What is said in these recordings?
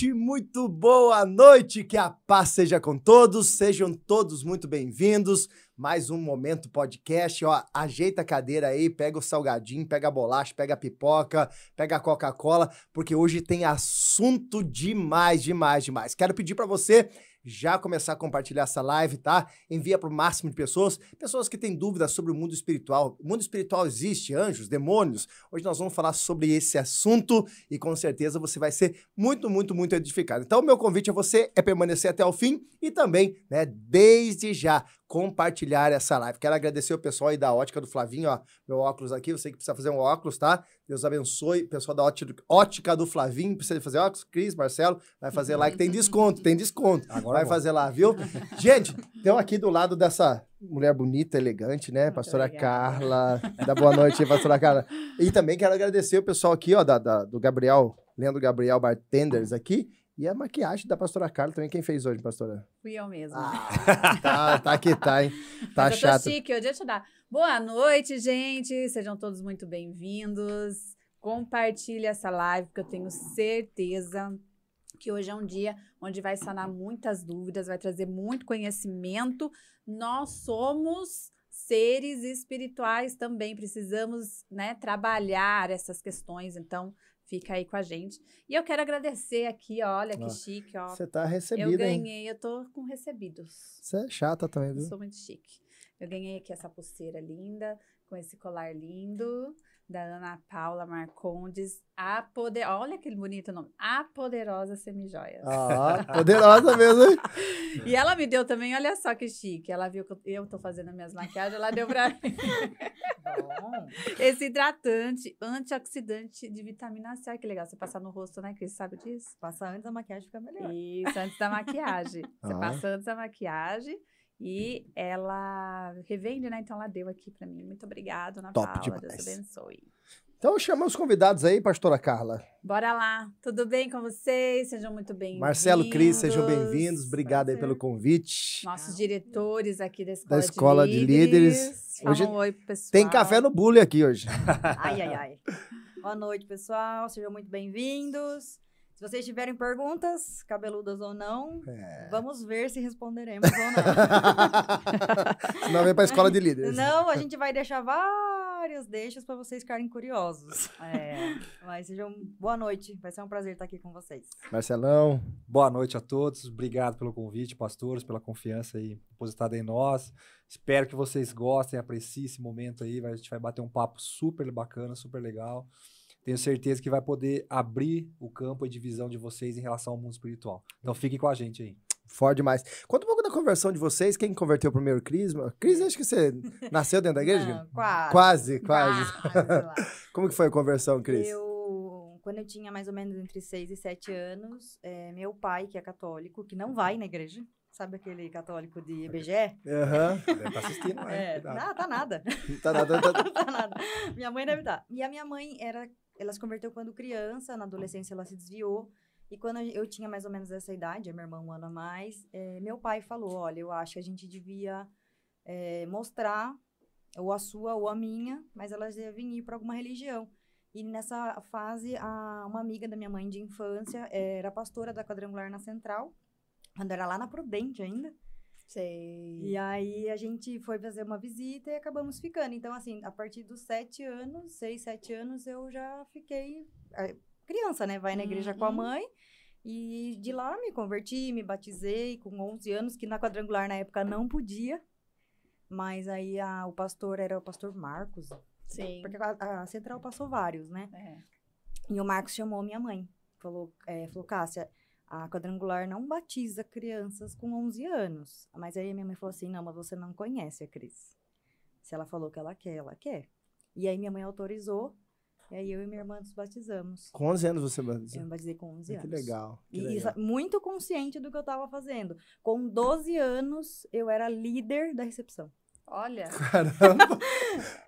muito boa noite, que a paz seja com todos, sejam todos muito bem-vindos. Mais um Momento Podcast, ó, ajeita a cadeira aí, pega o salgadinho, pega a bolacha, pega a pipoca, pega a Coca-Cola, porque hoje tem assunto demais, demais, demais. Quero pedir para você já começar a compartilhar essa live, tá? Envia para o máximo de pessoas, pessoas que têm dúvidas sobre o mundo espiritual. O mundo espiritual existe, anjos, demônios. Hoje nós vamos falar sobre esse assunto e com certeza você vai ser muito, muito, muito edificado. Então, o meu convite a você é permanecer até o fim e também, né, desde já compartilhar essa live. Quero agradecer o pessoal aí da ótica do Flavinho, ó, meu óculos aqui, você que precisa fazer um óculos, tá? Deus abençoe, pessoal da ótica do Flavinho, precisa fazer óculos, Cris, Marcelo, vai fazer lá que tem desconto, tem desconto. Agora vai fazer lá, viu? Gente, então aqui do lado dessa mulher bonita, elegante, né? Muito pastora obrigada. Carla. Dá boa noite aí, pastora Carla. E também quero agradecer o pessoal aqui, ó, da, da do Gabriel, Leandro Gabriel Bartenders aqui. E a maquiagem da pastora Carla também, quem fez hoje, pastora? Fui eu mesma. Ah, tá, tá que tá, hein? Tá Mas chato. Eu tô chique, eu deixa eu dar. Boa noite, gente. Sejam todos muito bem-vindos. Compartilhe essa live, porque eu tenho certeza que hoje é um dia onde vai sanar muitas dúvidas, vai trazer muito conhecimento. Nós somos seres espirituais também, precisamos né, trabalhar essas questões. Então, Fica aí com a gente. E eu quero agradecer aqui, olha que ah, chique, ó. Você tá recebida, Eu ganhei, hein? eu tô com recebidos. Você é chata também, viu? Eu sou muito chique. Eu ganhei aqui essa pulseira linda, com esse colar lindo da Ana Paula Marcondes, a poder... Olha que bonito nome. A Poderosa Semijoias. Ah, poderosa mesmo, hein? e ela me deu também, olha só que chique. Ela viu que eu tô fazendo as minhas maquiagens, ela deu pra mim. Bom. Esse hidratante antioxidante de vitamina C. Olha que legal. Você passar no rosto, né, Cris? Sabe disso? Passar antes da maquiagem fica melhor. Isso, antes da maquiagem. Você ah. passa antes da maquiagem. E ela revende, né? Então ela deu aqui para mim. Muito obrigada, Ana Top Paula. Demais. Deus abençoe. Então chama os convidados aí, pastora Carla. Bora lá. Tudo bem com vocês? Sejam muito bem-vindos. Marcelo, Cris, sejam bem-vindos. Obrigado aí pelo convite. Nossos diretores aqui da Escola, da escola de, Líderes. De líderes. Hoje um oi pessoal. Tem café no bule aqui hoje. ai, ai, ai. Boa noite, pessoal. Sejam muito bem-vindos. Se vocês tiverem perguntas, cabeludas ou não, é. vamos ver se responderemos ou não. Senão vem para a escola de líderes. Não, a gente vai deixar várias deixas para vocês ficarem curiosos. É, mas sejam boa noite. Vai ser um prazer estar aqui com vocês. Marcelão. Boa noite a todos. Obrigado pelo convite, pastores, pela confiança aí depositada em nós. Espero que vocês gostem, apreciem esse momento aí. A gente vai bater um papo super bacana, super legal. Tenho certeza que vai poder abrir o campo de visão de vocês em relação ao mundo espiritual. Então fiquem com a gente aí. Forte demais. Da conversão de vocês. Quem converteu o primeiro Crisma? Cris, acho que você nasceu dentro da igreja? Não, quase. Quase, quase. quase Como que foi a conversão, Cris? Eu, quando eu tinha mais ou menos entre 6 e 7 anos, é, meu pai, que é católico, que não vai na igreja, Sabe aquele católico de IBGE? Aham. Uhum. Deve estar tá assistindo, né? É, não, tá nada. tá nada, tá... tá nada. Minha mãe deve estar. Tá. E a minha mãe era ela se converteu quando criança, na adolescência ela se desviou. E quando eu tinha mais ou menos essa idade, a minha irmã um ano a mais, é, meu pai falou: Olha, eu acho que a gente devia é, mostrar ou a sua ou a minha, mas elas devem ir para alguma religião. E nessa fase, a, uma amiga da minha mãe de infância era pastora da quadrangular na Central, quando era lá na Prudente ainda. Sei. E aí a gente foi fazer uma visita e acabamos ficando. Então, assim, a partir dos sete anos, seis, sete anos, eu já fiquei criança, né? Vai na igreja uhum. com a uhum. mãe. E de lá me converti, me batizei com 11 anos, que na quadrangular na época não podia. Mas aí a, o pastor era o pastor Marcos. Sim. Porque a, a central passou vários, né? É. E o Marcos chamou minha mãe. Falou, é, falou Cássia, a quadrangular não batiza crianças com 11 anos. Mas aí minha mãe falou assim: não, mas você não conhece a Cris. Se ela falou que ela quer, ela quer. E aí minha mãe autorizou. E aí eu e minha irmã nos batizamos. Com 11 anos você batizou? Eu me batizei com 11 anos. Que legal. Que e legal. muito consciente do que eu estava fazendo. Com 12 anos, eu era líder da recepção. Olha. Caramba!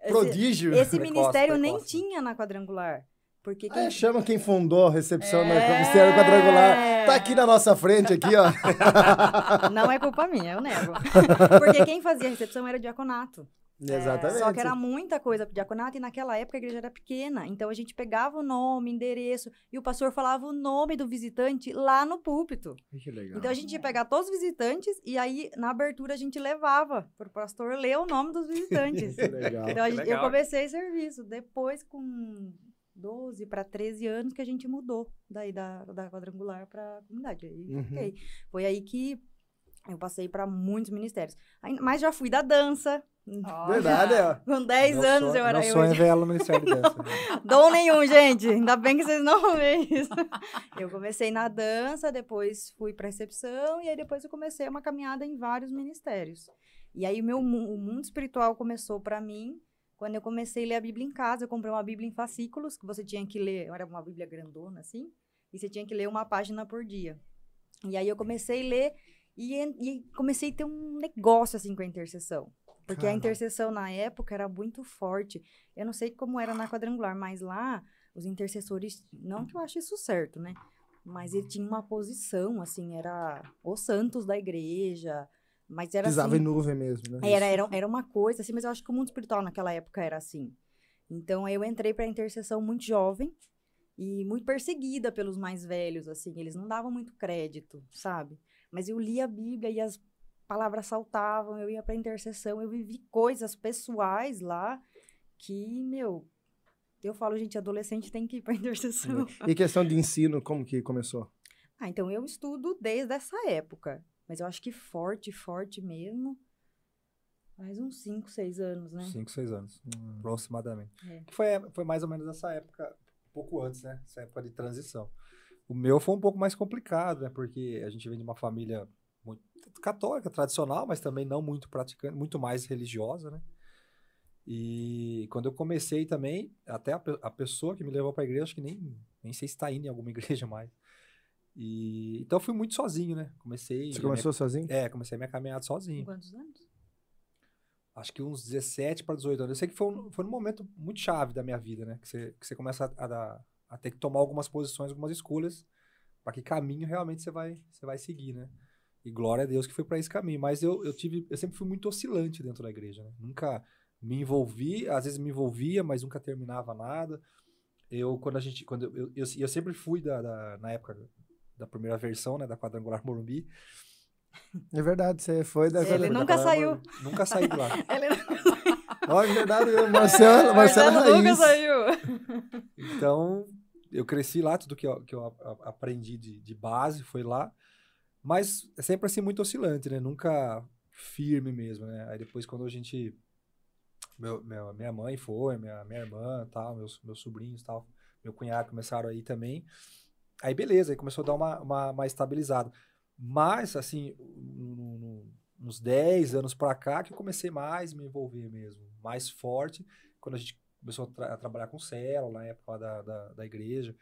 Prodígio! Esse, esse ministério nem tinha na quadrangular. Porque quem... É, chama quem fundou a recepção é... no Ministério Quadrangular. Tá aqui na nossa frente, aqui, ó. Não é culpa minha, eu nego. Porque quem fazia a recepção era o diaconato. Exatamente. Só que era muita coisa pro diaconato e naquela época a igreja era pequena. Então a gente pegava o nome, endereço e o pastor falava o nome do visitante lá no púlpito. Que legal. Então a gente ia pegar todos os visitantes e aí na abertura a gente levava pro pastor ler o nome dos visitantes. Que legal. Então a gente- eu legal. comecei serviço. Depois, com 12 para 13 anos, que a gente mudou daí da, da quadrangular para comunidade. Aí Uhum. fiquei. Foi aí que eu passei para muitos ministérios. Mas já fui da dança. Olha. Verdade, ó. Com 10 Meu anos sonho- eu era Meu eu. sonho é ver ela no Ministério de Dança. né? Dom nenhum, gente. Ainda bem que vocês não ver isso. Eu comecei na dança, depois fui para recepção e aí depois eu comecei uma caminhada em vários ministérios. E aí o meu o mundo espiritual começou para mim quando eu comecei a ler a Bíblia em casa. Eu comprei uma Bíblia em fascículos que você tinha que ler, era uma Bíblia grandona assim, e você tinha que ler uma página por dia. E aí eu comecei a ler e, e comecei a ter um negócio assim com a intercessão. Porque a Caramba. intercessão na época era muito forte. Eu não sei como era na quadrangular, mas lá os intercessores, não que eu ache isso certo, né? Mas ele tinha uma posição, assim, era os santos da igreja, mas era Pisava assim, em nuvem mesmo, né? era, era, era uma coisa, assim, mas eu acho que o mundo espiritual naquela época era assim. Então, eu entrei para a intercessão muito jovem e muito perseguida pelos mais velhos, assim. Eles não davam muito crédito, sabe? Mas eu lia a Bíblia e as palavras saltavam, eu ia para intercessão, eu vivi coisas pessoais lá que, meu... Eu falo, gente, adolescente tem que ir para intercessão. E questão de ensino, como que começou? Ah, então eu estudo desde essa época. Mas eu acho que forte, forte mesmo. Mais uns 5, 6 anos, né? 5, 6 anos, Hum. aproximadamente. É. Foi, foi mais ou menos essa época, um pouco antes, né? Essa época de transição. O meu foi um pouco mais complicado, né? Porque a gente vem de uma família muito católica, tradicional, mas também não muito praticante, muito mais religiosa, né? E quando eu comecei também, até a, a pessoa que me levou para a igreja, acho que nem, nem sei se está indo em alguma igreja mais. E, então eu fui muito sozinho, né? Comecei. Você a começou sozinho? Minha, é, comecei a minha caminhada sozinho. quantos anos? Acho que uns 17 para 18 anos. Eu sei que foi um, foi um momento muito chave da minha vida, né? Que você, que você começa a, a, dar- a ter que tomar algumas posições, algumas escolhas, para que caminho realmente você vai, você vai seguir, né? E glória a Deus que foi para esse caminho. Mas eu, eu tive, eu sempre fui muito oscilante dentro da igreja, né? Nunca me envolvi, às vezes me envolvia, mas nunca terminava nada. Eu, quando a gente, quando eu, eu, eu, eu sempre fui da, da- na época da primeira versão, né, da quadrangular Morumbi. É verdade, você foi da Ele nunca da- saiu. Nunca saí de lá. Ele Ó, é verdade, o Marcelo, Marcelo Marcelo nunca Raiz. saiu. Então, eu cresci lá, tudo que eu, que eu aprendi de, de base foi lá. Mas é sempre assim, muito oscilante, né? Nunca firme mesmo, né? Aí depois, quando a gente. Meu, meu- minha mãe foi, minha, minha irmã, tal, meus, meus sobrinhos tal, meu cunhado começaram aí também. Aí beleza, aí começou a dar uma, uma, uma estabilizada. Mas, assim, no- no- uns 10 anos pra cá que eu comecei mais a me envolver mesmo, mais forte, quando a gente começou a, tra- a trabalhar com célula, na época da, da, da igreja.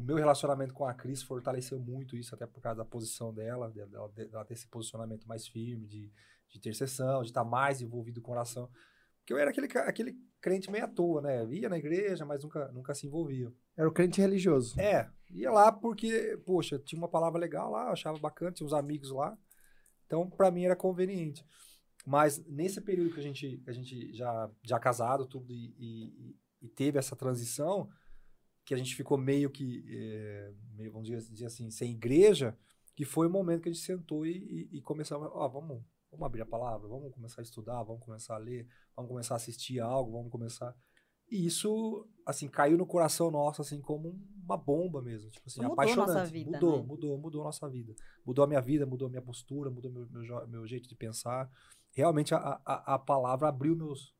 O meu relacionamento com a Cris fortaleceu muito isso, até por causa da posição dela, de- dela, dela ter esse posicionamento mais firme, de, de intercessão, de estar mais envolvido com oração. Porque eu era aquele, aquele crente meio à toa, né? Ia na igreja, mas nunca, nunca se envolvia. Era o crente religioso. É, ia lá porque, poxa, tinha uma palavra legal lá, achava bacana, tinha uns amigos lá. Então, pra mim era conveniente. Mas nesse período que a gente, a gente já, já casado, tudo, e, e- e teve essa transição, que a gente ficou meio que, eh, meio, vamos dizer, assim, sem igreja, que foi o momento que a gente sentou e, e, e começamos, ó, vamos, vamos abrir a palavra, vamos começar a estudar, vamos começar a ler, vamos começar a assistir algo, vamos começar... E isso, assim, caiu no coração nosso, assim, como uma bomba mesmo. Tipo assim, Mudou apaixonante. nossa vida, mudou, né? mudou, mudou a nossa vida. Mudou a minha vida, mudou a minha postura, mudou meu, meu, meu jeito de pensar. Realmente, a, a, a palavra abriu meus,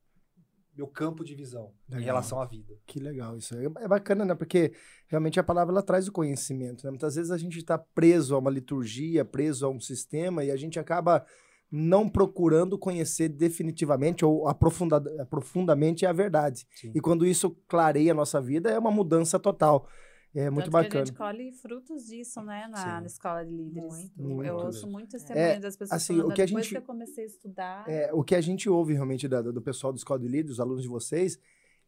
meu campo de visão em Legal. relação à vida. Que legal isso. É é bacana, né? Porque realmente a palavra ela traz o conhecimento, né? Muitas vezes a gente está preso a uma liturgia, preso a um sistema e a gente acaba não procurando conhecer definitivamente ou aprofunda- profundamente a verdade. Sim. E quando isso clareia a nossa vida, é uma mudança total. É muito Tanto que a bacana. gente colhe frutos disso, né, na, Sim. escola de líderes. Muito. Muito eu ouço muito testemunho das pessoas assim, falando, o que a depois gente- que eu comecei a estudar, É, o que a gente ouve realmente da- do pessoal do Escola de Líderes, dos alunos de vocês,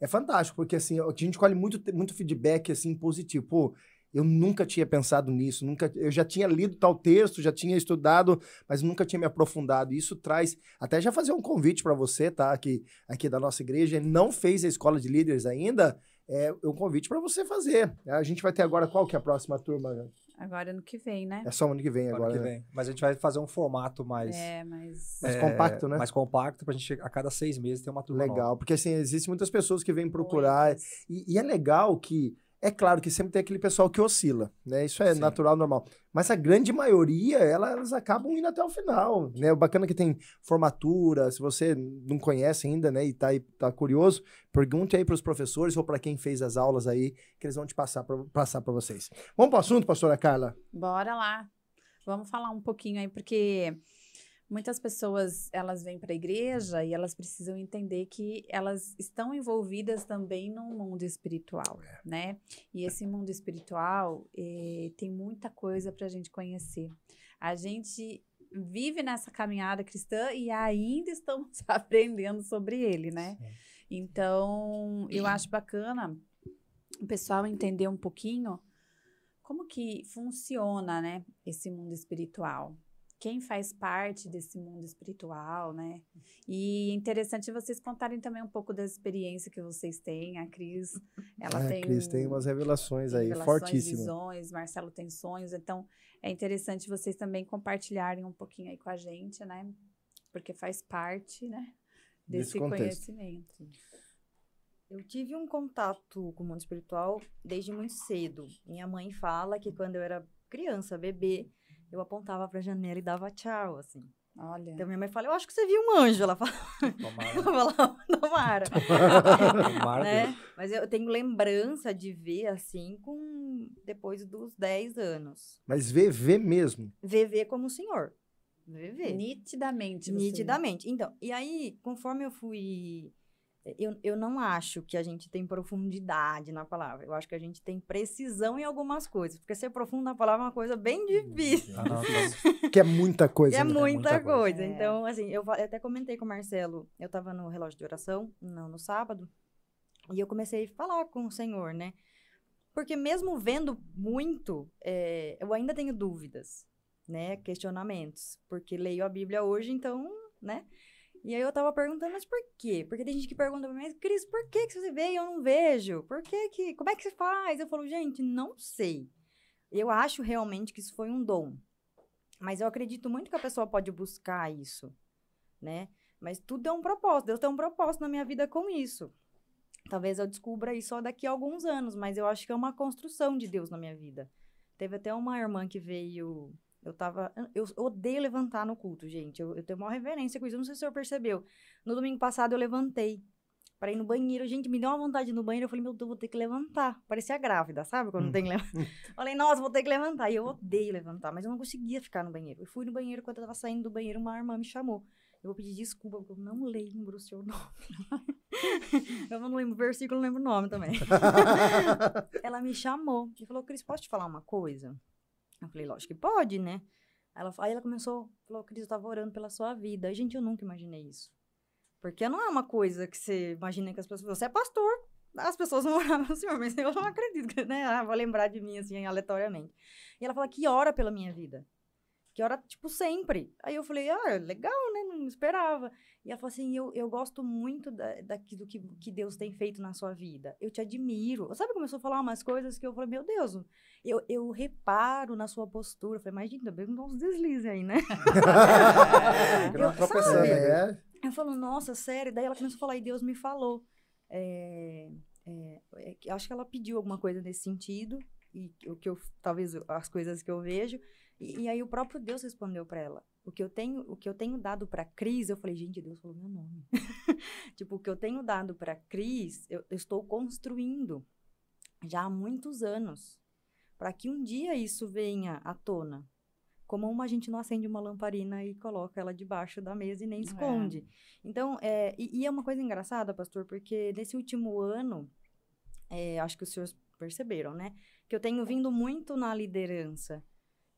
é fantástico, porque assim, a gente colhe muito, muito feedback assim, positivo. Pô, Eu nunca tinha pensado nisso, nunca, eu já tinha lido tal texto, já tinha estudado, mas nunca tinha me aprofundado. Isso traz, até já fazer um convite para você, tá? Aqui, aqui da nossa igreja, não fez a escola de líderes ainda, é um convite para você fazer. A gente vai ter agora qual que é a próxima turma? Agora ano que vem, né? É só ano que vem Ano agora. que né? vem. Mas a gente vai fazer um formato mais, É, mas. Mais compacto, né? mais compacto pra gente a cada seis meses ter uma turma nova. Legal, porque assim, existem muitas pessoas que vêm procurar. E, e é legal que, é claro que sempre tem aquele pessoal que oscila, né? Isso é Sim. natural, normal. Mas a grande maioria, ela- elas acabam indo até o final, né? O bacana é que tem formatura, se você não conhece ainda, né, e tá, aí, tá curioso, pergunte aí para os professores ou para quem fez as aulas aí, que eles vão te passar para passar para vocês. Vamos para o assunto, pastora Carla? Bora lá. Vamos falar um pouquinho aí, porque muitas pessoas elas vêm para a igreja e elas precisam entender que elas estão envolvidas também no mundo espiritual, né? E esse mundo espiritual eh, tem muita coisa para a gente conhecer. A gente vive nessa caminhada cristã e ainda estamos aprendendo sobre ele, né? Sim. Então, eu acho bacana o pessoal entender um pouquinho como que funciona, né, esse mundo espiritual. Quem faz parte desse mundo espiritual, né? E é interessante vocês contarem também um pouco da experiência que vocês têm. A Cris, ela É, tem, Cris, tem umas revelações aí, revelações, fortíssimas. visões, Marcelo tem sonhos. Então, é interessante vocês também compartilharem um pouquinho aí com a gente, né? Porque faz parte, né, Desse conhecimento. Eu tive um contato com o mundo espiritual desde muito cedo. Minha mãe fala que quando eu era criança, bebê, eu apontava pra janela e dava tchau, assim. Olha. Então minha mãe fala, eu acho que você viu um anjo. Ela fala, Tomara. tomara. Tomara né? Mas eu tenho lembrança de ver, assim, com depois dos 10 anos. Mas vê, vê mesmo. VV como o senhor. VV. Nitidamente. você- Nitidamente. Então, e aí, conforme eu fui. Eu, eu não acho que a gente tem profundidade na palavra. Eu acho que a gente tem precisão em algumas coisas. Porque ser profundo na palavra é uma coisa bem difícil. Ah, Que é muita coisa. É né? muita, muita coisa. coisa. É. Então, assim, eu, eu até comentei com o Marcelo. Eu tava no relógio de oração, não, no sábado. E eu comecei a falar com o Senhor, né? Porque mesmo vendo muito, é, eu ainda tenho dúvidas, né? Questionamentos. Porque leio a Bíblia hoje, então, né? E aí eu tava perguntando, mas por quê? Porque tem gente que pergunta pra mim, mas Cris, por que, que você vê e eu não vejo? Por que que... Como é que você faz? Eu falo, gente, não sei. Eu acho realmente que isso foi um dom. Mas eu acredito muito que a pessoa pode buscar isso, né? Mas tudo é um propósito. Deus tem um propósito na minha vida com isso. Talvez eu descubra isso só daqui a alguns anos, mas eu acho que é uma construção de Deus na minha vida. Teve até uma irmã que veio. Eu tava. Eu odeio levantar no culto, gente. Eu, eu tenho uma reverência com isso. Eu não sei se o senhor percebeu. No domingo passado eu levantei para ir no banheiro. Gente, me deu uma vontade de ir no banheiro. Eu falei, meu Deus, vou ter que levantar. Parecia grávida, sabe? Quando Hum. tem que levantar. Falei, nossa, vou ter que levantar. E eu odeio levantar, mas eu não conseguia ficar no banheiro. Eu fui no banheiro, quando eu tava saindo do banheiro, uma irmã me chamou. Eu vou pedir desculpa, porque eu não lembro o seu nome. eu não lembro o versículo, não lembro o nome também. ela me chamou e falou, Cris, posso te falar uma coisa? Eu falei, lógico que pode, né? Ela, aí ela começou, falou, Cris, eu tava orando pela sua vida. Gente, eu nunca imaginei isso. Porque não é uma coisa que você imagina que as pessoas... Você é pastor, as pessoas vão orar pelo senhor, mas eu não acredito, né? Ah, vou lembrar de mim, assim, aleatoriamente. E ela falou que ora pela minha vida. Que ora, tipo, sempre. Aí eu falei, ah, legal, né? Não esperava. E ela falou assim, eu, eu gosto muito da, daquilo que, que Deus tem feito na sua vida. Eu te admiro. Sabe, começou a falar umas coisas que eu falei, meu Deus, eu, eu reparo na sua postura. Eu falei, mas, gente, também não uns deslizes aí, né? Eu- sabe? É, Eu falo, nossa, sério? Daí ela começou a falar, e Deus me falou. É, é, acho que ela pediu alguma coisa nesse sentido, e o que eu, talvez as coisas que eu vejo. E, e aí o próprio Deus respondeu para ela. O que eu tenho, o que eu tenho dado para Cris, eu falei, gente, Deus falou meu nome. tipo, o que eu tenho dado para Cris, eu, eu estou construindo já há muitos anos, para que um dia isso venha à tona. Como uma a gente não acende uma lamparina e coloca ela debaixo da mesa e nem esconde. Então, é, e, e é uma coisa engraçada, pastor, porque nesse último ano, é, acho que os senhores perceberam, né? Que eu tenho vindo muito na liderança.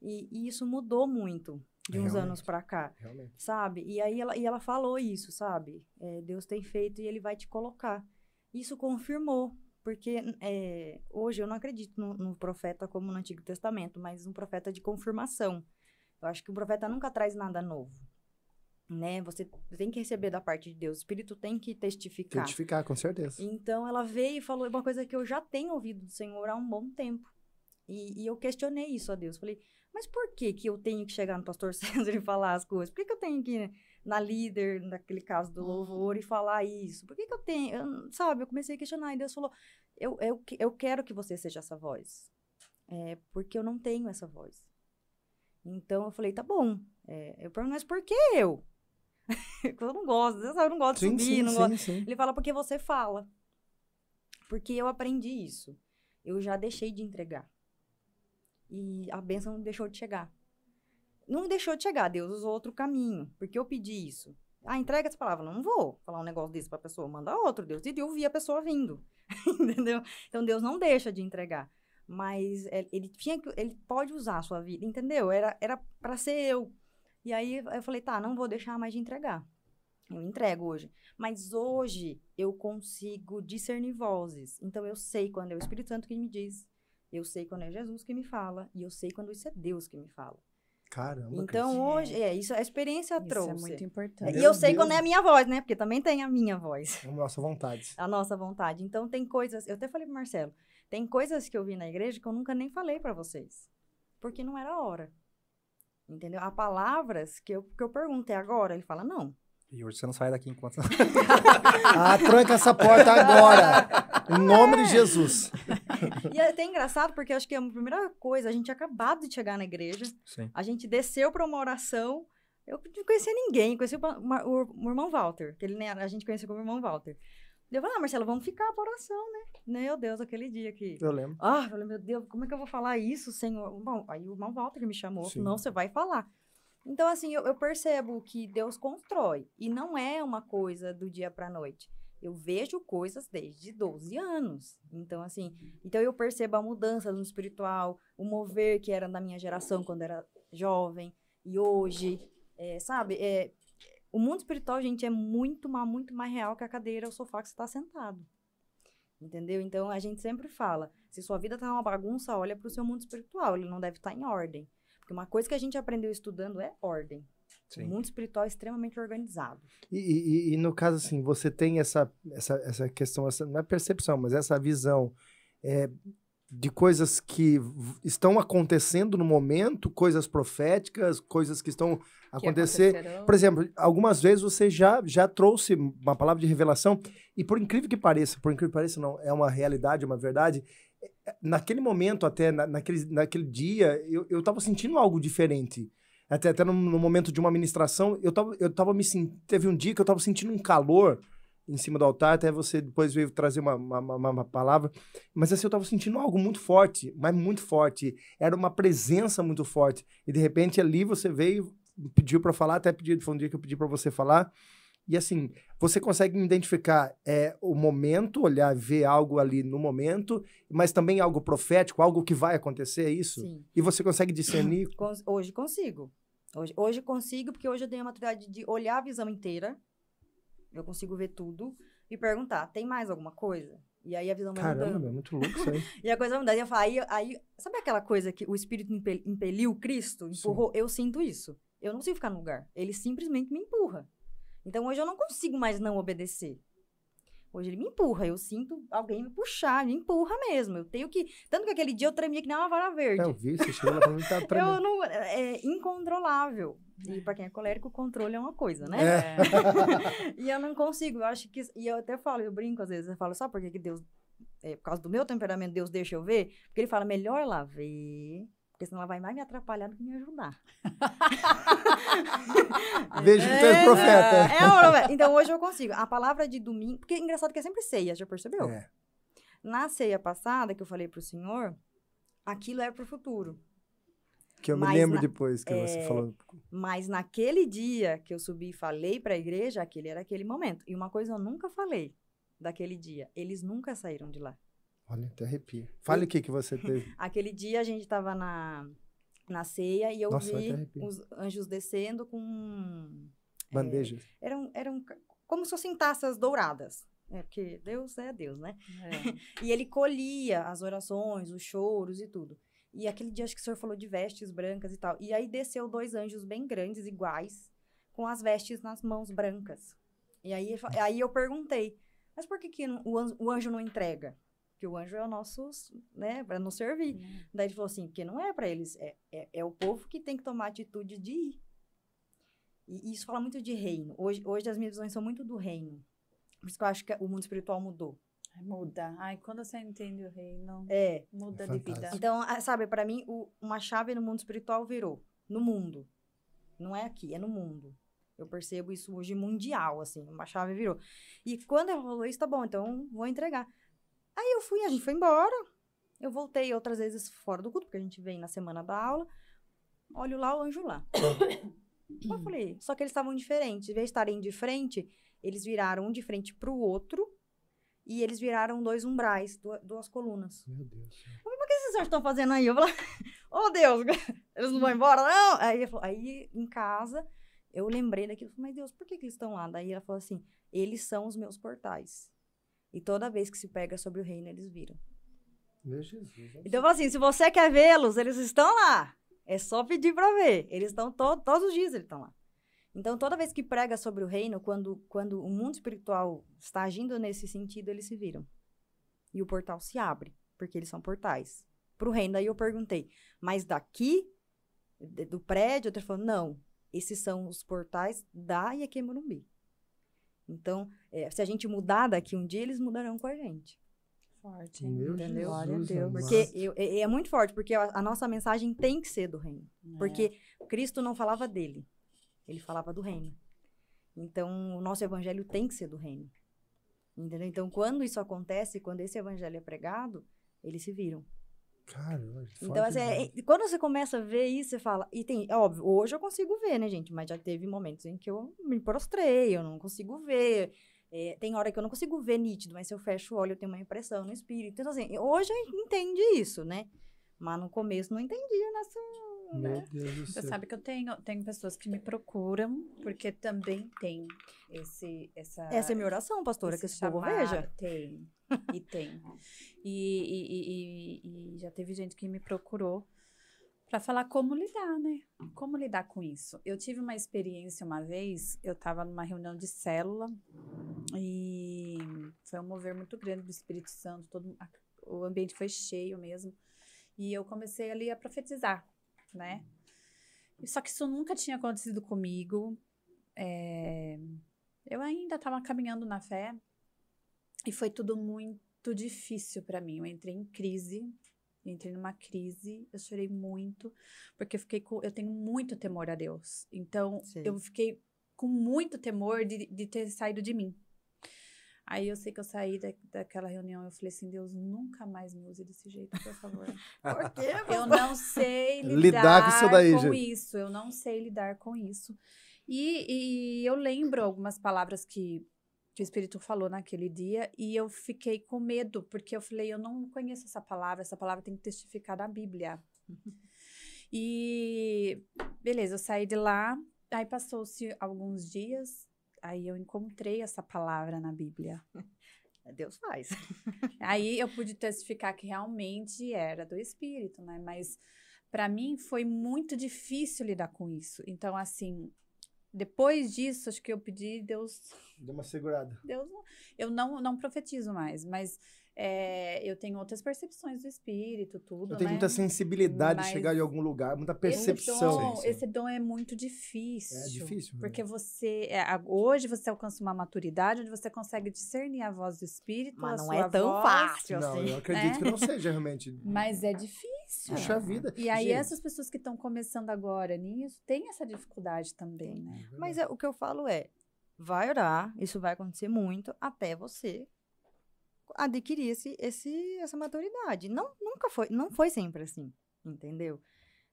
E, e isso mudou muito de uns Realmente. anos para cá, realmente. sabe? E aí ela, e ela falou isso, sabe? É, Deus tem feito e ele vai te colocar. Isso confirmou. Porque é, hoje eu não acredito no, no profeta como no Antigo Testamento, mas um profeta de confirmação. Eu acho que o profeta nunca traz nada novo. Né? Você tem que receber da parte de Deus. O Espírito tem que testificar. Testificar, com certeza. Então ela veio e falou uma coisa que eu já tenho ouvido do Senhor há um bom tempo. E, e eu questionei isso a Deus. Falei, mas por que que eu tenho que chegar no pastor César e falar as coisas? Por que, que eu tenho que ir na líder, naquele caso do louvor, e falar isso? Por que, que eu tenho? Eu, sabe, eu comecei a questionar e Deus falou, eu, eu, eu quero que você seja essa voz. É, porque eu não tenho essa voz. Então eu falei, tá bom. É, eu pergunto, mas por que eu? eu não gosto, eu não gosto de Sim, subir, sim, não sim, gosto. sim. Ele fala porque você fala. Porque eu aprendi isso. Eu já deixei de entregar. E a bênção não deixou de chegar. Não deixou de chegar, Deus usou outro caminho. Porque eu pedi isso. Ah, entrega essa palavra. Não vou falar um negócio desse pra pessoa. Manda outro, Deus. E eu vi a pessoa vindo. Entendeu? Então Deus não deixa de entregar. Mas é, ele tinha que, ele pode usar a sua vida, entendeu? Era era para ser eu. E aí eu falei, tá, não vou deixar mais de entregar. Eu entrego hoje. Mas hoje eu consigo discernir vozes. Então eu sei quando é o Espírito Santo que me diz. Eu sei quando é Jesus que me fala. E eu sei quando isso é Deus que me fala. Caramba. Então hoje, é, isso a experiência Isso trouxe. é muito É, importante. E Meu eu sei Deus. quando é a minha voz, né? Porque também tem a minha voz. Cris. Nossa vontade. A nossa vontade. Então tem coisas, eu até falei pro Marcelo, tem coisas que eu vi na igreja que eu nunca nem falei pra vocês. Porque não era a hora. Entendeu? Há palavras que eu, que eu pergunto, é agora? Ele fala, não. E hoje você não sai daqui enquanto. Ah, tranca essa porta agora. Em nome de Jesus. E é até engraçado, porque acho que a primeira coisa, a gente acabado de chegar na igreja, Sim. a gente desceu pra uma oração, eu não conhecia ninguém, conheci o, irmão Walter, que ele a gente conhecia como irmão Walter. Eu falei, ah, Marcelo, vamos ficar pra oração, né? Meu Deus, aquele dia que... Eu lembro. Ah, eu falei, meu Deus, como é que eu vou falar isso, Senhor? Bom, aí o irmão Walter que me chamou, Sim. não, você vai falar. Então, assim, eu, eu percebo que Deus constrói. E não é uma coisa do dia pra noite. Eu vejo coisas desde 12 anos. Então, assim, então eu percebo a mudança no espiritual, o mover que era da minha geração quando era jovem, e hoje, é, sabe? É, o mundo espiritual, gente, é muito, mais, muito mais real que a cadeira, o sofá que você está sentado. Entendeu? Então a gente sempre fala: se sua vida tá uma bagunça, olha para o seu mundo espiritual, ele não deve estar em ordem. Porque uma coisa que a gente aprendeu estudando é ordem. O Sim. mundo espiritual é extremamente organizado. E, e- e no caso, assim, você tem essa, essa, essa questão, essa, não é percepção, mas essa visão é, de coisas que estão acontecendo no momento, coisas proféticas, coisas que estão Que acontecer. acontecerão. Por exemplo, algumas vezes você já, já trouxe uma palavra de revelação, e por incrível que pareça, por incrível que pareça, não, é uma realidade, é uma verdade. Naquele momento, até na- naquele, naquele dia, eu, eu tava sentindo algo diferente. Até, até no, no momento de uma ministração, eu tava, eu tava me. Teve um dia que eu tava sentindo um calor em cima do altar, até você depois veio trazer uma, uma, uma- uma palavra. Mas assim, eu tava sentindo algo muito forte, mas muito forte. Era uma presença muito forte. E de repente ali você veio, pediu para falar, até pedi, foi um dia que eu pedi para você falar. E assim, você consegue identificar é, o momento, olhar, ver algo ali no momento, mas também algo profético, algo que vai acontecer, é isso? Sim. E você consegue discernir. Hoje consigo. Hoje, hoje consigo, porque hoje eu tenho a maturidade de olhar a visão inteira. Eu consigo ver tudo e perguntar: tem mais alguma coisa? E aí a visão vai Caramba, mudando. é muito louco isso aí. E a coisa vai mudando. E eu falo, aí, aí, sabe aquela coisa que o Espírito impe- impeliu Cristo? Empurrou? Eu sinto isso. Eu não consigo ficar no lugar. Ele simplesmente me empurra. Então hoje eu não consigo mais não obedecer. Hoje ele me empurra. Eu sinto alguém me puxar, me empurra mesmo. Eu tenho que. Tanto que aquele dia eu tremia que nem uma vara verde. É, eu vi, você chegou lá pra mim tá Eu tremendo. não, é incontrolável. E pra quem é colérico, o controle é uma coisa, né? É. e eu não consigo. Eu acho que. E eu até falo, eu brinco às vezes, eu falo, sabe por que, Deus. é, por causa do meu temperamento, Deus deixa eu ver? Porque ele fala, melhor ela ver. Porque senão ela vai mais me atrapalhar do que me ajudar. Veja que tu és profeta. É, profeta. Então hoje eu consigo. A palavra de domingo. Porque é engraçado que é sempre ceia, já percebeu? É. Na ceia passada que eu falei pro senhor, aquilo era pro futuro. Que eu me Mas lembro na- depois que você é, falou. Mas naquele dia que eu subi e falei para a igreja, aquele era aquele momento. E uma coisa eu nunca falei daquele dia. Eles nunca saíram de lá. Olha, até arrepia. Fale o que, que você teve. Aquele dia a gente estava na, na ceia e eu Nossa, vi arrepio. os anjos descendo com. Bandejas. Eram, eram ca- como se fossem taças douradas. É, porque Deus é Deus, né? É. E ele colhia as orações, os choros e tudo. E aquele dia acho que o senhor falou de vestes brancas e tal. E aí desceu dois anjos bem grandes, iguais, com as vestes nas mãos brancas. E aí, aí eu perguntei, mas por que, que o anjo não entrega? Porque o anjo é o nosso, né, para nos servir. Daí ele falou assim, porque não é para eles, é, é, é o povo que tem que tomar a atitude de ir. E isso fala muito de reino. Hoje, hoje as minhas visões são muito do reino. Por isso que eu acho que o mundo espiritual mudou. Muda. Ai, quando você entende o reino, É, muda É de vida. Então, ah, sabe, para mim, o- uma chave no mundo espiritual virou. No mundo. Não é aqui, é no mundo. Eu percebo isso hoje mundial, assim, uma chave virou. E quando ela falou isso, tá bom, então vou entregar. Aí eu fui, a gente foi embora. Eu voltei outras vezes fora do culto, porque a gente vem na semana da aula. Olho lá, o anjo lá. eu falei, só que eles estavam diferentes. Em vez de estarem de frente, eles viraram um de frente pro outro. E eles viraram dois umbrais, du- duas colunas Meu Deus. o que vocês estão fazendo aí? Eu falei, oh Deus, eles não vão embora, não? Aí, aí em casa, eu lembrei daquilo, falei, mas Deus, por que, que eles estão lá? Daí ela falou assim, eles são os meus portais. E toda vez que se pega sobre o reino, eles viram. Meu Jesus. Então, assim, se você quer vê-los, eles estão lá. É só pedir para ver. Eles estão to todos os dias, eles estão lá. Então, toda vez que prega sobre o reino, quando, quando o mundo espiritual está agindo nesse sentido, eles se viram. E o portal se abre, porque eles são portais. Para o reino, daí eu perguntei, mas daqui, do prédio, ele falou, não, esses são os portais da Iaque Morumbi. Então, é, se a gente mudar daqui um dia, eles mudarão com a gente. Forte. Meu Entendeu? Glória a Deus. Porque eu- é, é muito forte, porque a, a nossa mensagem tem que ser do reino. É. Porque Cristo não falava dele, ele falava do reino. Então, o nosso evangelho tem que ser do reino. Entendeu? Então, quando isso acontece, quando esse evangelho é pregado, eles se viram. Caramba. Então, assim, é- quando você começa a ver isso, você fala. E tem, é óbvio, hoje eu consigo ver, né, gente? Mas já teve momentos em que eu me prostrei, eu não consigo ver. É, tem hora que eu não consigo ver nítido, mas se eu fecho o olho, eu tenho uma impressão no espírito. Então, assim, hoje a gente entende isso, né? Mas no começo não entendia nessa. Meu Deus do Você sabe que eu tenho, tenho pessoas que me procuram porque também tem esse, essa, Essa é minha oração, pastora, que esse povo chamado. veja. Tem, e tem. E, e- e- e- e já teve gente que me procurou para falar como lidar, né? Como lidar com isso. Eu tive uma experiência uma vez, eu estava numa reunião de célula e foi um mover muito grande do Espírito Santo, todo, a- o ambiente foi cheio mesmo. E eu comecei ali a profetizar, né? Só que isso nunca tinha acontecido comigo. É, eu ainda estava caminhando na fé e foi tudo muito difícil para mim. Eu entrei em crise, entrei numa crise, eu chorei muito, porque eu fiquei com, eu tenho muito temor a Deus. Então, Sim. eu fiquei com muito temor de, de ter saído de mim. Aí eu sei que eu saí da, daquela reunião, eu falei assim, Deus, nunca mais me use desse jeito, por favor. Por quê? Eu não sei lidar, Lidar com isso daí, com gente. isso. Eu não sei lidar com isso. E, e eu lembro algumas palavras que, que o Espírito falou naquele dia e eu fiquei com medo, porque eu falei, eu não conheço essa palavra, essa palavra tem que testificar na Bíblia. e beleza, eu saí de lá, aí passou-se alguns dias, aí eu encontrei essa palavra na Bíblia. Deus faz. Aí eu pude testificar que realmente era do espírito, né? Mas para mim foi muito difícil lidar com isso. Então, assim, depois disso, acho que eu pedi Deus, Deu uma segurada. Deus, eu não não profetizo mais, mas é, eu tenho outras percepções do espírito, tudo, Eu tenho né? muita sensibilidade de Mas chegar em algum lugar, muita Esse percepção. dom, esse dom é muito difícil. É difícil. né? Porque você, é, hoje você alcança uma maturidade onde você consegue discernir a voz do espírito, Mas a não sua é tão voz, fácil Não, assim. eu acredito né? que não seja realmente. Mas é difícil. Puxa vida. E aí, Gente, essas pessoas que estão começando agora nisso, tem essa dificuldade também, né? Mas é- o que eu falo é, vai orar, isso vai acontecer muito até você adquirir esse, esse, essa maturidade. Não, nunca foi, não foi sempre assim, entendeu?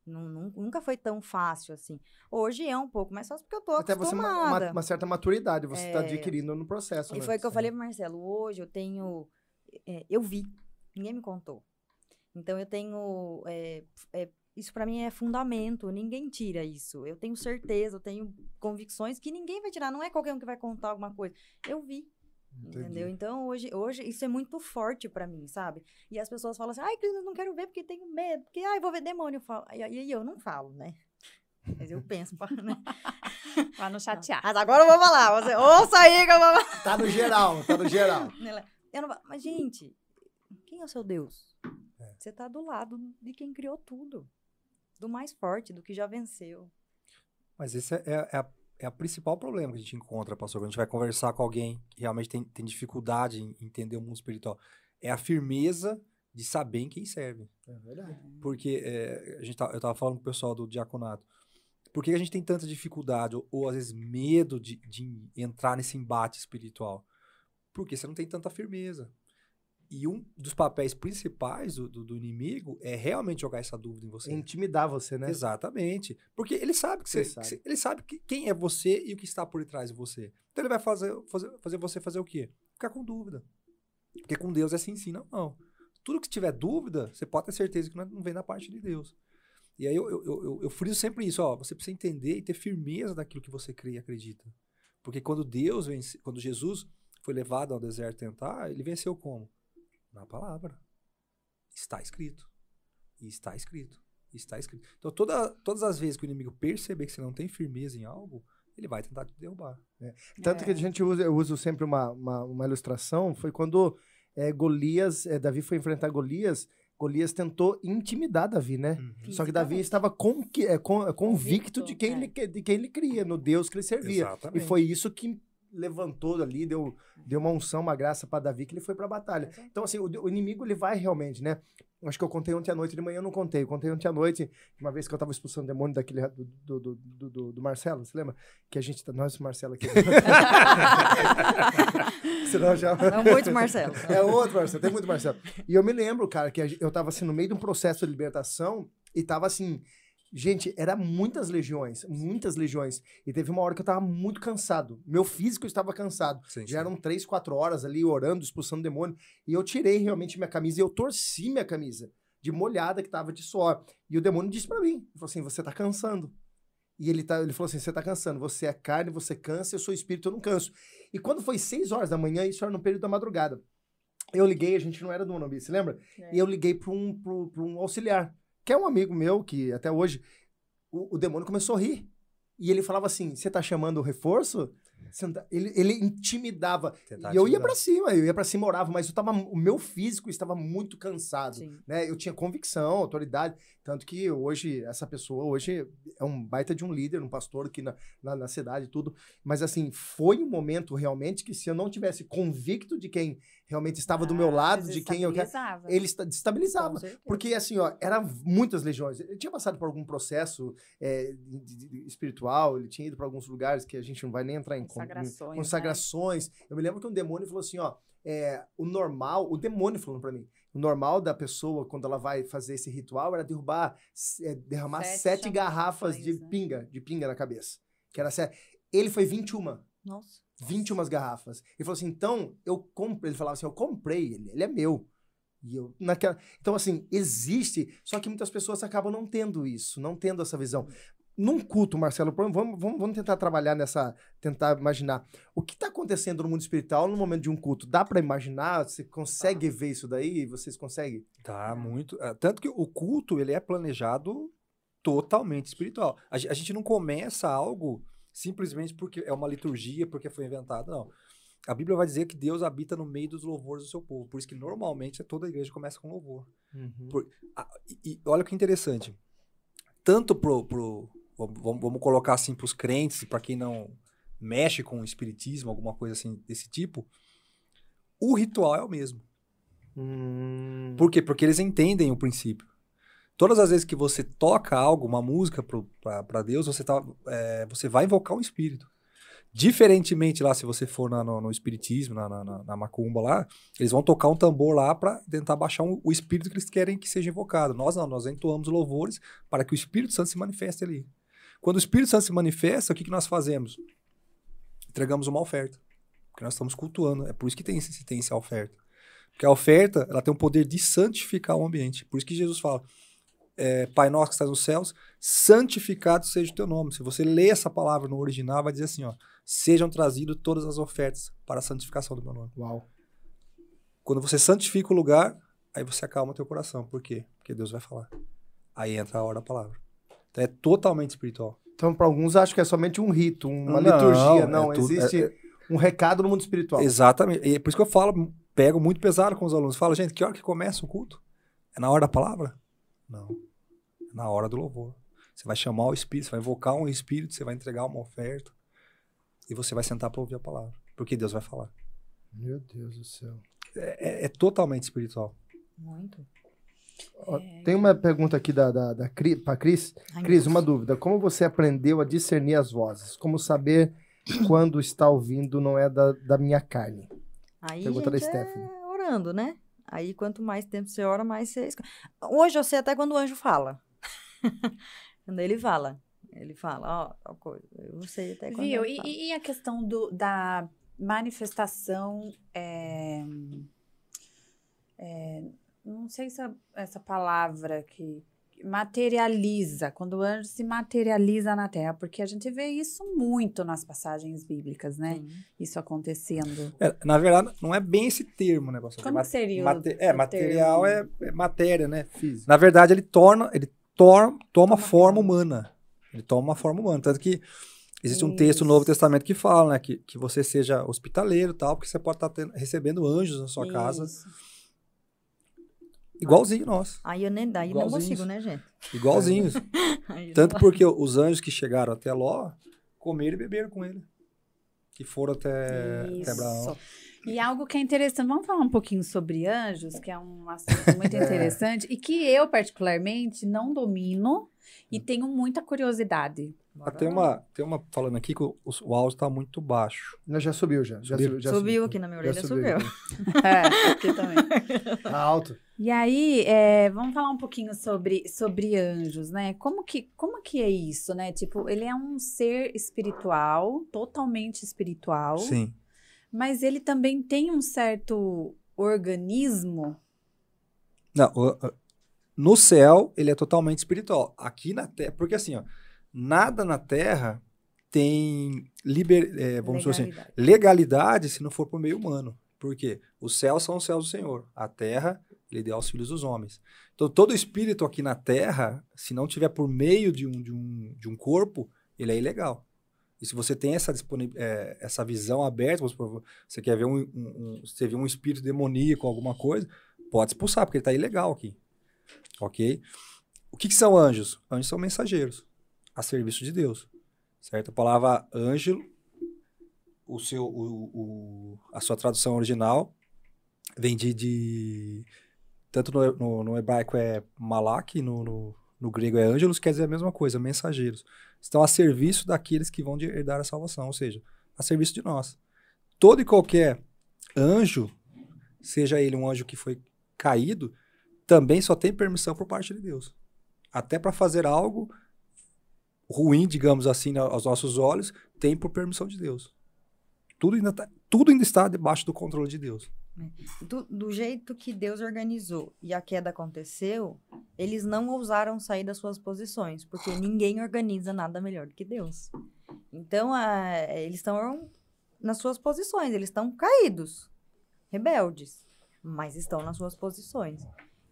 Nun- nun- nunca foi tão fácil assim. Hoje é um pouco mais fácil porque eu tô Até você, uma, acostumada. uma- uma certa maturidade você está É. adquirindo no processo. E né? foi o que eu falei pro Marcelo. Hoje eu tenho. é, eu vi, ninguém me contou. Então eu tenho. é, é, isso pra mim é fundamento, ninguém tira isso. Eu tenho certeza, eu tenho convicções que ninguém vai tirar. Não é qualquer um que vai contar alguma coisa. Eu vi. Entendeu? Então, hoje, hoje isso é muito forte pra mim, sabe? E as pessoas falam assim, ai, Cris, eu não quero ver porque tenho medo, porque, ai, vou ver demônio. Eu falo, e aí eu não falo, né? Mas eu penso, pá, né? Pra não chatear. Mas agora eu vou falar, você ouça aí que eu vou falar. Tá no geral, tá no geral. Não, mas, gente, quem é o seu Deus? É. Você tá do lado de quem criou tudo. Do mais forte, do que já venceu. Mas esse é, é, a, é a principal problema que a gente encontra, pastor. Quando a gente vai conversar com alguém que realmente tem, tem dificuldade em entender o mundo espiritual. É a firmeza de saber em quem serve. É verdade. Porque é, a gente tá, eu tava falando com o pessoal do diaconato. Por que a gente tem tanta dificuldade, ou, ou às vezes medo de, de entrar nesse embate espiritual? Porque você não tem tanta firmeza. E um dos papéis principais do, do, do inimigo é realmente jogar essa dúvida em você. Intimidar você, né? Exatamente. Porque ele sabe que você, Ele sabe. que ele sabe que- quem é você e o que está por trás de você. Então ele vai fazer, fazer, fazer você fazer o quê? Ficar com dúvida. Porque com Deus é sim, sim, não, não. Tudo que tiver dúvida, você pode ter certeza que não não vem da parte de Deus. E aí eu, eu, eu, eu, eu friso sempre isso, ó. Você precisa entender e ter firmeza daquilo que você crê e acredita. Porque quando Deus vence, quando Jesus foi levado ao deserto tentar, ele venceu como? Na palavra. Está escrito. E está escrito. Está escrito. Então, toda, todas as vezes que o inimigo perceber que você não tem firmeza em algo, ele vai tentar te derrubar. Tanto que a gente usa, eu uso sempre uma, uma, uma ilustração, foi quando é, Golias, é, Davi foi enfrentar Golias, Golias tentou intimidar Davi, né? Só que Davi estava con, é, con- é, convicto Convicto, de quem, é. ele, de quem ele cria, no Deus que ele servia. Exatamente. E foi isso que levantou ali, deu, deu uma unção, uma graça para Davi, que ele foi para a batalha. Então, assim, o, o inimigo, ele vai realmente, né? Acho que eu contei ontem à noite, de manhã eu não contei. Eu contei ontem à noite, uma vez que eu tava expulsando o demônio daquele, do, do, do, do, do- Marcelo, você lembra? Que a gente, tá- nós, o Marcelo aqui. Senão já... Não muitos Marcelo. É outro Marcelo, tem muito Marcelo. E eu me lembro, cara, que eu tava assim, no meio de um processo de libertação e tava assim. Gente, era muitas legiões, muitas legiões. E teve uma hora que eu tava muito cansado. Meu físico estava cansado. Sim, Já eram três, quatro horas ali orando, expulsando demônio. E eu tirei realmente minha camisa e eu torci minha camisa, de molhada que tava de suor. E o demônio disse pra mim: ele falou assim, você tá cansando. E ele, tá, ele falou assim: você tá cansando, você é carne, você cansa, eu sou espírito, eu não canso. E quando foi seis horas da manhã, isso era no período da madrugada. Eu liguei, a gente não era do Monobi, você lembra? É. E eu liguei para um, pra um auxiliar, que é um amigo meu, que até hoje o, o demônio começou a rir. E ele falava assim: Você tá chamando o reforço? Tá-" Ele, ele intimidava. Tentar e eu ia pra cima, eu ia pra cima, orava, mas eu tava, o meu físico estava muito cansado. Sim. Né? Eu tinha convicção, autoridade. Tanto que hoje, essa pessoa hoje é um baita de um líder, um pastor aqui na, na, na cidade e tudo. Mas assim, foi um momento realmente que se eu não tivesse convicto de quem realmente estava do meu Ah, lado, de quem eu quero, ele esta- destabilizava. Porque, assim, ó, era muitas legiões. Ele tinha passado por algum processo é, espiritual, ele tinha ido para alguns lugares que a gente não vai nem entrar em con- Consagrações, em né? consagrações. Eu me lembro que um demônio falou assim, ó, é, o normal, o demônio falando para mim, o normal da pessoa, quando ela vai fazer esse ritual, era derrubar, é, derramar Sete sete garrafas de né? pinga, de pinga na cabeça. Que era sete. Ele foi 21. Nossa. 21 garrafas. Ele falou assim, então, eu comprei. Ele falava assim, eu comprei ele, ele é meu. E eu, naquela... Então, assim, existe, só que muitas pessoas acabam não tendo isso, não tendo essa visão. Num culto, Marcelo, vamos, vamos, vamos tentar trabalhar nessa, tentar imaginar. O que está acontecendo no mundo espiritual no momento de um culto? Dá para imaginar? Você consegue ver isso daí? Vocês conseguem? Tá, muito. ah, Tanto que o culto, ele é planejado totalmente espiritual. A, a gente não começa algo simplesmente porque é uma liturgia, porque foi inventado, não. A Bíblia vai dizer que Deus habita no meio dos louvores do seu povo. Por isso que normalmente toda igreja começa com louvor. Por- Ah, e, e olha que interessante. Tanto pro. pro vamos, vamos- vamos colocar assim para os crentes, para quem não mexe com o espiritismo, alguma coisa assim desse tipo, o ritual é o mesmo. Hum, Por quê? Porque eles entendem o princípio. Todas as vezes que você toca algo, uma música para Deus, você, tá, é, você vai invocar um espírito. Diferentemente lá, se você for na- no, no espiritismo, na, na, na- macumba lá, eles vão tocar um tambor lá para tentar baixar um- o espírito que eles querem que seja invocado. Nós não, nós entoamos louvores para que o Espírito Santo se manifeste ali. Quando o Espírito Santo se manifesta, o que, que nós fazemos? Entregamos uma oferta. Porque nós estamos cultuando. É por isso que tem, tem essa oferta. Porque a oferta, ela tem o poder de santificar o ambiente. Por isso que Jesus fala, é, Pai Nosso que estás nos céus, santificado seja o teu nome. Se você lê essa palavra no original, vai dizer assim, ó, sejam trazidas todas as ofertas para a santificação do meu nome. Uau. Quando você santifica o lugar, aí você acalma o teu coração. Por quê? Porque Deus vai falar. Aí entra a hora da palavra. Então é totalmente espiritual. Então, para alguns, acho que é somente um rito, uma Não, liturgia. é Não, existe é- um recado no mundo espiritual. Exatamente. E é por isso que eu falo, pego muito pesado com os alunos. Falo, gente, que hora que começa o culto? É na hora da palavra? Não. É na hora do louvor. Você vai chamar o Espírito, você vai invocar um Espírito, você vai entregar uma oferta e você vai sentar para ouvir a palavra. Porque Deus vai falar. Meu Deus do céu. É, é- é totalmente espiritual. Muito. Ó, Tem uma pergunta aqui da, da, da Cri, pra Cris. Ai, Cris, uma dúvida. Como você aprendeu a discernir as vozes? Como saber quando está ouvindo não é da, da minha carne? Aí, Pergunta da gente, Stephanie. é orando, né? Aí, quanto mais tempo você ora, mais você... Hoje eu sei até quando o anjo fala. quando ele fala. Ele fala, ó, tal coisa. Eu sei até quando Viu? E, e- a questão do, da manifestação. é, é, não sei se é essa palavra que materializa, quando o anjo se materializa na terra, porque a gente vê isso muito nas passagens bíblicas, né? Sim. Isso acontecendo. É, na verdade, não é bem esse termo, né? pastor? Como Ma- que seria o- mate- É, o material é, é matéria, né? Físico. Na verdade, ele torna, ele tor- toma Toma forma forma. humana. Ele toma uma forma humana. Tanto que existe um texto no Isso. Novo Testamento que fala, né? Que, que você seja hospitaleiro e tal, porque você pode estar tendo- recebendo anjos na sua casa. Igualzinho nós. Aí eu nem, daí não consigo, né, gente? Igualzinhos. Tanto porque os anjos que chegaram até Ló comeram e beberam com ele. Que foram até, até Abraão. E algo que é interessante, vamos falar um pouquinho sobre anjos, que é um assunto muito É. interessante e que eu, particularmente, não domino e tenho muita curiosidade. Ah, tem, uma, tem uma falando aqui que o, o áudio está muito baixo. Não, já subiu, já. já Subiu? subiu, já Subiu aqui na minha Já orelha, subiu. aqui. É, aqui também. Tá alto. E aí, é, vamos falar um pouquinho sobre, sobre anjos, né? Como que, como que é isso, né? Tipo, ele é um ser espiritual, totalmente espiritual, Sim. mas ele também tem um certo organismo. Não, no céu ele é totalmente espiritual. Aqui na Terra, porque assim, ó, nada na Terra tem liber, é, vamos dizer assim, Legalidade. legalidade se não for por meio humano. Por quê? Os céus são os céus do Senhor. A terra, ele deu aos filhos dos homens. Então, todo espírito aqui na terra, se não tiver por meio de um, de um, de um corpo, ele é ilegal. E se você tem essa, eh, essa visão aberta, você quer ver um, um, um- você viu um espírito demoníaco, alguma coisa, pode expulsar, porque ele está ilegal aqui. Ok? O que, que são anjos? Anjos são mensageiros a serviço de Deus. Certo? A palavra anjo o seu, o, o- a sua tradução original vem de, de- tanto no, no, no hebraico é malak, no, no, no grego é ângelos, quer dizer a mesma coisa, mensageiros. Estão a serviço daqueles que vão herdar a salvação, ou seja, a serviço de nós. Todo e qualquer anjo, seja ele um anjo que foi caído, também só tem permissão por parte de Deus. Até para fazer algo ruim, digamos assim, aos nossos olhos, tem por permissão de Deus. Tudo ainda, tá- tudo ainda está debaixo do controle de Deus. Do, do jeito que Deus organizou e a queda aconteceu, eles não ousaram sair das suas posições, porque ninguém organiza nada melhor do que Deus. Então, a- eles estão nas suas posições, eles estão caídos, rebeldes, mas estão nas suas posições.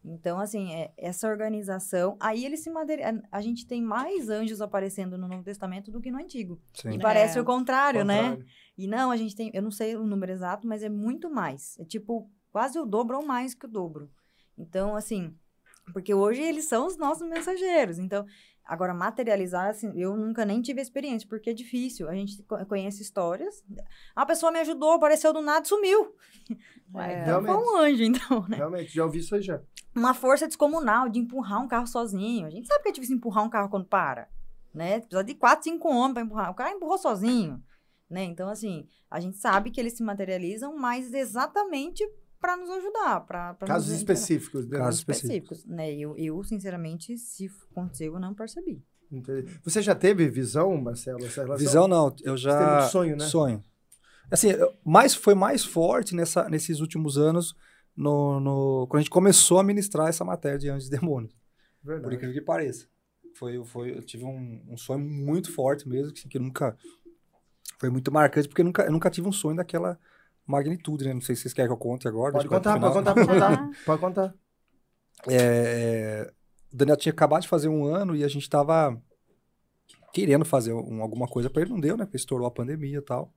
Então, assim, é- essa organização. Aí eles se materializam. A gente tem mais anjos aparecendo no Novo Testamento do que no Antigo. Sim. E parece É. o contrário, né? Contrário. E não, a gente tem, eu não sei o número exato, mas é muito mais. É tipo quase o dobro ou mais que o dobro. Então, assim, porque hoje eles são os nossos mensageiros. Então, agora materializar, assim, eu nunca nem tive experiência, porque é difícil. A gente co- conhece histórias. A pessoa me ajudou, apareceu do nada e sumiu. É. então foi um anjo, então, né? Realmente, já ouvi isso aí já. Uma força descomunal de empurrar um carro sozinho. A gente sabe que é difícil empurrar um carro quando para, né? Precisa de quatro, cinco homens para empurrar. O cara empurrou sozinho, né? Então, assim, a gente sabe que eles se materializam, mas exatamente para nos ajudar, para Casos específicos. né? Casos específicos, né? Eu, eu, sinceramente, se aconteceu, eu não percebi. Entendi. Você já teve visão, Marcelo? Visão não, eu já muito sonho, né? sonho. Assim, mais foi mais forte nessa, nesses últimos anos no, no- quando a gente começou a ministrar essa matéria de anjos e demônios. Por Verdade. incrível que pareça. Foi, foi, eu tive um, um sonho muito forte mesmo, que, que nunca. Foi muito marcante, porque eu nunca, eu nunca tive um sonho daquela magnitude, né? Não sei se vocês querem que eu conte agora. Pode contar, pode contar, pode contar. Pode contar. É, o Daniel tinha acabado de fazer um ano e a gente tava querendo fazer um- alguma coisa para ele, não deu, né? Porque estourou a pandemia e tal.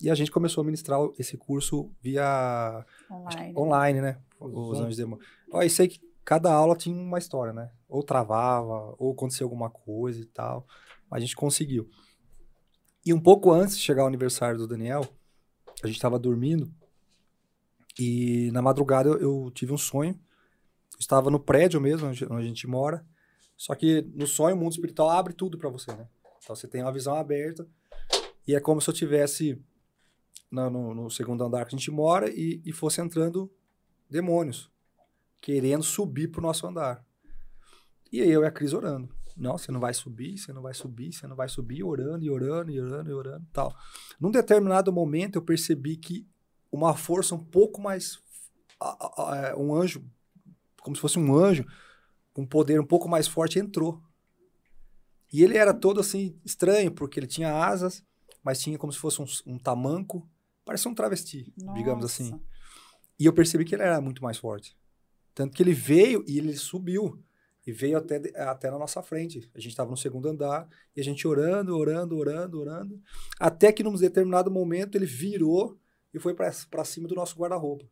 E a gente começou a ministrar esse curso via Online. online, né? O Os anjos demônios. Ó, e sei que cada aula tinha uma história, né? Ou travava, ou acontecia alguma coisa e tal. Mas a gente conseguiu. E um pouco antes de chegar o aniversário do Daniel, a gente tava dormindo e na madrugada eu, eu tive um sonho. Eu estava no prédio mesmo, onde, onde a gente mora. Só que no sonho o mundo espiritual abre tudo para você, né? Então você tem uma visão aberta e é como se eu tivesse no, no segundo andar que a gente mora e, e fosse entrando demônios querendo subir pro nosso andar. E eu e a Cris orando. Não, você não vai subir, você não vai subir, você não vai subir, orando e orando e orando e orando tal. Num determinado momento eu percebi que uma força um pouco mais. é, Um anjo, como se fosse um anjo, com um poder um pouco mais forte, entrou. E ele era todo assim, estranho, porque ele tinha asas, mas tinha como se fosse um, um tamanco, parecia um travesti, digamos assim. Nossa. E eu percebi que ele era muito mais forte. Tanto que ele veio e ele subiu. E veio até, até na nossa frente. A gente estava no segundo andar e a gente orando, orando, orando, orando. Até que num determinado momento ele virou e foi para cima do nosso guarda-roupa.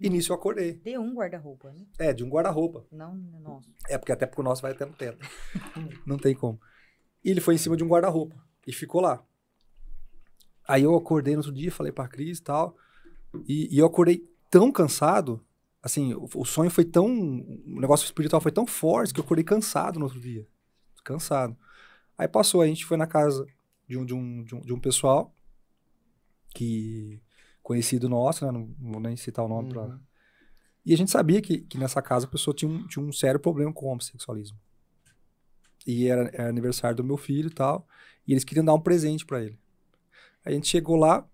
E nisso eu acordei. De um guarda-roupa, né? É, de um guarda-roupa. Não, nossa. É, porque até porque o nosso vai até no teto. Não tem como. E ele foi em cima de um guarda-roupa e ficou lá. Aí eu acordei no outro dia, falei pra Cris e tal. E, e eu acordei tão cansado, assim, o, o sonho foi tão. O negócio espiritual foi tão forte que eu acordei cansado no outro dia. Cansado. Aí passou, a gente foi na casa de um, de um, de um, de um pessoal que. conhecido nosso, né? Não vou nem citar o nome pra, Uhum. e a gente sabia que, que nessa casa a pessoa tinha um, tinha um sério problema com o homossexualismo. E era, era aniversário do meu filho e tal. E eles queriam dar um presente pra ele. Aí a gente chegou lá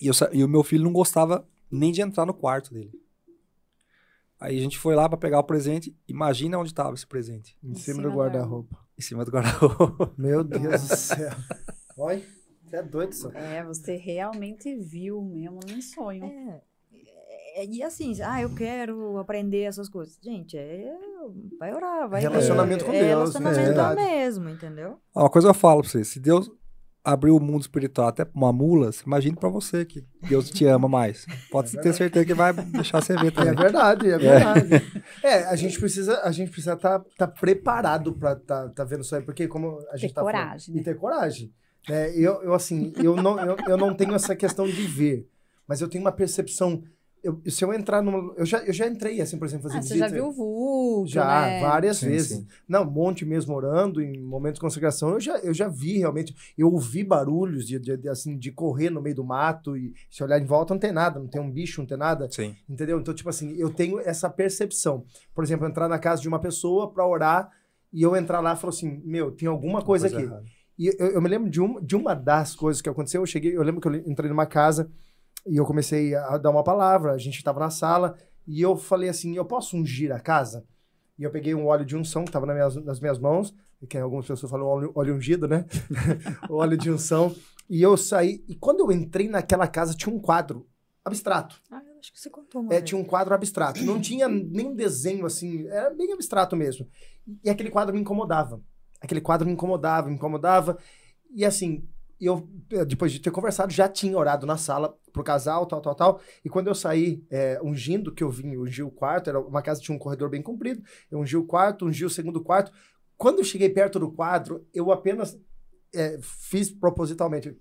e, eu e o meu filho não gostava nem de entrar no quarto dele. Aí a gente foi lá pra pegar o presente. Imagina onde tava esse presente. Em Em cima cima do guarda-roupa. Em cima do guarda-roupa. Meu Deus do céu. Olha, você é doido, só. É, você realmente viu mesmo num sonho. É, é, e assim, ah, eu quero aprender essas coisas. Gente, é. Vai orar, vai. Relacionamento é, com é Deus, relacionamento é mesmo, entendeu? Uma coisa eu falo pra você. Se Deus abriu o mundo espiritual até pra uma mula, você imagine pra você que Deus te ama mais. Pode ter certeza que vai deixar você ver É também. verdade, é verdade. É, a gente precisa a gente precisa estar tá, preparado para tá, tá vendo isso aí, porque como a gente Ter tá falando- coragem, e né? ter coragem. É, eu, eu assim, eu não eu, eu não tenho essa questão de ver, mas eu tenho uma percepção eu, se eu entrar numa eu já eu já entrei assim, por exemplo, fazer Ah, você já visita- viu o vulto, Já, né? várias Sim, vezes. sim. Não, um monte mesmo orando, em momentos de consagração, eu já, eu já vi realmente. Eu ouvi barulhos de, de- de, assim, de correr no meio do mato e se olhar em volta não tem nada, não tem um bicho, não tem nada. Sim. Entendeu? Então, tipo assim, eu tenho essa percepção. Por exemplo, entrar na casa de uma pessoa pra orar e eu entrar lá e falar assim: Meu, tem alguma coisa, aqui. errada. E eu, eu me lembro de, um, de uma das coisas que aconteceu. Eu cheguei, eu lembro que eu entrei numa casa e eu comecei a dar uma palavra. A gente estava na sala e eu falei assim: Eu posso ungir a casa? E eu peguei um óleo de unção que estava nas minhas, nas minhas mãos, que algumas pessoas falam óleo, óleo ungido, né? o óleo de unção. E eu saí. E quando eu entrei naquela casa, tinha um quadro abstrato. Ah, eu acho que você contou uma É, tinha um quadro abstrato. Não tinha nenhum desenho assim, era bem abstrato mesmo. E aquele quadro me incomodava. Aquele quadro me incomodava, me incomodava. E assim, eu, depois de ter conversado, já tinha orado na sala pro casal, tal, tal, tal. E quando eu saí é, ungindo, que eu vim ungir o quarto, era uma casa que tinha um corredor bem comprido. Eu ungi o quarto, ungi o segundo quarto. Quando eu cheguei perto do quadro, eu apenas é, fiz propositalmente.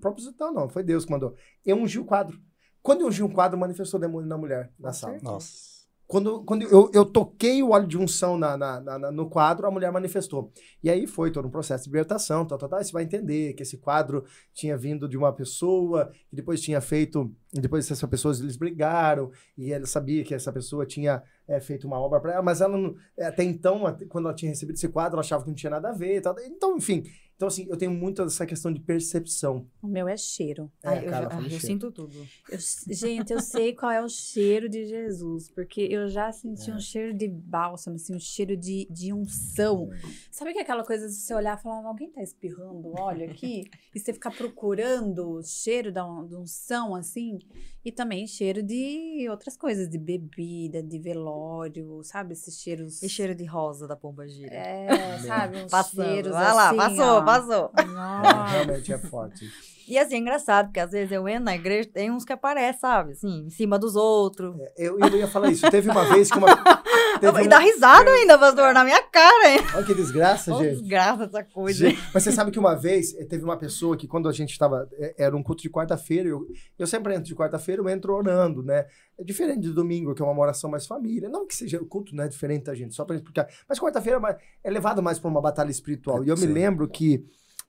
Proposital não, foi Deus que mandou. Eu ungi o quadro. Quando eu ungi o quadro, manifestou demônio na mulher, na sala. Nossa. Quando, quando eu, eu toquei o óleo de unção na, na- na- no quadro, a mulher manifestou. E aí foi todo um processo de libertação, tal, tal, tal. Você vai entender que esse quadro tinha vindo de uma pessoa, que depois tinha feito. Depois essa pessoa eles brigaram, e ela sabia que essa pessoa tinha é, feito uma obra para ela, mas ela não, até então, quando ela tinha recebido esse quadro, ela achava que não tinha nada a ver. Tal. Então, enfim. Então, assim, eu tenho muito essa questão de percepção. O meu é cheiro. É, Ai, a eu, já- fala eu cheiro. sinto tudo. Eu- gente, eu sei qual é o cheiro de Jesus, porque eu já senti um cheiro de bálsamo, assim, um cheiro de, de unção. Sabe que é aquela coisa de você olhar e falar, alguém tá espirrando óleo aqui? e você ficar procurando o cheiro da unção, assim? E também cheiro de outras coisas, de bebida, de velório, sabe? Esses cheiros. E cheiro de rosa da pomba gira. É, sabe? Uns Passando. cheiros Vai lá, assim, passou, ó. É, Nossa. realmente é forte. E assim, é engraçado, porque às vezes eu entro na igreja, tem uns que aparecem, sabe? Assim, em cima dos outros. Eu, eu ia falar isso. Teve uma vez que uma. Teve E uma- dá risada ainda, pastor, na minha cara, hein? Olha que desgraça, Olha gente. desgraça essa coisa. Gente, Mas você sabe que uma vez eh, teve uma pessoa que, quando a gente estava. Era um culto de quarta-feira, eu, eu sempre entro de quarta-feira, eu entro orando, né? É diferente de domingo, que é uma oração mais família. Não que seja o culto, não é diferente da gente, só para explicar. Mas quarta-feira é é levado mais para uma batalha espiritual. E eu me Sim. lembro que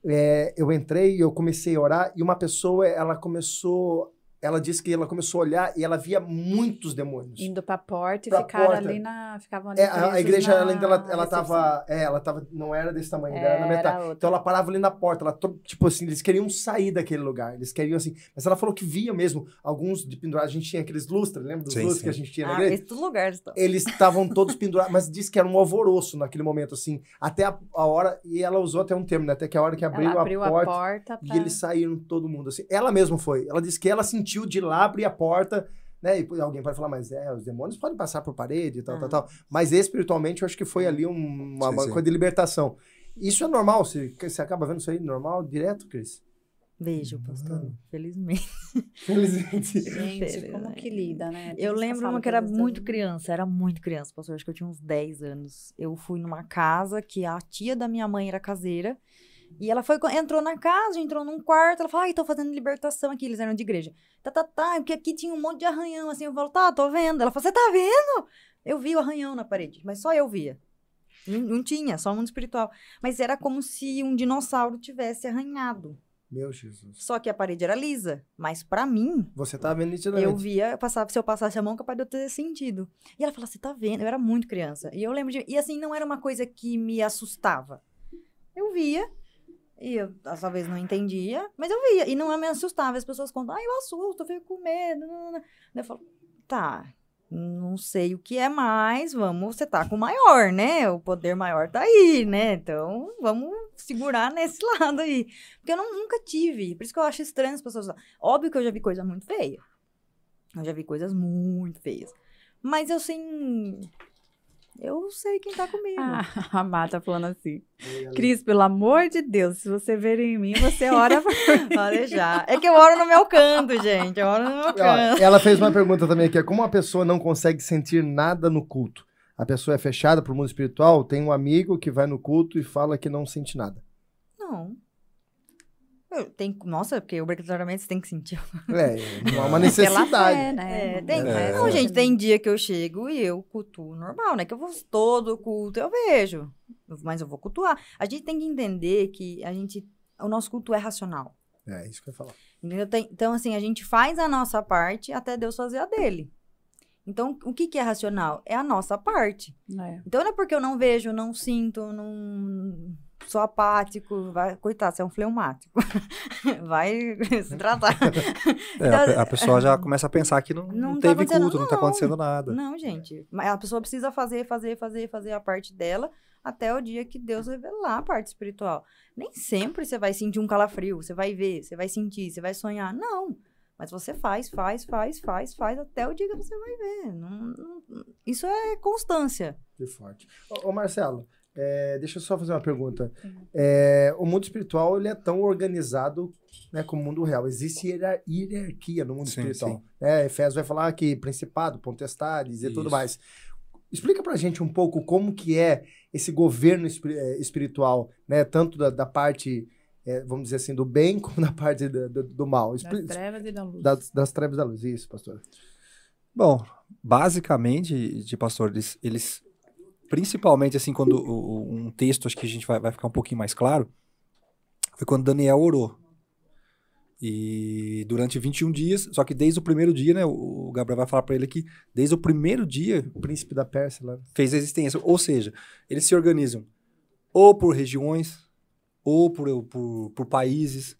eh, eu entrei, eu comecei a orar, e uma pessoa, ela começou. Ela disse que ela começou a olhar e ela via muitos demônios. Indo pra porta e Pra ficaram porta. ali na. Ficavam ali É, a, igreja, na ela ainda ela, tava. É, ela tava. Não era desse tamanho, era na Era metade. outra. Então ela parava ali na porta, ela, tipo assim, eles queriam sair daquele lugar, eles queriam assim, mas ela falou que via mesmo, alguns de pendurados, a gente tinha aqueles lustres, lembra dos Sim, lustres sim. que a gente tinha na Ah, igreja? esses lugares estão. Eles estavam todos pendurados, mas disse que era um alvoroço naquele momento, assim, até a, a hora, e ela usou até um termo, né, até que a hora que abriu, Ela abriu a porta, a porta e pra... eles saíram todo mundo, assim, ela mesma foi, ela disse que ela sentiu de lá abrir a porta, né, e alguém pode falar, mas é, os demônios podem passar por parede e tal, tal, Ah. tal, mas espiritualmente eu acho que foi ali um- uma, Sim, uma sim. coisa de libertação. Isso é normal? Você, você acaba vendo isso aí normal, direto, Cris? Vejo, pastor. Mano. Felizmente. Felizmente. Gente, como que lida, né? Tem Eu lembro uma que era muito criança, era muito criança, pastor. Acho que eu tinha uns 10 anos. Eu fui numa casa que a tia da minha mãe era caseira. E ela foi, entrou na casa, entrou num quarto, ela falou, ai, tô fazendo libertação aqui, eles eram de igreja. Tá, tá, tá, porque aqui tinha um monte de arranhão, assim, eu falo, tá, tô vendo. Ela falou, você tá vendo? Eu vi o arranhão na parede, mas só eu via. Não, não tinha, só o mundo espiritual. Mas era como se um dinossauro tivesse arranhado. Meu Jesus. Só que a parede era lisa. Mas pra mim, Você tá vendo nitidamente. eu via, eu passava, se eu passasse a mão, capaz de eu ter sentido. E ela falou, você tá vendo? Eu era muito criança. E eu lembro de. E assim, não era uma coisa que me assustava. Eu via, e eu talvez não entendia, mas eu via. E não me assustava. As pessoas contam, ah, eu assusto, eu fico com medo. não, não, não." Daí eu falo, tá. Não sei o que é mais, vamos, você tá com o maior, né? O poder maior tá aí, né? Então, vamos segurar nesse lado aí. Porque eu não- nunca tive. Por isso que eu acho estranho as pessoas. Óbvio que eu já vi coisa muito feia. Eu já vi coisas muito feias. Mas eu assim. Eu sei quem tá comigo. Ah, a Má tá falando assim. Cris, pelo amor de Deus, se você ver em mim, você ora pra Pode deixar. É que eu oro no meu canto, gente. Eu oro no meu canto. ela fez uma pergunta também aqui. é Como uma pessoa não consegue sentir nada no culto? A pessoa é fechada pro mundo espiritual? Tem um amigo que vai no culto e fala que não sente nada. Não. Tenho, nossa, porque obrigatoriamente você tem que sentir. É, não há uma necessidade. fé, né? É, tem, É. Não, gente, tem dia que eu chego e eu cultuo normal, né? Que eu vou todo culto, eu vejo. Mas eu vou cultuar. A gente tem que entender que a gente. O nosso culto é racional. É, isso que eu ia falar. Entendeu? Tem- Então, assim, a gente faz a nossa parte até Deus fazer a dele. Então, o que, que é racional? É a nossa parte. É. Então, não é porque eu não vejo, não sinto, não sou apático, vai, coitado, você é um fleumático. vai se tratar. É, a, pe- a pessoa já começa a pensar que não, Não não tá teve acontecendo- culto, não tá não. acontecendo nada. Não, gente. Mas a pessoa precisa fazer, fazer, fazer, fazer a parte dela até o dia que Deus revelar a parte espiritual. Nem sempre você vai sentir um calafrio, você vai ver, você vai sentir, você vai sonhar. Não. Mas você faz, faz, faz, faz, faz até o dia que você vai ver. Não- não- isso é constância. Que forte. Ô, ô, Marcelo, é, deixa eu só fazer uma pergunta. É, o mundo espiritual ele é tão organizado né, como o mundo real. Existe hierar- hierarquia no mundo Sim, espiritual. sim. É, Efésios vai falar que principado, potestades e tudo Isso. mais. Explica pra gente um pouco como que é esse governo eh, espiritual, né? Tanto da, da parte, eh, vamos dizer assim, do bem como da parte do, do- do mal. Das trevas e da luz. das, das trevas da luz. Isso, pastor. Bom, basicamente, de pastor, eles, eles principalmente assim, quando o- um texto, acho que a gente vai, vai ficar um pouquinho mais claro, foi quando Daniel orou. E durante 21 dias, só que desde o primeiro dia, né, o o Gabriel vai falar para ele que desde o primeiro dia O príncipe da Pérsia lá. fez a existência. Ou seja, eles se organizam ou por regiões, ou por, por, por países.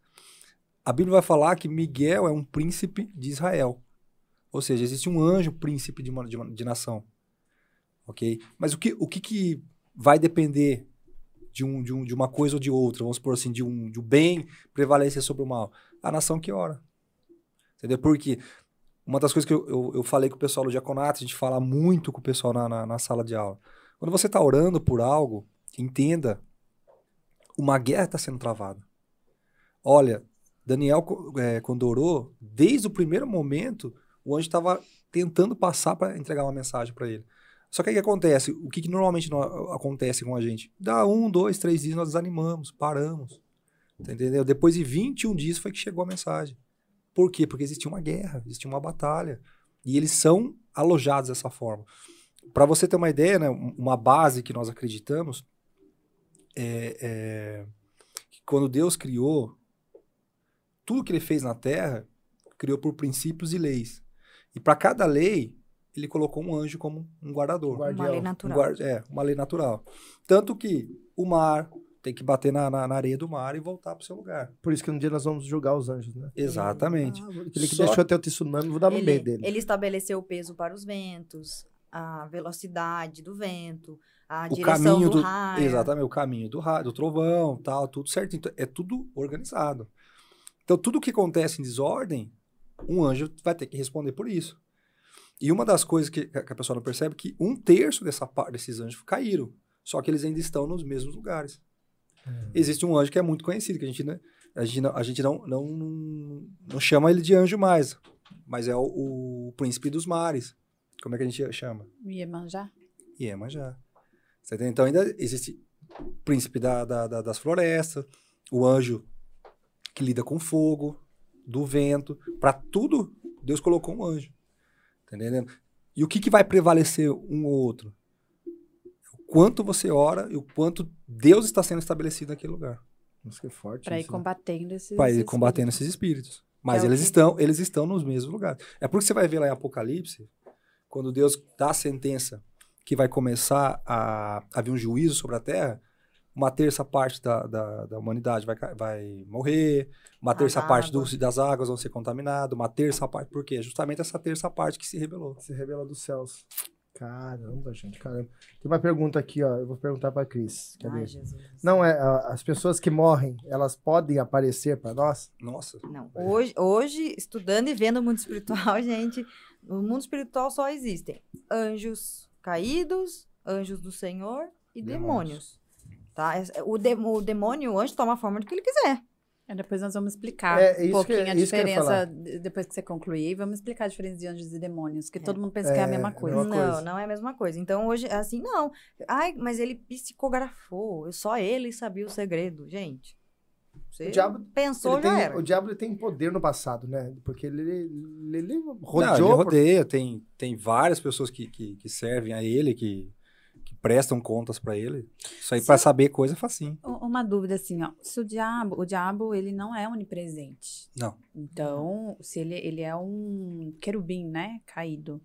A Bíblia vai falar que Miguel é um príncipe de Israel. Ou seja, existe um anjo príncipe de uma, de, uma, de nação. Ok? Mas o que, o que, que vai depender de, um, de, um, de uma coisa ou de outra? Vamos supor assim, de um, de um bem prevalecer sobre o mal. A nação que ora. Entendeu? Porque uma das coisas que eu, eu, eu falei com o pessoal do diaconato, a gente fala muito com o pessoal na, na, na sala de aula. Quando você está orando por algo, entenda, uma guerra está sendo travada. Olha, Daniel, é, desde o primeiro momento, o anjo estava tentando passar para entregar uma mensagem para ele. Só que aí que acontece? O que, que normalmente acontece com a gente? Dá um, dois, três dias, nós desanimamos, paramos. Entendeu? Depois de 21 dias foi que chegou a mensagem. Por quê? Porque existia uma guerra, existia uma batalha. E eles são alojados dessa forma. Para você ter uma ideia, né, uma base que nós acreditamos é, é que quando Deus criou, tudo que ele fez na Terra, criou por princípios e leis. E para cada lei, ele colocou um anjo como um guardador. Um uma lei natural. Um guarda, é, uma lei natural. Tanto que o mar tem que bater na, na, na areia do mar e voltar para o seu lugar. Por isso que um dia nós vamos julgar os anjos, né? Exatamente. Ah, aquele que Só... deixou até o tsunami, vou dar no ele, meio dele. Ele estabeleceu o peso para os ventos, a velocidade do vento, a o direção caminho do, do raio. Exatamente, o caminho do raio, do trovão, tal, tudo certo. Então, é tudo organizado. Então, tudo que acontece em desordem, um anjo vai ter que responder por isso. E uma das coisas que, que a pessoa não percebe é que um terço dessa, desses anjos caíram. Só que eles ainda estão nos mesmos lugares. Hum. Existe um anjo que é muito conhecido, que a gente, né, a gente, não, a gente não, não, não chama ele de anjo mais, mas é o, o príncipe dos mares. Como é que a gente chama? Iemanjá. Iemanjá. Então ainda existe o príncipe da, da, da, das florestas, o anjo que lida com fogo, do vento. Para tudo, Deus colocou um anjo. Tá entendendo? E o que, que vai prevalecer um ou outro? O quanto você ora e o quanto Deus está sendo estabelecido naquele lugar. Nossa, que forte. Para ir combatendo esses Para ir combatendo esses espíritos. Mas é eles, estão, eles estão nos mesmos lugares. É por que você vai ver lá em Apocalipse, quando Deus dá a sentença que vai começar a haver um juízo sobre a terra, uma terça parte da, da, da humanidade vai, vai morrer, uma terça parte do, das águas vão ser contaminadas, uma terça parte. Por quê? Justamente essa terça parte que se rebelou. Se rebelou dos céus. Caramba, gente, caramba. Tem uma pergunta aqui, ó. Eu vou perguntar para Cris. Ai, Jesus. Não, é, as pessoas que morrem, elas podem aparecer para nós? Nossa. Não. Hoje, hoje, estudando e vendo o mundo espiritual, gente, no mundo espiritual só existem anjos caídos, anjos do Senhor e demônios. demônios. Tá? O, de, o demônio, o anjo, toma a forma do que ele quiser. É, depois nós vamos explicar é, um pouquinho que, a diferença, depois que você concluir, vamos explicar a diferença de anjos e demônios, que é. todo mundo pensa que é a mesma é, coisa. Não, coisa. não é a mesma coisa. Então, hoje, assim, não. Ai, mas ele psicografou, só ele sabia o segredo. Gente, você o diabo, pensou, já tem, era. O diabo ele tem poder no passado, né? Porque ele, ele, ele rodeou... Não, ele rodeia, tem, tem várias pessoas que, que, que servem a ele, que prestam contas para ele. Isso aí para saber coisa é facinho. Uma dúvida assim, ó, se o diabo, o diabo ele não é onipresente. Não. Então, se ele, ele é um querubim, né, caído.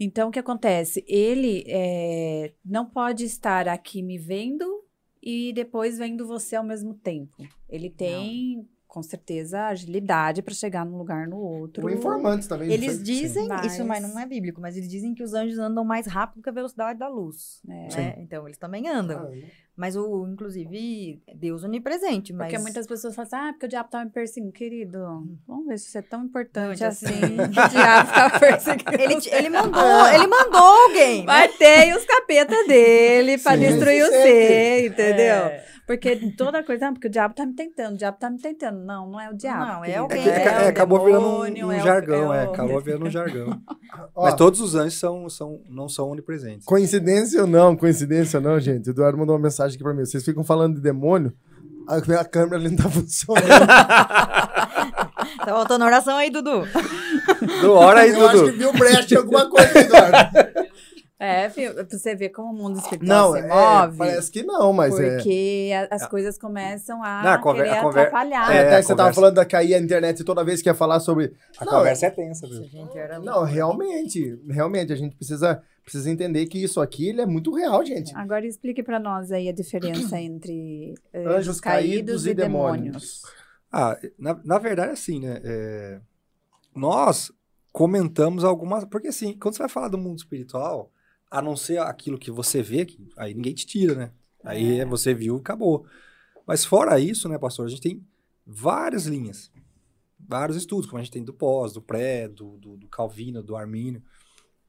Então, o que acontece? Ele é, não pode estar aqui me vendo e depois vendo você ao mesmo tempo. Ele tem não com certeza, agilidade para chegar num lugar no outro. O informantes também. Eles dizem, mas... isso mas não é bíblico, mas eles dizem que os anjos andam mais rápido que a velocidade da luz. É. Né? Então, eles também andam. Ah, mas, o, inclusive, Deus onipresente. Mas... Porque muitas pessoas falam assim, ah, porque o diabo tá me perseguindo. Querido, vamos ver se você é tão importante não, assim. o diabo tá perseguindo. Ele, ele mandou, ele mandou alguém. Vai né? ter os capeta dele para destruir você, entendeu? É. Porque toda coisa, ah, porque o diabo tá me tentando, o diabo tá me tentando. Não, não é o diabo. Não, é o É, é, é, acabou virando um, um é jargão, é, acabou virando um jargão. Mas todos os anjos são, são, não são onipresentes. Coincidência ou não, coincidência ou não, gente. O Eduardo mandou uma mensagem aqui pra mim. Vocês ficam falando de demônio, a minha câmera ali não tá funcionando. tá voltando oração aí, Dudu. Do hora aí, Eu Dudu. acho que viu brecha em alguma coisa, Eduardo. É, pra você ver como o mundo espiritual não, se é, move. parece que não, mas porque é. Porque as é. coisas começam a, não, a querer a conver... atrapalhar. É, até você conversa... tava falando da cair a internet toda vez que ia falar sobre... A não, conversa é tensa, viu? Não, realmente, realmente, a gente precisa precisa entender que isso aqui ele é muito real, gente. Agora explique para nós aí a diferença entre eh, Anjos caídos e demônios. Ah, na, na verdade, assim, né? é, nós comentamos algumas. Porque, assim, quando você vai falar do mundo espiritual, a não ser aquilo que você vê, que, aí ninguém te tira, né? Aí É. você viu e acabou. Mas fora isso, né, pastor, a gente tem várias linhas, vários estudos, como a gente tem do pós, do pré, do, do, do Calvino, do Armínio.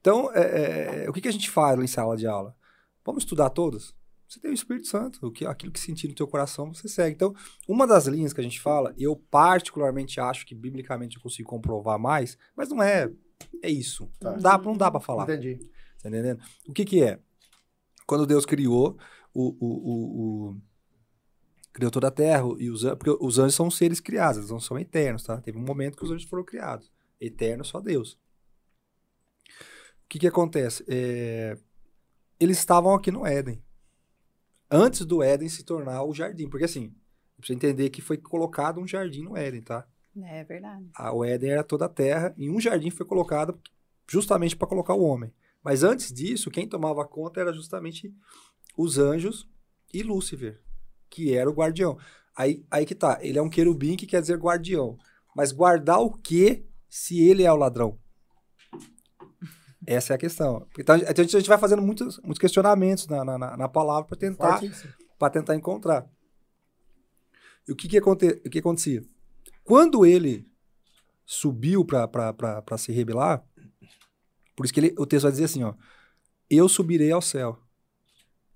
Então, é, é, o que, que a gente faz em sala de aula? Vamos estudar todas? Você tem o Espírito Santo, o que, aquilo que sentir no teu coração, você segue. Então, uma das linhas que a gente fala, eu particularmente acho que biblicamente eu consigo comprovar mais, mas não é, é isso. Tá. Não dá, não dá para falar. Entendi. Tá entendendo? O que que é? Quando Deus criou o, o, o, o- criou toda a terra e os anjos, porque os anjos são seres criados, eles não são eternos, tá? Teve um momento que os anjos foram criados. Eterno só Deus. O que que acontece? É, eles estavam aqui no Éden. Antes do Éden se tornar o jardim, porque assim, precisa entender que foi colocado um jardim no Éden, tá? É verdade. A- o Éden era toda a terra e um jardim foi colocado justamente para colocar o homem. Mas antes disso, quem tomava conta era justamente os anjos e Lúcifer, que era o guardião. Aí, aí que tá, ele é um querubim que quer dizer guardião. Mas guardar o quê se ele é o ladrão? Essa é a questão. Então a gente, a gente vai fazendo muitos, muitos questionamentos na, na, na- palavra para tentar tentar encontrar. E o que que, aconte, o que acontecia? Quando ele subiu para se rebelar, por isso que ele, o texto vai dizer assim, ó, eu subirei ao céu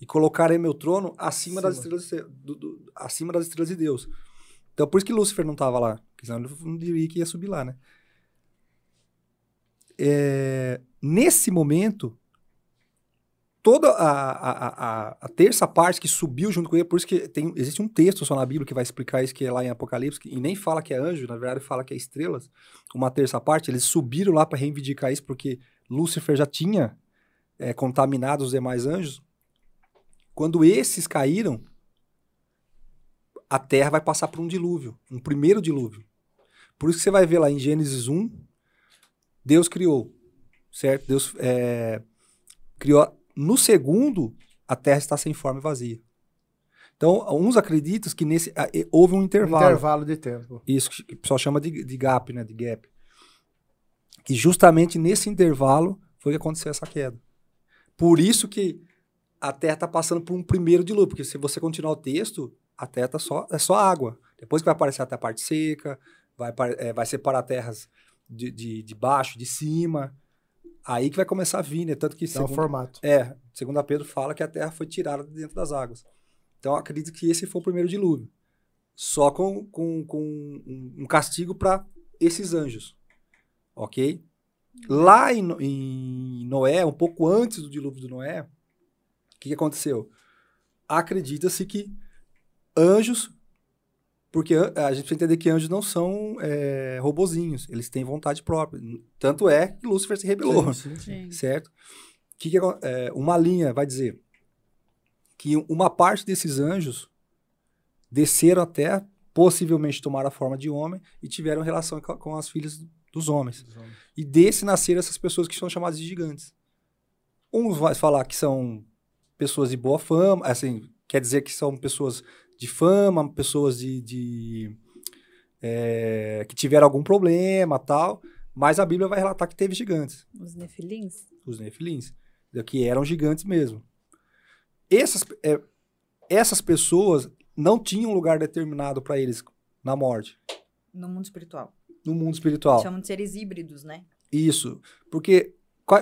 e colocarei meu trono acima, das Acima. estrelas de, do- do- acima das estrelas de Deus. Então por isso que Lúcifer não estava lá, porque senão ele não diria que ia subir lá, né? É, nesse momento, toda a, a, a, a terça parte que subiu junto com ele, por isso que tem, existe um texto só na Bíblia que vai explicar isso, que é lá em Apocalipse, e nem fala que é anjo, na verdade fala que é estrelas, uma terça parte, eles subiram lá para reivindicar isso, porque Lúcifer já tinha é, contaminado os demais anjos. Quando esses caíram, a terra vai passar por um dilúvio, um primeiro dilúvio. Por isso que você vai ver lá em Gênesis 1, Deus criou, certo? Deus é, criou. No segundo, a terra está sem forma e vazia. Então, uns acreditam que nesse houve um intervalo. Intervalo de tempo. Isso que o pessoal chama de, de gap, né? De gap. Que justamente nesse intervalo foi que aconteceu essa queda. Por isso que a Terra está passando por um primeiro dilúvio, porque se você continuar o texto, a Terra tá só, é só água. Depois que vai aparecer até a parte seca, vai, eh, vai separar terras de, de, de baixo, de cima. Aí que vai começar a vir, né? Tanto que Dá o segundo- formato. é, segundo a Pedro fala que a terra foi tirada de dentro das águas. Então, eu acredito que esse foi o primeiro dilúvio. Só com, com, com um um castigo para esses anjos. Ok? Lá em, em Noé, um pouco antes do dilúvio do Noé, o que, que aconteceu? Acredita-se que anjos. Porque an- a gente precisa entender que anjos não são é, robozinhos, eles têm vontade própria. Tanto é que Lúcifer se rebelou Sim, sim. Sim. certo? Que que é, uma linha vai dizer que uma parte desses anjos desceram terra, possivelmente tomaram a forma de homem e tiveram relação com, com as filhas dos homens. E desse nasceram essas pessoas que são chamadas de gigantes. Uns vai falar que são pessoas de boa fama, assim, quer dizer que são pessoas de fama, pessoas de, de, é, que tiveram algum problema, tal. Mas a Bíblia vai relatar que teve gigantes Os nefilins? os nefilins, entendeu? que eram gigantes mesmo. Essas, é, essas pessoas não tinham um lugar determinado para eles na morte, No mundo espiritual. no mundo espiritual. Chamam de seres híbridos, né? Isso, porque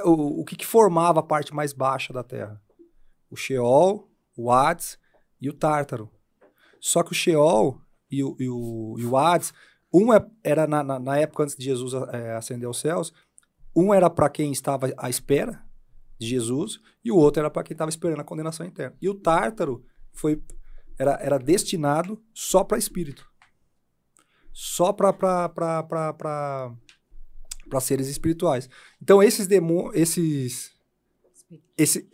o, o que, que formava a parte mais baixa da Terra? O Sheol, o Hades e o Tártaro. Só que o Sheol e o, e o, e o Hades, um é- era na, na- na época antes de Jesus é, ascender aos céus, um era para quem estava à espera de Jesus e o outro era para quem estava esperando a condenação eterna. E o Tártaro foi, era, era destinado só para espírito. Só para seres espirituais. Então esses demônios, esses esse-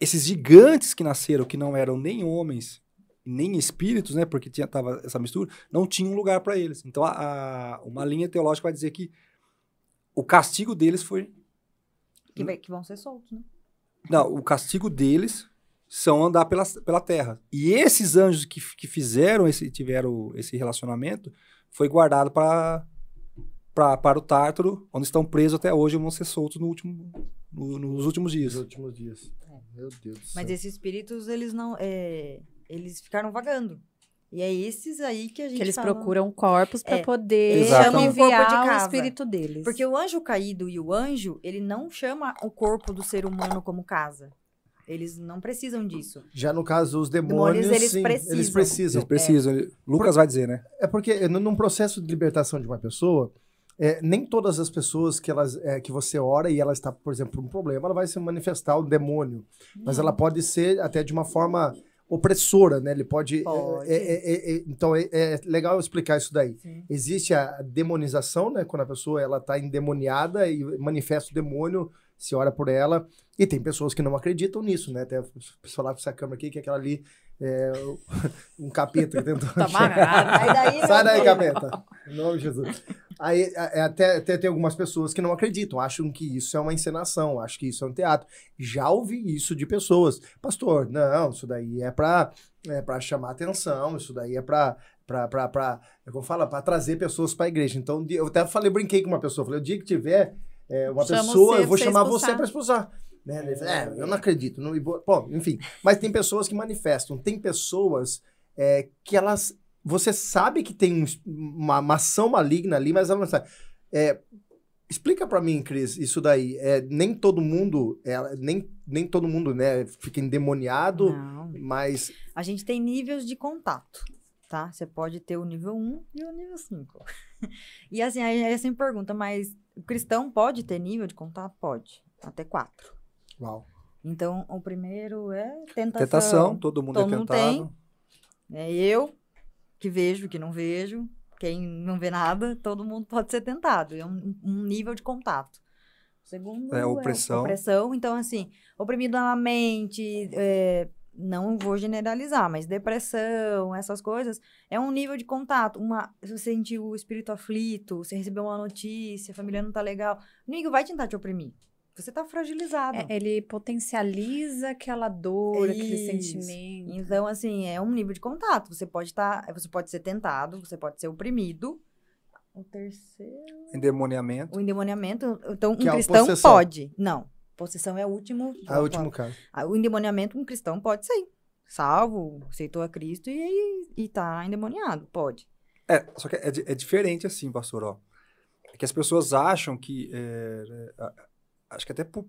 esses gigantes que nasceram, que não eram nem homens, nem espíritos, né, porque tinha tava essa mistura, não tinha um lugar para eles. Então a, a- uma linha teológica vai dizer que o castigo deles foi Que, vai- que vão ser soltos, né? Não, o castigo deles são andar pela, pela terra. E esses anjos que, que fizeram esse, tiveram esse relacionamento, foi guardado para para o Tártaro, onde estão presos até hoje e vão ser soltos no último, no- nos últimos dias. Nos últimos dias. Meu Deus do céu. Mas esses espíritos, eles não. é, eles ficaram vagando. E é esses aí que a gente Que eles fala- procuram corpos para É, poder chamam o corpo de enviar o casa. espírito deles. Porque o anjo caído e o anjo, ele não chama o corpo do ser humano como casa. Eles não precisam disso. Já no caso, os demônios, Demônios, eles sim, precisam. eles precisam. Eles precisam. Lucas vai dizer, né? É porque num num processo de libertação de uma pessoa, é, nem todas as pessoas que, elas, é, que você ora e ela está, por exemplo, por um problema, ela vai se manifestar o demônio. Mas ela pode ser até de uma forma opressora, né? Ele pode. Pode. é, é, é, é, então é, é legal explicar isso daí. Sim. Existe a demonização, né? Quando a pessoa ela está endemoniada e manifesta o demônio, se ora por ela. E tem pessoas que não acreditam nisso, né? Até o pessoal lá com essa câmera aqui, que é aquela ali, é, um capeta que tentou. Tá daí, Sai daí, capeta. Em nome de Jesus. Aí, é, até, até tem algumas pessoas que não acreditam, acham que isso é uma encenação, acham que isso é um teatro. Já ouvi isso de pessoas. Pastor, não, isso daí é pra, é pra chamar atenção, isso daí é pra, pra, é como fala, pra trazer pessoas pra igreja. Então, eu até falei, brinquei com uma pessoa, falei, o dia que tiver é, uma Chama pessoa, eu vou chamar expulsar. você pra expulsar. Né? Ele falou, é, eu não acredito. Não, e bo- bom, enfim. Mas tem pessoas que manifestam, tem pessoas é, que elas. Você sabe que tem um uma, uma ação maligna ali, mas ela não sabe. É, explica pra mim, Cris, isso daí. É, nem todo mundo, é, nem, nem todo mundo, né, fica endemoniado, Não. mas. A gente tem níveis de contato, tá? Você pode ter o nível 1 e o nível 5. e assim, aí aí você me pergunta, mas o cristão pode ter nível de contato? Pode. Até 4. Uau. Então, o primeiro é tentação. Tentação, todo mundo Todo é mundo tentado. É eu que vejo, que não vejo. Quem não vê nada, todo mundo pode ser tentado. É um, um nível de contato. O segundo É, opressão. opressão. Então, assim, oprimido na mente, é, não vou generalizar, mas depressão, essas coisas, é um nível de contato. Uma, se você sentir o espírito aflito, você recebeu uma notícia, a família não tá legal, o inimigo vai tentar te oprimir. Você tá fragilizado. É, ele potencializa aquela dor, aquele Isso. sentimento. Então, assim, é um nível de contato. Você pode estar, você pode ser tentado, você pode ser oprimido. O terceiro, Endemoniamento. o endemoniamento. Então, um Que é a cristão pode. Não, possessão é o último. É o último caso. Ah, O endemoniamento, um cristão pode ser salvo, aceitou a Cristo e, e, tá endemoniado. Pode. É, só que é, é diferente assim, pastor, ó. É que as pessoas acham que. é, é, a- acho que até por,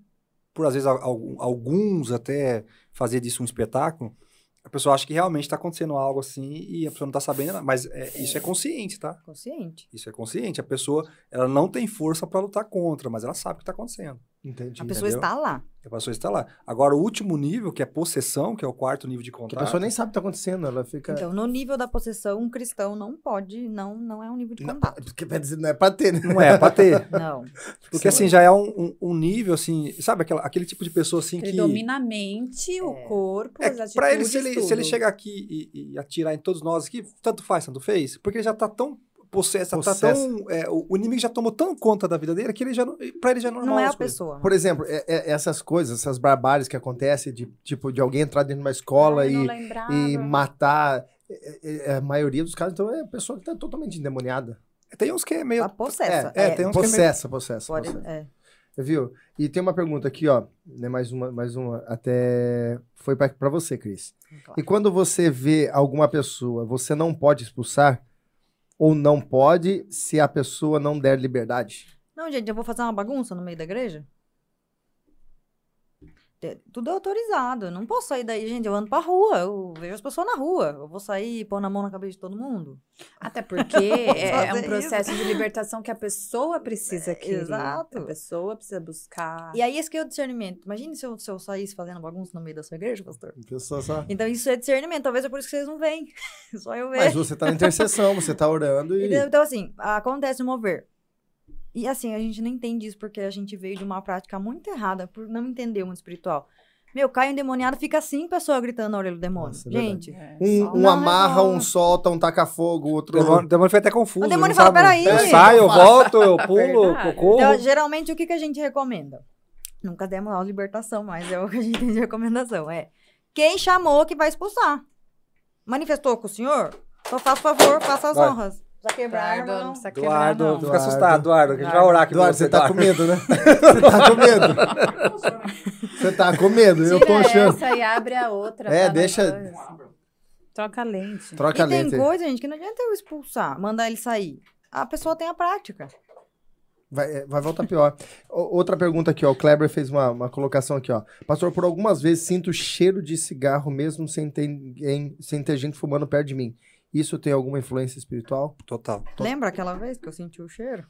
por às vezes, al- al- alguns até fazer disso um espetáculo, a pessoa acha que realmente está acontecendo algo assim e a pessoa não está sabendo, nada. mas é, isso é consciente, tá? Consciente. Isso é consciente. A pessoa, ela não tem força para lutar contra, mas ela sabe o que está acontecendo. Entendi. A pessoa entendeu? está lá. A pessoa está lá. Agora, o último nível, que é possessão, que é o quarto nível de Que contrato. a pessoa nem sabe o que tá acontecendo, ela fica. Então, no nível da possessão, um cristão não pode, não, não é um nível de Não, contato. porque quer dizer, não é pra ter, né? Não é, para ter. Não. Porque assim, já é um, um- um nível, assim, sabe aquela- aquele tipo de pessoa assim Ele que. domina a mente, o É. corpo, É, as atitudes, pra ele se, ele, se ele chegar aqui e, e atirar em todos nós aqui, tanto faz, tanto fez, porque ele já tá tão possesso, tá tão, é, o, inimigo já tomou tão conta da vida dele que ele já não, pra ele já é normal. Não é a coisas. pessoa. Por exemplo, é- é- essas coisas, essas barbáries que acontecem, de, tipo, de alguém entrar dentro de uma escola Ai, e, e matar. é- é- é a maioria dos casos, então, é a pessoa que tá totalmente endemoniada. Tem uns que é meio. A possessa. é, tem uns que é meio- Possessa, possessa. Pode, possessa. é. Viu? E tem uma pergunta aqui, ó. Né, mais uma, mais uma. Até. Foi pra, pra você, Cris. Claro. E quando você vê alguma pessoa, você não pode expulsar? Ou não pode se a pessoa não der liberdade? Não, gente, eu vou fazer uma bagunça no meio da igreja? Te- Tudo é autorizado. Eu não posso sair daí, gente. Eu ando pra rua. Eu vejo as pessoas na rua. Eu vou sair e pôr na mão na cabeça de todo mundo. Até porque é, é um processo de libertação que a pessoa precisa querer. exato. A pessoa precisa buscar. E aí, esse que é o discernimento. Imagine se eu, se eu saísse fazendo bagunça no meio da sua igreja, pastor. Só. Então, isso é discernimento. Talvez é por isso que vocês não veem. Só eu Mas vejo. você tá na intercessão, você tá orando e. Então, assim, acontece o mover. E assim, a gente não entende isso porque a gente veio de uma prática muito errada por não entender o mundo espiritual. Meu, cai um endemoniado, fica cinco pessoas gritando na orelha do demônio. Nossa, é gente, É, Um, um Não, amarra, não. um solta, um taca fogo, o O outro. demônio, o demônio foi até confuso. O demônio fala, "Peraí." Eu saio, eu volto, eu pulo, eu corro. então, geralmente, o que, que a gente recomenda? Nunca demos aula de libertação, mas é o que a gente tem de recomendação. É quem chamou que vai expulsar. Manifestou com o senhor? Só faça favor, faça as Vai. honras. Já quebraram, Eduardo, não precisa quebrar, Eduardo, não. fica Eduardo. assustado, Eduardo, que a gente vai orar aqui Eduardo, por você tá com Eduardo. medo, né? Você tá com medo. Você tá com medo, eu tô Tira achando. essa e abre a outra. É, tá? deixa-. Troca a lente. Troca a E tem lente. aí. coisa, gente, que não adianta eu expulsar, mandar ele sair. A pessoa tem a prática. Vai, é, vai voltar pior. Outra pergunta aqui, ó. O Kleber fez uma, uma colocação aqui, ó. Pastor, por algumas vezes sinto cheiro de cigarro mesmo sem ter, ninguém- sem ter gente fumando perto de mim. Isso tem alguma influência espiritual? Total. Lembra aquela vez que eu senti o cheiro?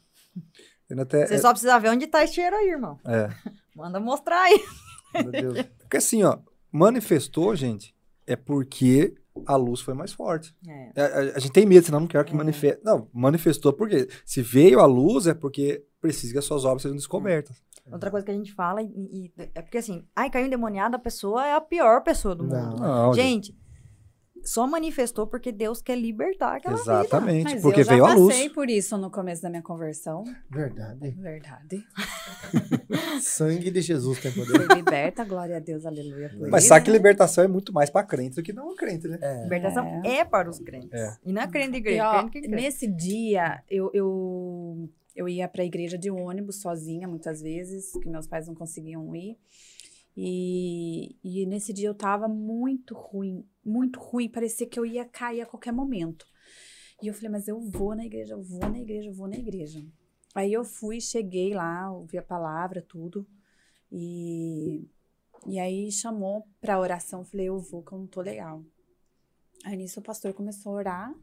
Até, Você só precisa ver onde tá esse cheiro aí, irmão. é. Manda mostrar aí. Meu Deus. Porque assim, ó, manifestou, gente, é porque a luz foi mais forte. É. A, a- a gente tem medo, senão não quero que É. manifeste. Não, manifestou porque se veio a luz é porque precisa que as suas obras sejam descobertas. Outra coisa que a gente fala, e, e- é porque assim, ai, caiu endemoniado, a pessoa é a pior pessoa do Não. mundo. Não, Gente, só manifestou porque Deus quer libertar aquela vida. Exatamente, Mas porque eu veio a luz. passei por isso no começo da minha conversão. Verdade. Verdade. Sangue de Jesus tem poder. Fui liberta, glória a Deus, aleluia. por Mas isso. sabe que libertação é muito mais pra crente do que não crente, né? É. Libertação é. para os crentes. É. E não é crente de E, igreja, ó, crente que crente. nesse dia, eu, eu, eu ia pra igreja de ônibus sozinha, muitas vezes, que meus pais não conseguiam ir. E, e nesse dia eu tava muito ruim, muito ruim. Parecia que eu ia cair a qualquer momento. E eu falei, mas eu vou na igreja, eu vou na igreja, eu vou na igreja. Aí eu fui, cheguei lá, ouvi a palavra, tudo. E, e aí chamou pra oração. Falei, eu vou, que eu não tô legal. Aí nisso o pastor começou a orar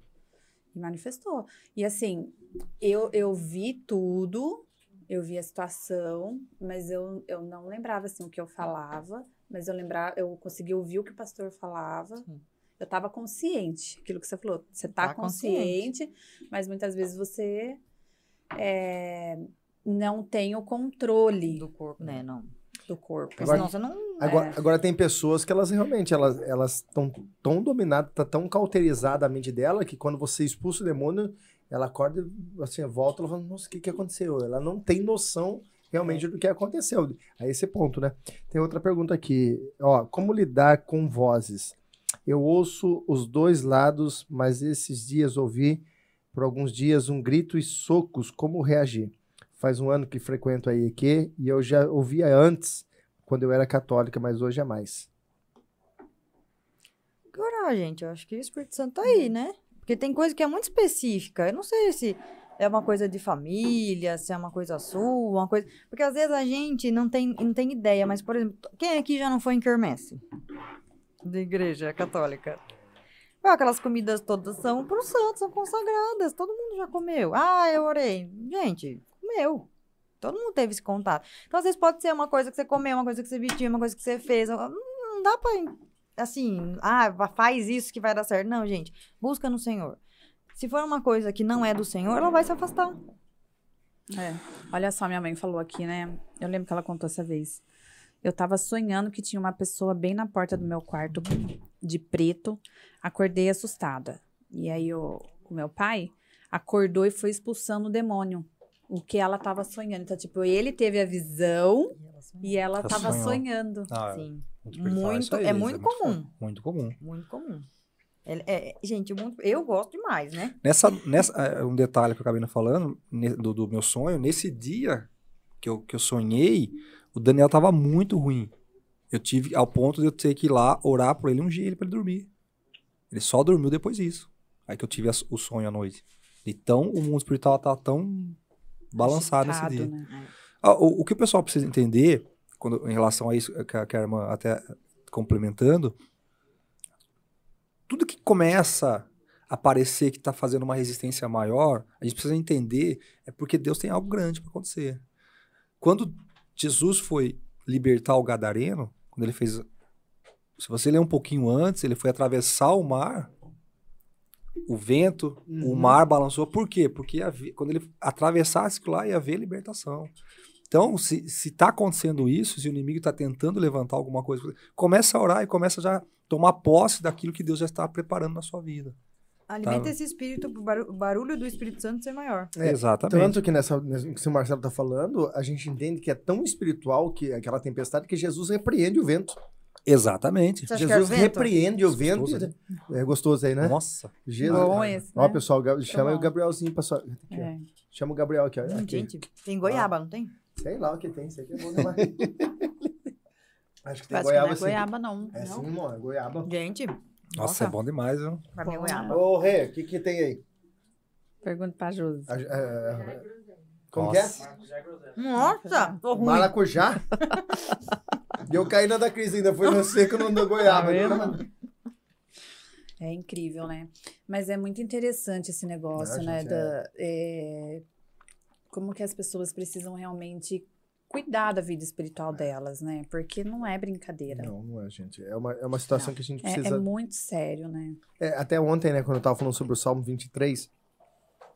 e manifestou. E assim, eu, eu vi tudo, eu vi a situação, mas eu, eu não lembrava assim o que eu falava, mas eu lembrava, eu consegui ouvir o que o pastor falava. Sim. Eu estava consciente, aquilo que você falou. Você está Tá consciente, mas muitas vezes você é, não tem o controle Do corpo, né? Não. do corpo. Agora- senão você não... Agora, É. agora tem pessoas que elas realmente elas elas estão tão dominadas, tá tão cauterizada a mente dela que quando você expulsa o demônio, ela acorda e, assim, volta, ela fala, nossa, o que que aconteceu? Ela não tem noção realmente do que aconteceu. A esse ponto, né? Tem outra pergunta aqui, ó, como lidar com vozes? Eu ouço os dois lados, mas esses dias ouvi por alguns dias um grito e socos, como reagir? Faz um ano que frequento a IEQ e eu já ouvia antes quando eu era católica, mas hoje é mais. orar, gente. Eu acho que o Espírito Santo tá aí, né? Porque tem coisa que é muito específica. Eu não sei se é uma coisa de família, se é uma coisa sua, uma coisa. Porque às vezes a gente não tem, não tem ideia, mas, por exemplo, quem aqui já não foi em quermesse? Da igreja católica. Aquelas comidas todas são para os santos, são consagradas. Todo mundo já comeu. Ah, eu orei. Gente, comeu. Todo mundo teve esse contato. Então, às vezes, pode ser uma coisa que você comeu, uma coisa que você vestiu, uma coisa que você fez. Não não dá pra assim, ah, faz isso que vai dar certo. Não, gente, busca no Senhor. Se for uma coisa que não é do Senhor, ela vai se afastar. É. Olha só, minha mãe falou aqui, né? Eu lembro que ela contou essa vez. Eu tava sonhando que tinha uma pessoa bem na porta do meu quarto, de preto. Acordei assustada. E aí o meu pai acordou e foi expulsando o demônio. O que ela tava sonhando. Então, tipo, ele teve a visão e ela Ela tava sonhou. sonhando. Ah, Sim, muito- é isso muito comum. forte, Muito comum. muito comum. É- é- gente, muito- eu gosto demais, né? Nessa, nessa, é, um detalhe que eu acabei não falando, do, do meu sonho, nesse dia que eu, que eu sonhei, o Daniel tava muito ruim. Eu tive ao ponto de eu ter que ir lá orar por ele um dia ele pra ele dormir. Ele só dormiu depois disso. Aí que eu tive as- o sonho à noite. Então o mundo espiritual tá tão balançado nesse dia. né? Ah, o, o que o pessoal precisa entender, quando, em relação a isso que a, que a irmã até complementando, tudo que começa a parecer que está fazendo uma resistência maior, a gente precisa entender é porque Deus tem algo grande para acontecer. Quando Jesus foi libertar o gadareno, quando ele fez, se você ler um pouquinho antes, ele foi atravessar o mar, o vento, o Uhum. mar balançou. Por quê? Porque ia haver- quando ele atravessasse lá, ia haver libertação. Então, se está acontecendo isso, se o inimigo está tentando levantar alguma coisa, começa a orar e começa já a tomar posse daquilo que Deus já está preparando na sua vida. Alimenta esse espírito, o baru- o barulho do Espírito Santo ser maior. É, Exatamente. Tanto que nessa, nessa que o Marcelo tá falando, a gente entende que é tão espiritual que aquela tempestade que Jesus repreende o vento. Exatamente. Que o Jesus repreende o vento. Gostoso, É gostoso aí, né? Nossa. Jesus. Bom esse, Ó, né? pessoal, chama o Gabrielzinho pra sua. aqui. É. Chama o Gabriel aqui, ó. Hum, Aqui. gente, tem goiaba, não tem? Sei lá o que tem, sei que é bom demais. Acho que tem que goiaba não é sim. goiaba, não. É não? sim, mano, é goiaba. Gente, Nossa, Nossa. é bom demais, viu? pra mim é goiaba. Ô, Rê, o que que tem aí? Pergunta pra Josi. A- a- a- Como Nossa. que é? Nossa, tô ruim. Maracujá? e eu caí na da Cris ainda, foi no seco no da goiaba. Tá É incrível, né? Mas é muito interessante esse negócio, Ah, né? da- é, Como que as pessoas precisam realmente cuidar da vida espiritual delas, né? Porque não é brincadeira. Não, não é, gente. É uma, é uma situação Não. que a gente É, é precisa. muito sério, né? É, até ontem, né, quando eu tava falando sobre o Salmo 23,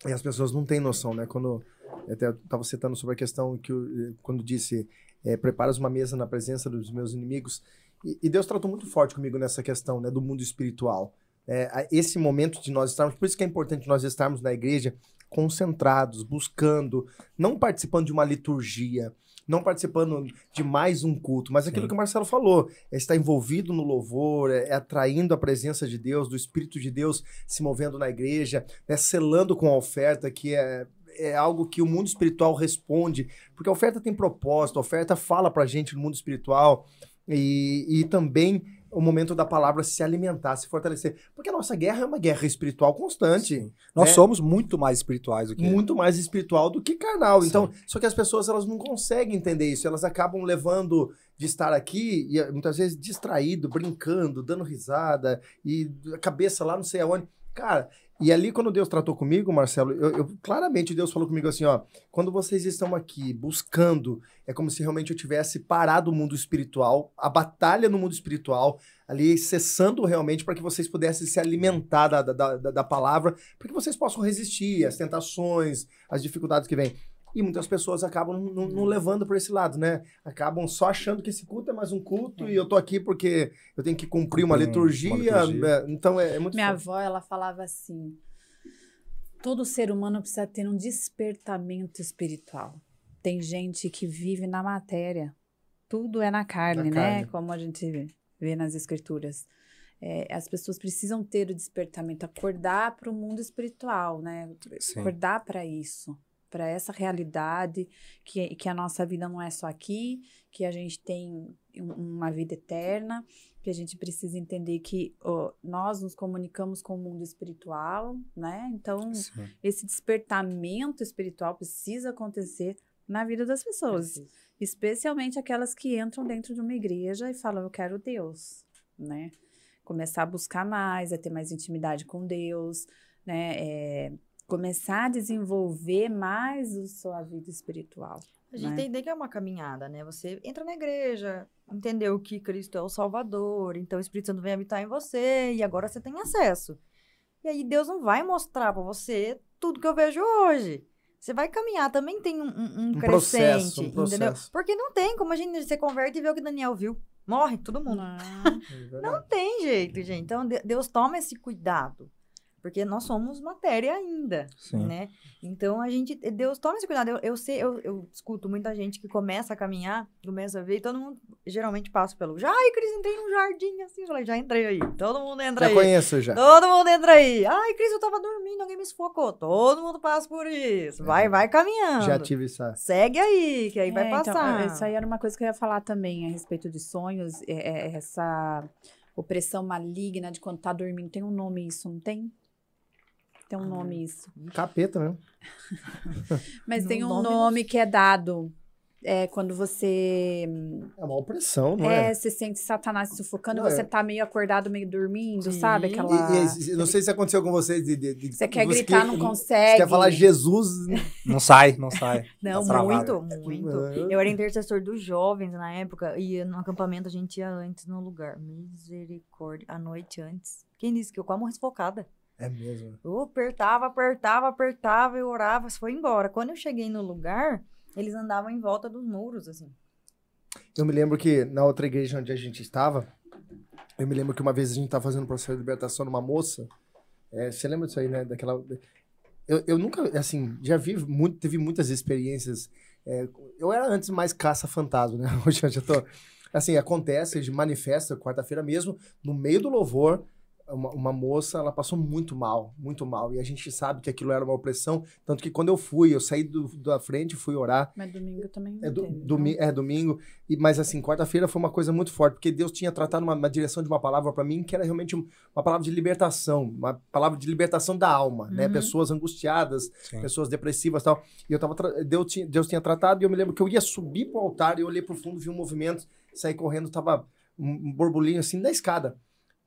e as pessoas não têm noção, né? Quando eu até tava citando sobre a questão que eu, eh, quando disse é, preparas uma mesa na presença dos meus inimigos, e, e Deus tratou muito forte comigo nessa questão, né, do mundo espiritual. É, esse momento de nós estarmos, por isso que é importante nós estarmos na igreja concentrados, buscando, não participando de uma liturgia, não participando de mais um culto, mas aquilo Sim. que o Marcelo falou, é estar envolvido no louvor, é, é atraindo a presença de Deus, do Espírito de Deus se movendo na igreja, né, selando com a oferta, que é, é algo que o mundo espiritual responde, porque a oferta tem propósito, a oferta fala pra gente no mundo espiritual, e, e também o momento da palavra se alimentar, se fortalecer, porque a nossa guerra é uma guerra espiritual constante. Sim. Nós É. somos muito mais espirituais do que. Muito mais espiritual do que carnal. Sim. Então, só que as pessoas elas não conseguem entender isso. Elas acabam levando de estar aqui e muitas vezes distraído, brincando, dando risada e a cabeça lá não sei aonde. Cara, e ali quando Deus tratou comigo, Marcelo, eu, eu- claramente Deus falou comigo assim, ó, quando vocês estão aqui buscando, é como se realmente eu tivesse parado o mundo espiritual, a batalha no mundo espiritual, ali cessando realmente para que vocês pudessem se alimentar da, da, da, da palavra, para que vocês possam resistir às tentações, às dificuldades que vêm. E muitas pessoas acabam não, não levando por esse lado, né? Acabam só achando que esse culto é mais um culto e eu tô aqui porque eu tenho que cumprir uma um- liturgia. uma liturgia. é, então é, é muito Minha forte. avó, ela falava assim: todo ser humano precisa ter um despertamento espiritual. Tem gente que vive na matéria. Tudo é na carne, Na né? carne. Como a gente vê nas escrituras. É, as pessoas precisam ter o despertamento, acordar para o mundo espiritual, né? Sim. Acordar para isso, para essa realidade, que, que a nossa vida não é só aqui, que a gente tem um- uma vida eterna, que a gente precisa entender que ó, nós nos comunicamos com o mundo espiritual, né? Então, Sim. esse despertamento espiritual precisa acontecer na vida das pessoas, especialmente aquelas que entram dentro de uma igreja e falam eu quero Deus, né? Começar a buscar mais, a ter mais intimidade com Deus, né? É, começar a desenvolver mais a sua vida espiritual. A gente né? entender que é uma caminhada, né? Você entra na igreja, entendeu que Cristo é o Salvador, então o Espírito Santo vem habitar em você e agora você tem acesso. E aí Deus não vai mostrar pra você tudo que eu vejo hoje. Você vai caminhar, também tem um, um, um Um processo, crescente, um processo. entendeu? Porque não tem como a gente se converte e ver o que Daniel viu. Morre todo mundo. Não tem jeito, gente. Então, de- Deus toma esse cuidado. Porque nós somos matéria ainda, Sim. né? Então, a gente... Deus toma esse cuidado. Eu, eu sei, eu, eu escuto muita gente que começa a caminhar, começa a ver, e todo mundo geralmente passa pelo... Já, ai, Cris, entrei num jardim assim. Eu falei, já entrei aí. Todo mundo entra Já aí. conheço já. Todo mundo entra aí. Ai, Cris, eu tava dormindo, alguém me sufocou. Todo mundo passa por isso. Vai, É. vai caminhando. Já tive essa. Segue aí, que aí vai É, então, passar. isso aí era uma coisa que eu ia falar também a respeito de sonhos, é- é essa opressão maligna de quando tá dormindo. Tem um nome isso, não tem? Tem um nome isso. Capeta, né? Mas No tem um nome nome que é dado. É quando você É uma opressão, não é, é? você sente Satanás sufocando, Não, você é. tá meio acordado, meio dormindo, Sim. sabe? Aquela. E- e- não sei se aconteceu com vocês. De, de- de- Você quer você gritar, que- não Você consegue. quer falar Jesus. Não sai, não sai. Não, Tá muito, muito. É. Eu era intercessor dos jovens na época e no acampamento a gente ia antes no lugar. Misericórdia. À noite antes. Quem disse que eu quase morri sufocada? É mesmo. Eu apertava, apertava, apertava, eu orava, foi embora. Quando eu cheguei no lugar, eles andavam em volta dos muros, assim. Eu me lembro que na outra igreja onde a gente estava, eu me lembro que uma vez a gente estava fazendo um processo de libertação numa moça, É, você lembra disso aí, né? Daquela. Eu, eu nunca, assim, já vi muito, teve muitas experiências. é, eu era antes mais caça-fantasma, né? Hoje eu já tô. Assim, acontece, manifesta quarta-feira mesmo, no meio do louvor, uma, uma moça, ela passou muito mal, muito mal. E a gente sabe que aquilo era uma opressão. Tanto que quando eu fui, eu saí do, da frente, fui orar. Mas domingo também É, do- teve, domi- não? é domingo, e, mas assim, quarta-feira foi uma coisa muito forte, porque Deus tinha tratado uma, uma direção de uma palavra para mim que era realmente um- uma palavra de libertação, uma palavra de libertação da alma, né? Uhum. Pessoas angustiadas, Sim. pessoas depressivas e tal. E eu tava, Deus tinha, Deus tinha tratado, e eu me lembro que eu ia subir pro altar, e eu olhei pro fundo, vi um movimento, saí correndo, tava um, um borbulhinho assim da escada.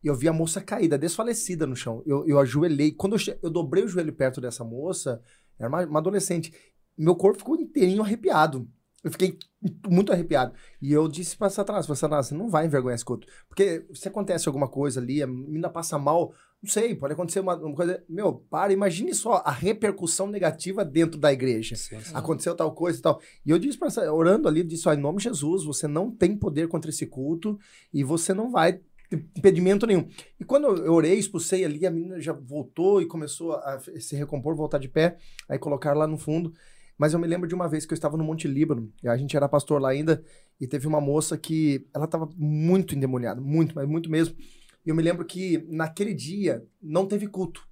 E eu vi a moça caída, desfalecida no chão. Eu, eu ajoelhei. Quando eu, eu dobrei o joelho perto dessa moça, era uma, uma adolescente. Meu corpo ficou inteirinho arrepiado. Eu fiquei muito arrepiado. E eu disse pra Satanás, Satanás, você não vai envergonhar esse culto. Porque se acontece alguma coisa ali, a menina passa mal, não sei, pode acontecer uma, uma coisa... Meu, para, imagine só a repercussão negativa dentro da igreja. Sim, sim. Aconteceu tal coisa e tal. E eu disse essa, orando ali, disse, ó, em nome de Jesus, você não tem poder contra esse culto e você não vai impedimento nenhum. E quando eu orei, expulsei ali, a menina já voltou e começou a se recompor, voltar de pé, aí colocar lá no fundo. Mas eu me lembro de uma vez que eu estava no Monte Líbano, e a gente era pastor lá ainda, e teve uma moça que ela estava muito endemoniada, muito, mas muito mesmo. E eu me lembro que naquele dia não teve culto.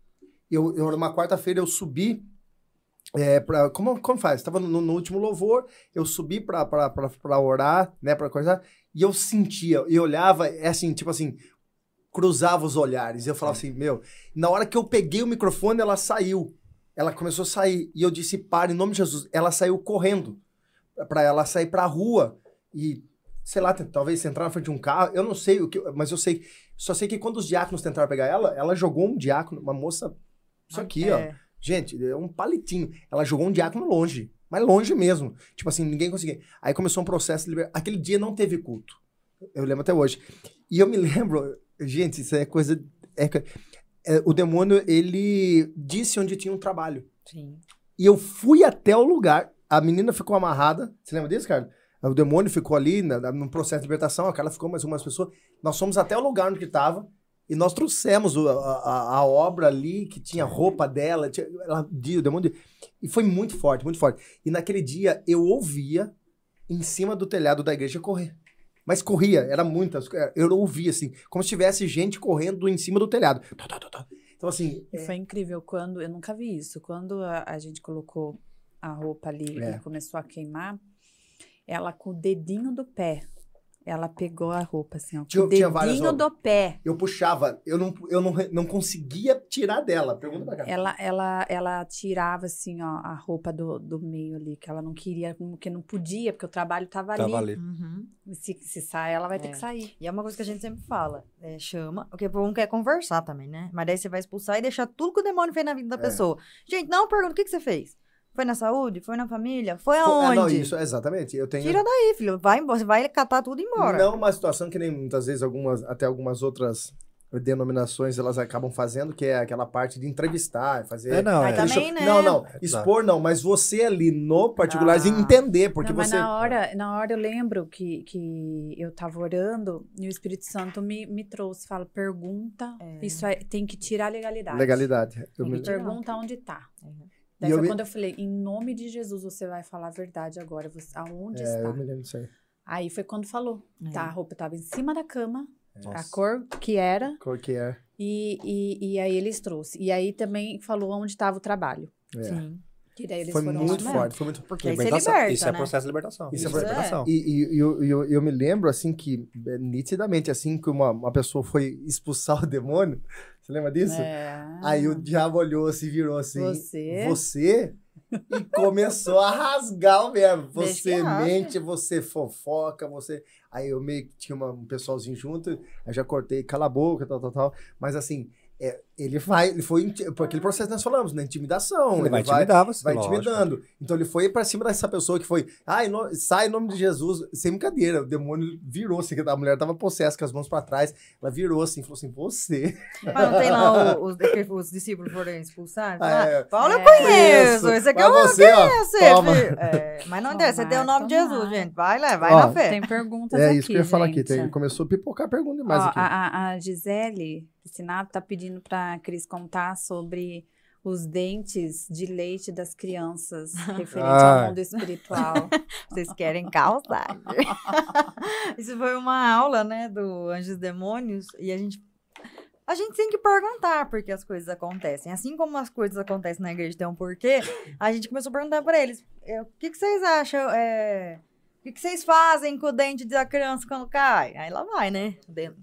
Eu, eu numa quarta-feira eu subi é, pra, como, como faz? Estava no, no último louvor, eu subi pra orar, né, pra coisa, e eu sentia, e olhava, é assim, tipo assim, cruzava os olhares, eu falava assim, meu, na hora que eu peguei o microfone, ela saiu, ela começou a sair, e eu disse, para, em nome de Jesus, ela saiu correndo, pra ela sair pra rua, e, sei lá, talvez entrar na frente de um carro, eu não sei o que, mas eu sei, só sei que quando os diáconos tentaram pegar ela, ela jogou um diácono, uma moça, isso aqui, ó, É. Gente, é um palitinho. Ela jogou um diácono longe. Mas longe mesmo. Tipo assim, ninguém conseguia. Aí começou um processo de liber... Aquele dia não teve culto. Eu lembro até hoje. E eu me lembro, gente, isso é coisa. é é, o demônio, ele disse onde tinha um trabalho. Sim. E eu fui até o lugar. A menina ficou amarrada. Você lembra disso, cara? O demônio ficou ali na- na- no processo de libertação. A Carla ficou mais umas pessoas. Nós fomos até o lugar onde que estava. E nós trouxemos a, a- a obra ali, que tinha roupa dela. Tinha, ela, o demônio. E foi muito forte, muito forte. E naquele dia eu ouvia em cima do telhado da igreja correr. Mas corria, era muitas. Eu ouvia assim, como se tivesse gente correndo em cima do telhado. Tá, tá, tá. Então, assim, E foi incrível quando, eu nunca vi isso, quando a, a gente colocou a roupa ali É. e começou a queimar, ela com o dedinho do pé, ela pegou a roupa assim, ó, Tinha- o tinha várias dedinho do pé. eu puxava, eu não, eu não, não conseguia tirar dela. Pergunta pra cá. Ela, ela, ela tirava assim, ó, a roupa do, do meio ali, que ela não queria, porque não podia, porque o trabalho tava, Tava ali. ali. Uhum. Se, se sai, ela vai ter É. que sair. E é uma coisa que a gente sempre fala. é, chama, porque o povo quer conversar também, né? Mas daí você vai expulsar e deixar tudo que o demônio fez na vida da É. pessoa. Gente, não pergunta o que, que você fez. Foi na saúde? Foi na família? Foi aonde? ah, não, isso, exatamente. Eu tenho. Tira daí, filho. Vai embora. Você vai catar tudo e embora. Não uma situação que nem muitas vezes algumas, até algumas outras denominações elas acabam fazendo, que é aquela parte de entrevistar, fazer. É, não, é. também, né? Não, não, É, expor não, mas você ali no particular Ah. entender, porque não, mas você. na hora, na hora eu lembro que, que eu tava orando e o Espírito Santo me, me trouxe, fala, pergunta, É. isso aí tem que tirar a legalidade. Legalidade. Eu me-. Pergunta onde tá. Uhum. Daí E eu foi me- quando eu falei, em nome de Jesus, você vai falar a verdade agora, você, aonde É, está? eu me lembro disso aí. Aí foi quando falou, É. tá, a roupa tava em cima da cama, a Nossa. cor que era, Qual que é? e, e, e aí eles trouxeram. E aí também falou onde estava o trabalho. É. Sim. Que daí eles Foi foram muito lá, forte, foi muito Porque Libertação. liberta, Isso é né? processo de libertação. Isso é Isso é. libertação. E, e- e eu, eu, eu me lembro, assim, que é, nitidamente, assim, que uma, uma pessoa foi expulsar o demônio. Você lembra disso? É. Aí o diabo olhou, se virou assim. Você? Você? E começou a rasgar o verbo. Você mente, você fofoca, você. Aí eu meio que tinha uma- um pessoalzinho junto, aí já cortei, cala a boca, tal, tal, tal. Mas assim, é, ele vai, ele foi por aquele processo que nós falamos, né? Intimidação. Ele vai intimidar você, vai lógico. intimidando. Então ele foi pra cima dessa pessoa que foi, ai, no- sai em nome de Jesus, sem brincadeira. O demônio virou assim, que a mulher tava possessa com as mãos pra trás, ela virou assim, falou assim: você. Mas não tem lá os, que os discípulos foram expulsados? Ah, é. Paulo eu É. conheço. Esse aqui eu você, ó, conheço. É, mas não deve, você tem o nome de Jesus, gente. Vai lá, vai Ó, na fé. Tem perguntas É aqui, isso que eu ia falar aqui. Tem, começou a pipocar pergunta demais Ó, aqui. a, a, Gisele Piscinato tá pedindo pra a Cris contar sobre os dentes de leite das crianças, referente Ah. ao mundo espiritual. Vocês querem causar. Isso foi uma aula, né, do Anjos e Demônios, e a gente a gente tem que perguntar por que as coisas acontecem. Assim como as coisas acontecem na igreja tem um porquê, a gente começou a perguntar para eles: é, o que, que vocês acham? é, o que, que vocês fazem com o dente da criança quando cai? Aí lá vai, né?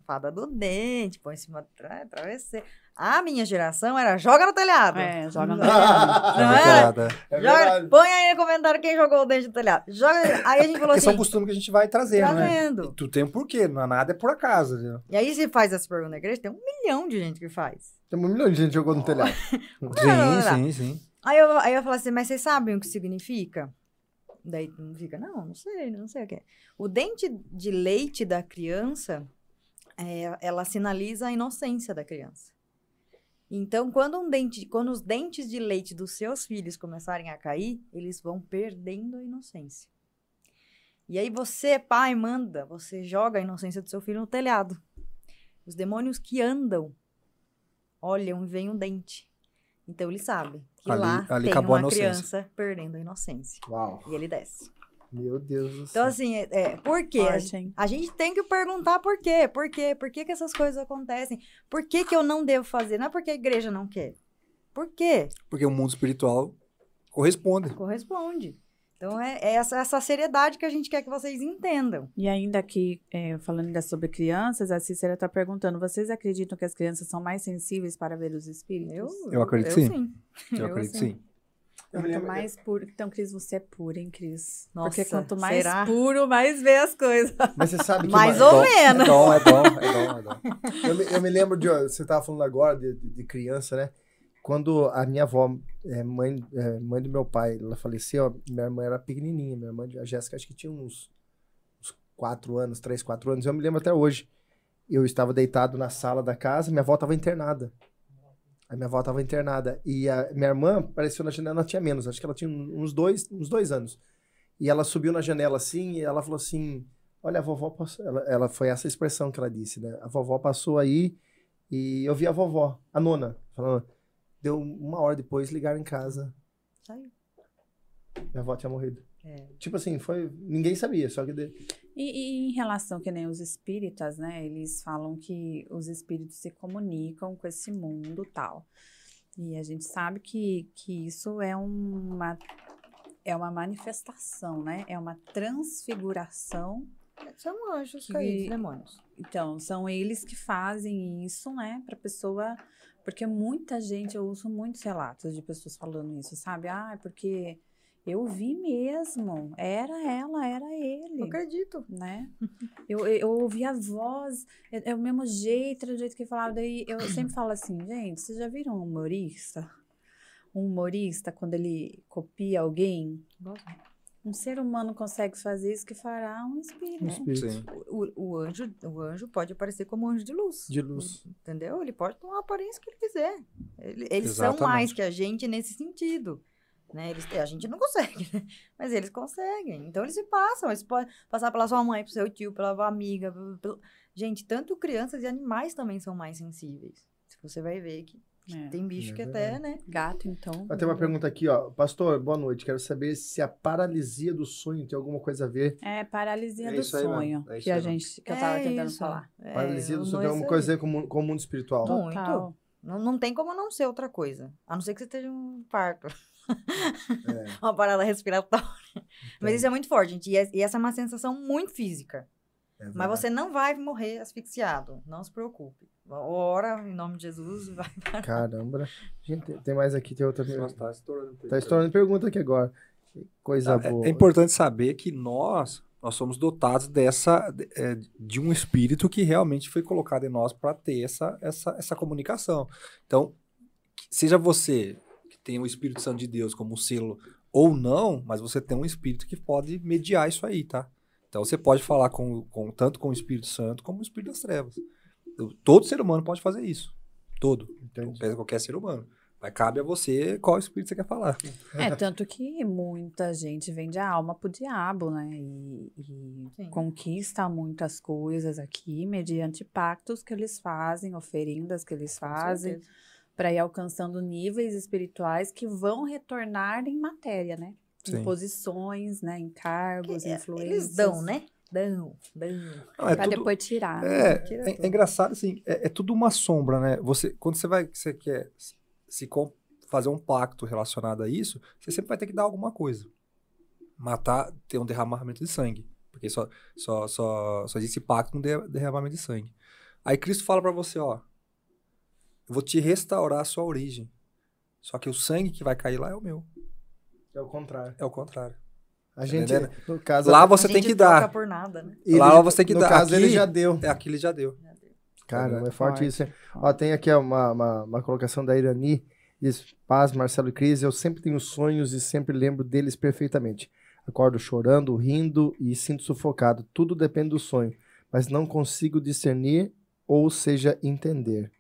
Fada do dente, põe em cima do tra- travesseiro. A minha geração era joga no telhado. é, joga no Não. telhado. Não é era? verdade. É Joga- põe aí no comentário quem jogou o dente no telhado. Joga, aí a gente falou Porque são assim: costumes que a gente vai trazendo, né? trazendo. E tu tem um porquê, não é nada é por acaso, né? E aí, se faz essa pergunta na igreja, tem um milhão de gente que faz. Tem um milhão de gente que jogou no telhado. não, não. Sim, sim, sim. Aí eu, aí eu falo assim, mas vocês sabem o que significa? Daí não fica, não, não sei, não sei o que é. O dente de leite da criança, é, ela sinaliza a inocência da criança. Então, quando, um dente, quando os dentes de leite dos seus filhos começarem a cair, eles vão perdendo a inocência. E aí você, pai, manda, você joga a inocência do seu filho no telhado. Os demônios que andam olham e veem um dente. Então ele sabe que Ali- lá ali tem uma criança perdendo a inocência. Uau. E ele desce. Meu Deus do Então, céu. assim, é, é, por quê? A, Forte, a gente tem que perguntar por quê. Por quê? Por que, que essas coisas acontecem? Por que, que eu não devo fazer? Não é porque a igreja não quer. Por quê? Porque o mundo espiritual corresponde. Corresponde. Então, é, é essa, essa seriedade que a gente quer que vocês entendam. E ainda aqui, é, falando ainda sobre crianças, a Cícera está perguntando: vocês acreditam que as crianças são mais sensíveis para ver os espíritos? Eu, Eu acredito eu sim. Eu acredito que sim. Quanto lembro- mais puro. Então, Cris, você é pura, hein, Cris? Nossa, Porque quanto mais será? puro, mais vê as coisas. Mas você sabe que. Mais uma- ou É menos. dom, é dom, é dom, é dom. Eu me, eu me lembro de. Você estava falando agora de, de- de criança, né? Quando a minha avó, é, mãe, é, mãe do meu pai, ela faleceu, minha irmã era pequenininha. Minha irmã, a Jéssica, acho que tinha uns, uns quatro anos, três, quatro anos. Eu me lembro até hoje. Eu estava deitado na sala da casa, minha avó estava internada. A minha avó estava internada. E a minha irmã apareceu na janela, ela tinha menos, acho que ela tinha uns dois, uns dois anos. E ela subiu na janela assim e ela falou assim: Olha, a vovó passou. Ela, ela foi essa expressão que ela disse, né? A vovó passou aí e eu vi a vovó, a nona, falando. Deu uma hora depois, ligaram em casa. Saiu. Minha avó tinha morrido. É. Tipo assim, foi. Ninguém sabia, só que. de- E, e em relação que nem os espíritas, né? Eles falam que os espíritos se comunicam com esse mundo tal. E a gente sabe que, que isso é uma, é uma manifestação, né? É uma transfiguração. São anjos Que- caídos, demônios. Então, são eles que fazem isso, né? Pra pessoa. Porque muita gente, eu uso muitos relatos de pessoas falando isso, sabe? Ah, é porque eu vi mesmo. Era ela, era ele Eu acredito. né? Eu, eu ouvi a voz, é, é o mesmo jeito, era do jeito que ele falava. Daí eu sempre falo assim, gente, vocês já viram um humorista? Um humorista, quando ele copia alguém, um ser humano consegue fazer isso que fará um espírito. Um espírito Sim. O, o, anjo, o anjo pode aparecer como um anjo de luz. de luz. Entendeu? Ele pode tomar a aparência que ele quiser. Ele- eles são Exatamente. mais que a gente nesse sentido. Né? Eles, a gente não consegue, né? mas eles conseguem. Então eles se passam. Eles podem passar pela sua mãe, pro seu tio, pela sua amiga. pelo- pelo- Gente, tanto crianças e animais também são mais sensíveis. Você vai ver que É. tem bicho É que até, né? Gato, então. Tem uma pergunta aqui, ó. Pastor, boa noite. Quero saber se a paralisia do sonho tem alguma coisa a ver. É paralisia É do aí sonho, é que a gente, que eu tava É tentando isso. falar. É, paralisia do sonho é tem alguma coisa a ver com, com o mundo espiritual. Muito. Não, não tem como não ser outra coisa. A não ser que você esteja um parto. É, uma parada respiratória. Mas isso é muito forte, gente. E, é- e essa é uma sensação muito física. é Mas você não vai morrer asfixiado. Não se preocupe. Ora, em nome de Jesus, vai. Caramba. Gente, tem- mais aqui, tem outra Nossa, pergunta. tá estourando. Tá estourando pergunta aqui agora. Coisa É- boa. É importante saber que nós, nós somos dotados dessa, de- é, um espírito que realmente foi colocado em nós para ter essa, essa, essa comunicação. Então, seja você tem o Espírito Santo de Deus como selo ou não, mas você tem um espírito que pode mediar isso aí, tá? Então você pode falar com, com tanto com o Espírito Santo como o Espírito das Trevas. Todo ser humano pode fazer isso. Todo. Entendi. Qualquer ser humano. Mas cabe a você qual espírito você quer falar. É, tanto que muita gente vende a alma pro diabo, né? E, e conquista muitas coisas aqui mediante pactos que eles fazem, oferendas que eles Com fazem, certeza. Para ir alcançando níveis espirituais que vão retornar em matéria, né? Sim. Em posições, né? Em cargos, É, influências. Eles dão, né? Dão, dão. Não, é Pra tudo- depois tirar. É, Tira é, é engraçado, assim, é, é tudo uma sombra, né? Você, quando você vai, você quer se fazer um pacto relacionado a isso, você sempre vai ter que dar alguma coisa. Matar, ter um derramamento de sangue. Porque só, só, só, só existe pacto com de- derramamento de sangue. Aí Cristo fala pra você, ó, eu vou te restaurar a sua origem. Só que o sangue que vai cair lá é o meu. É o contrário. É o contrário. A gente, entendendo? no caso... Lá você A tem que dar. por nada, né? ele lá você tem que no dar. caso, ele Aqui- já deu. É, aquilo ele já deu. Caramba, é forte Forte. isso. Ó, tem aqui uma, uma, uma colocação da Irani. Diz, paz, Marcelo e Cris, eu sempre tenho sonhos e sempre lembro deles perfeitamente. Acordo chorando, rindo e sinto sufocado. Tudo depende do sonho, mas não consigo discernir ou seja, entender.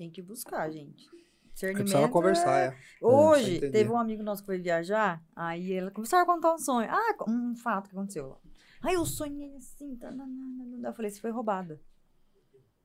Tem que buscar, gente. Discernimento precisava conversar, é- é. Hoje, entender. teve um amigo nosso que foi viajar, aí ele começou a contar um sonho. Ah, um fato que aconteceu lá. Aí eu sonhei assim, tá, tá, eu falei, você foi roubada.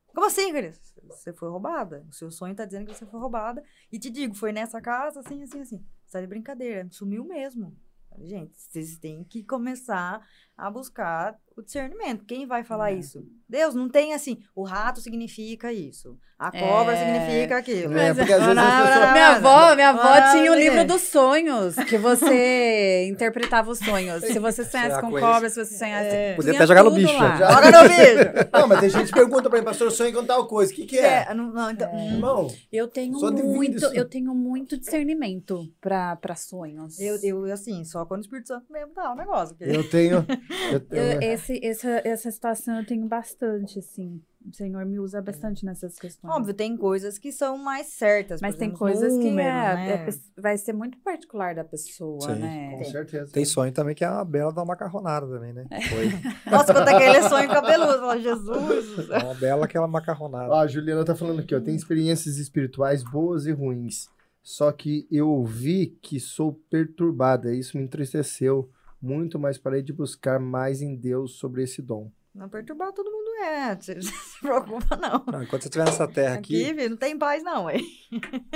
Como assim, Cris? Você foi roubada. O seu sonho tá dizendo que você foi roubada. E te digo, foi nessa casa, assim, assim, assim. Você tá de brincadeira. Sumiu mesmo. Gente, vocês têm que começar a buscar o discernimento. Quem vai falar É. isso? Deus, não tem assim, o rato significa isso. A cobra É. significa aquilo. É, porque às vezes as pessoas- Minha avó, minha avó Ah, tinha o não livro dos sonhos, que você interpretava os sonhos. Se você sonhasse com cobra, se você sonhasse... É. Podia até jogar no bicho. Joga no bicho. Não, mas tem gente que pergunta pra mim, pastor, eu sonhei com tal coisa. O que que é? É, não, não, então, Irmão, Eu tenho muito, eu tenho muito discernimento pra para sonhos. Eu, eu, assim, só quando o Espírito Santo mesmo dá o negócio. porque- eu tenho... Eu esse, essa, essa situação eu tenho bastante, assim. O Senhor me usa bastante nessas questões. Óbvio, tem coisas que são mais certas. Mas tem coisas que números, é, né? é vai ser muito particular da pessoa, Sim. né? com certeza. Tem sonho também que é uma bela da macarronada também, né? Foi. Nossa, quando aquele sonho cabeludo, Jesus. É uma bela aquela macarronada. Ó, a Juliana tá falando aqui, ó. Tem experiências espirituais boas e ruins. Só que eu ouvi que sou perturbada. Isso me entristeceu muito, mas parei de buscar mais em Deus sobre esse dom. Não perturbar todo mundo é. Você não se preocupa, não. Não, enquanto você estiver nessa terra Aqui, aqui, não tem paz, não, ué.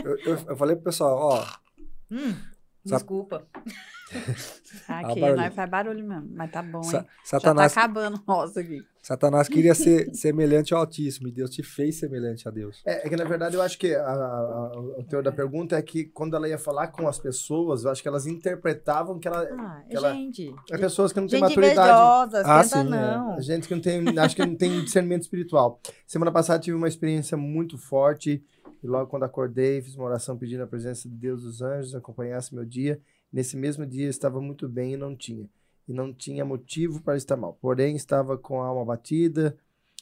eu, eu, eu falei pro pessoal, ó, Hum, desculpa. Aqui, barulho. nós faz barulho mesmo, mas tá bom, hein? Sa- Já tá Satanás, acabando o nosso aqui. Satanás queria ser semelhante ao Altíssimo e Deus te fez semelhante a Deus. É, é que, na verdade, eu acho que a- a- o teor da pergunta é que quando ela ia falar com as pessoas, eu acho que elas interpretavam que ela. Ah, que ela- gente. É pessoas que não têm maturidade. invejosa, Ah, sim, é. não. Gente que não tem, acho que não tem discernimento espiritual. Semana passada tive uma experiência muito forte e logo quando acordei fiz uma oração pedindo a presença de Deus dos anjos acompanhasse meu dia. Nesse mesmo dia estava muito bem e não tinha e não tinha motivo para estar mal. Porém estava com a alma batida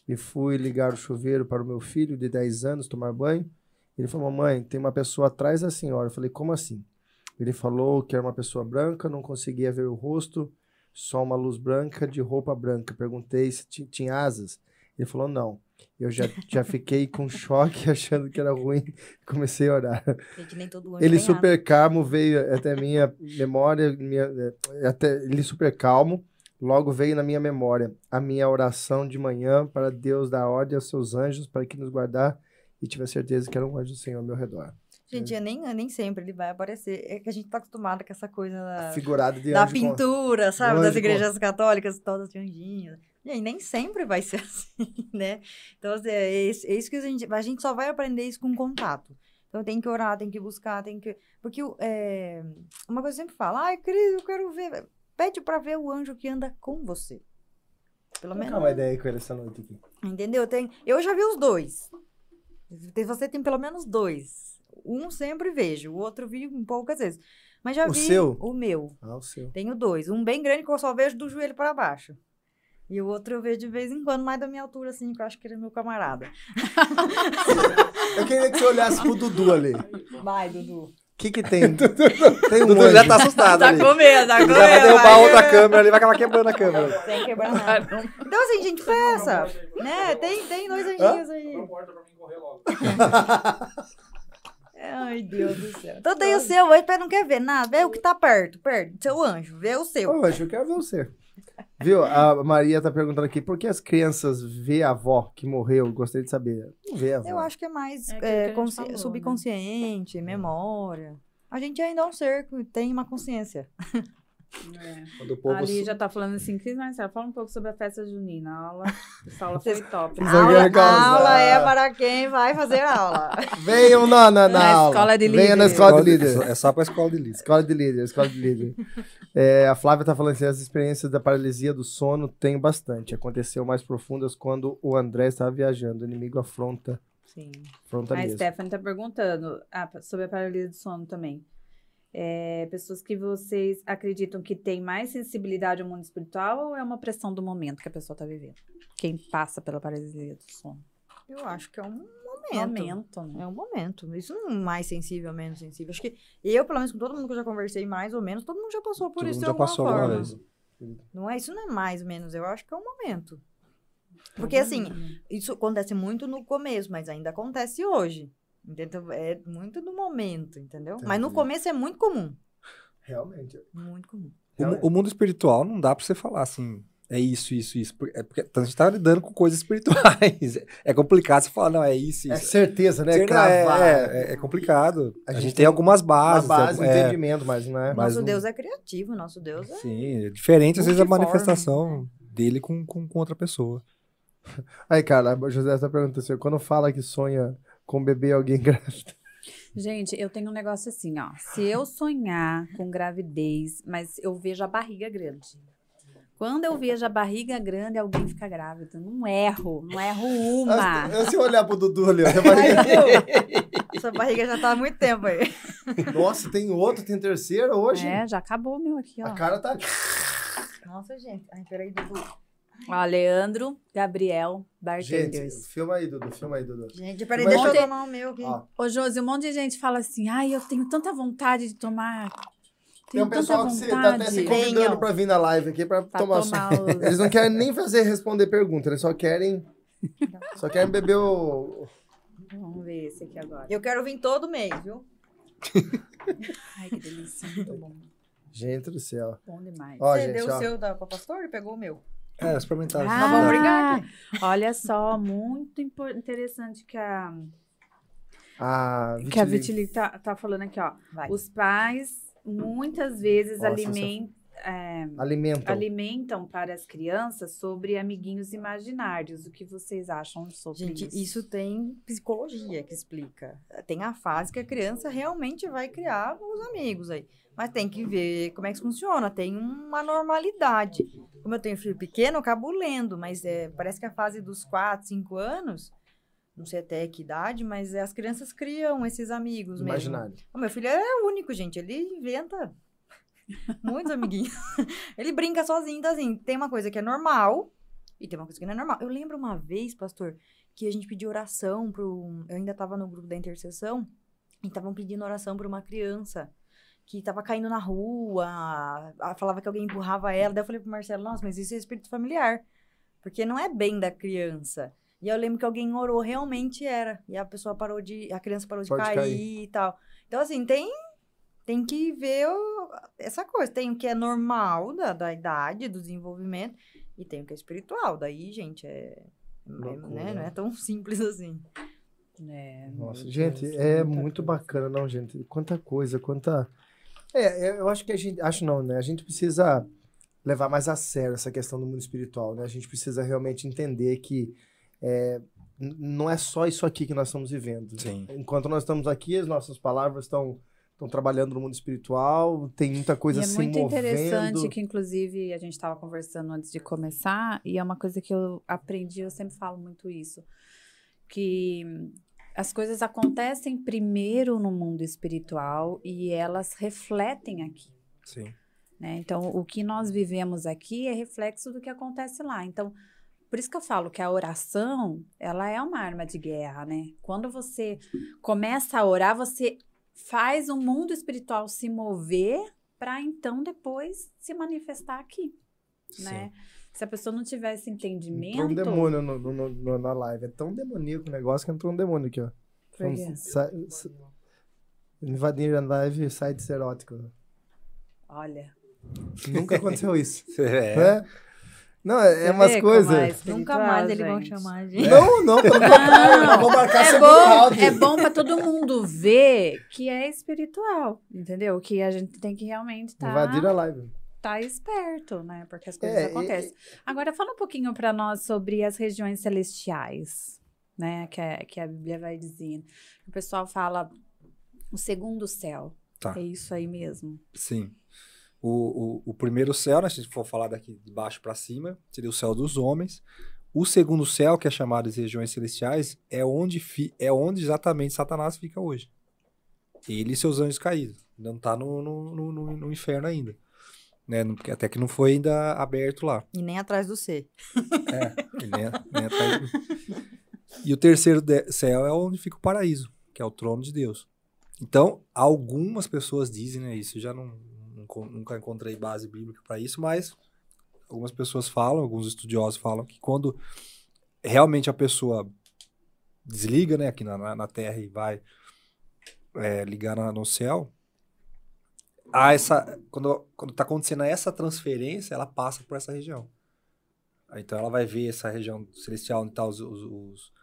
e fui ligar o chuveiro para o meu filho de 10 anos tomar banho. Ele falou: "Mamãe, tem uma pessoa atrás da senhora". Eu falei: "Como assim?" Ele falou que era uma pessoa branca, não conseguia ver o rosto, só uma luz branca de roupa branca. Perguntei se ti- tinha asas. Ele falou não. Eu já, já fiquei com choque achando que era ruim. Comecei a orar. Ele super calmo veio até minha memória, minha, eh, até ele super calmo. Logo veio na minha memória a minha oração de manhã para Deus dar ordem aos seus anjos para que nos guardar e tive a certeza que era um anjo do Senhor ao meu redor. Gente, eu nem, nem sempre ele vai aparecer. É que a gente tá acostumado com essa coisa da, Figurado de da anjo com- pintura, sabe? Das com- igrejas católicas, todas de anjinhos. E aí, nem sempre vai ser assim, né? Então, assim, é isso, é isso que a gente... A gente só vai aprender isso com contato. Então, tem que orar, tem que buscar, tem que... Porque é, uma coisa que eu sempre falo, ai, Cris, eu quero ver... Pede pra ver o anjo que anda com você. Pelo menos... trocar uma ideia com ele essa noite aqui. Entendeu? Tem, eu já vi os dois. Você tem pelo menos dois. Um sempre vejo, o outro vi poucas vezes. Mas já O vi seu? o meu. Ah, o seu. Tenho dois. Um bem grande que eu só vejo do joelho para baixo. E o outro eu vejo de vez em quando, mais da minha altura, assim, que eu acho que ele é meu camarada. Eu queria que você olhasse pro Dudu ali. O Vai, Dudu. que que tem? Tem um Dudu anjo. já tá assustado ali. com medo, tá Ele já vai derrubar outra câmera ali, vai acabar quebrando a câmera. Sem quebrar nada. Então, assim, gente, peça. Né? Tem, tem dois anjinhos aí. Ai, Deus do céu. Então tem o seu, aí não quer ver nada. Vê o que tá perto, perto. Seu anjo, vê o seu. Ô, anjo, eu quero ver você. Viu? A Maria tá perguntando aqui, por que as crianças vê a avó que morreu? Gostaria de saber. Não vê a avó. Eu acho que é mais É é, que falou, né? subconsciente, memória. A gente ainda é um ser que tem uma consciência. É. Quando o povo Ali já tá falando assim, Cris Marcelo, fala um pouco sobre a festa junina. A aula, essa aula foi top. A aula, a aula é para quem vai fazer aula. Venham na, na, na, Na aula. escola de Venha na líder. escola de líder. É só pra escola de líder. Escola de líder, escola de líder. É, a Flávia tá falando assim, as experiências da paralisia do sono tenho bastante. Aconteceu mais profundas quando o André estava viajando. O inimigo afronta, Sim. afronta A mesmo. Stephanie tá perguntando ah, sobre a paralisia do sono também. É, pessoas que vocês acreditam que têm mais sensibilidade ao mundo espiritual ou é uma pressão do momento que a pessoa tá vivendo? Quem passa pela paralisia do sono? Eu acho que é um momento. Momento, né? É um momento. Isso não é mais sensível, menos sensível. Acho que eu, pelo menos com todo mundo que eu já conversei, mais ou menos, todo mundo já passou por Todo isso mundo de já alguma passou alguma forma. vez. Não é, isso não é mais ou menos, eu acho que é um momento. Porque assim, isso acontece muito no começo, mas ainda acontece hoje. Entendeu? É muito do momento, entendeu? Mas no Entendi. começo é muito comum. Realmente. Muito comum. O, o mundo espiritual não dá pra você falar assim, é isso, isso, isso. É porque a gente tá lidando com coisas espirituais. É complicado você falar, não, é isso, É isso. certeza, né? Cravar. é, é, é complicado. A A, gente gente tem tem algumas Uma bases. base, um é, entendimento, mas não é. Mas nosso não- Deus é criativo, nosso Deus é. Sim, é diferente às vezes a manifestação dele com, com, com outra pessoa. Aí, cara, a José tá perguntando assim, quando fala que sonha com bebê alguém grávida. Gente, eu tenho um negócio assim, ó. Se eu sonhar com gravidez, mas eu vejo a barriga grande. Quando eu vejo a barriga grande, alguém fica grávida. Não erro, não erro uma. Eu, se eu olhar pro Dudu ali, ó, tem barriga- Essa barriga já tá há muito tempo aí. Nossa, tem outro, tem terceiro hoje. É, já acabou o meu aqui, ó. A cara tá. Nossa, gente. Ai, peraí, Dudu. Ó, Leandro, Gabriel, Gente, bartenders. filma aí, Dudu, filma aí, Dudu. Gente, peraí, Mas deixa eu tomar o meu aqui. Ó, Ô, Josi, um monte de gente fala assim, ai, eu tenho tanta vontade de tomar... tem Tenho um tanta pessoal que se, tá até se convidando Venham. pra vir na live aqui pra, pra tomar, tomar, som. os... Eles não querem nem fazer responder pergunta, eles só querem. Só querem beber o. Vamos ver esse aqui agora. Eu quero vir todo mês, viu? Ai, que delícia, muito bom. Gente do céu. Bom demais. Ó, Você gente, deu ó. o seu da, pra pastor e pegou o meu. É, experimentar. Ah, Nós vamos brigar aqui. Olha só, muito interessante que a, A que a vitiligo. Tá, tá falando aqui, ó. Vai. Os pais muitas vezes Nossa, alimen- é, Alimentam. alimentam para as crianças sobre amiguinhos imaginários. O que vocês acham sobre Gente, isso? isso tem psicologia que explica. Tem a fase que a criança realmente vai criar os amigos aí. Mas tem que ver como é que funciona. Tem uma normalidade. Como eu tenho filho pequeno, eu acabo lendo, mas é, parece que a fase dos 4, 5 anos, não sei até que idade, mas as crianças criam esses amigos mesmo. Imaginário. O meu filho é único, gente. Ele inventa muitos amiguinhos. ele brinca sozinho, então assim, tem uma coisa que é normal e tem uma coisa que não é normal. Eu lembro uma vez, pastor, que a gente pediu oração pro. Eu ainda tava no grupo da intercessão e estavam pedindo oração pra uma criança que tava caindo na rua, falava que alguém empurrava ela. Daí eu falei pro Marcelo, nossa, mas isso é espírito familiar. Porque não é bem da criança. E eu lembro que alguém orou, realmente era. E a pessoa parou de. A criança parou de cair, cair. e tal. Então, assim, tem. Tem que ver o- essa coisa. Tem o que é normal da, da idade, do desenvolvimento, e tem o que é espiritual. Daí, gente, é. é, Loucura, né? Não né? é tão simples assim. É, Nossa, gente, Deus, é muito coisa. bacana, não, gente? Quanta coisa, quanta. É, é, eu acho que a gente. Acho não, né? A gente precisa levar mais a sério essa questão do mundo espiritual, né? A gente precisa realmente entender que é, não é só isso aqui que nós estamos vivendo. Sim. Enquanto nós estamos aqui, as nossas palavras estão estão trabalhando no mundo espiritual, tem muita coisa e é se muito movendo. interessante que, inclusive, a gente estava conversando antes de começar, e é uma coisa que eu aprendi, eu sempre falo muito isso, que as coisas acontecem primeiro no mundo espiritual e elas refletem aqui. Sim. né? Então, o que nós vivemos aqui é reflexo do que acontece lá. Então, por isso que eu falo que a oração, ela é uma arma de guerra, né? Quando você começa a orar, você faz o mundo espiritual se mover para então depois se manifestar aqui, né? Se a pessoa não tiver esse entendimento, Entrou um demônio no, no- no- na live. É tão demoníaco o negócio que entrou um demônio aqui, ó. Sa- Invadir a live sites eróticos. olha, Nunca aconteceu isso. É. né? Não, é, é Você umas vê como coisas. é Nunca mais eles vão chamar a gente. Não, não, pelo contrário. vamos marcar É bom, é bom para todo mundo ver que é espiritual, entendeu? Que a gente tem que realmente estar Invadir a live. Tá esperto, né? Porque as coisas É, e- acontecem. Agora, fala um pouquinho para nós sobre as regiões celestiais, né? Que, é, que a Bíblia vai dizendo. O pessoal fala o segundo céu. Tá. É isso aí mesmo. Sim. O, o, o primeiro céu, né, se a gente for falar daqui de baixo para cima, seria o céu dos homens. O segundo céu, que é chamado de regiões celestiais, é onde, fi, é onde exatamente Satanás fica hoje. Ele e seus anjos caídos. Não está no, no, no- no inferno ainda. Né? porque Até que não foi ainda aberto lá. E nem atrás do C. É, nem, nem atrás. E o terceiro céu é onde fica o paraíso, que é o trono de Deus. Então, algumas pessoas dizem, né, isso eu já não, nunca- encontrei base bíblica para isso, mas algumas pessoas falam, alguns estudiosos falam que quando realmente a pessoa desliga, né, aqui na, na- na Terra e vai é, ligar na- no céu, há essa, quando, quando tá acontecendo essa transferência, ela passa por essa região. Então ela vai ver essa região celestial onde estão os, os, os,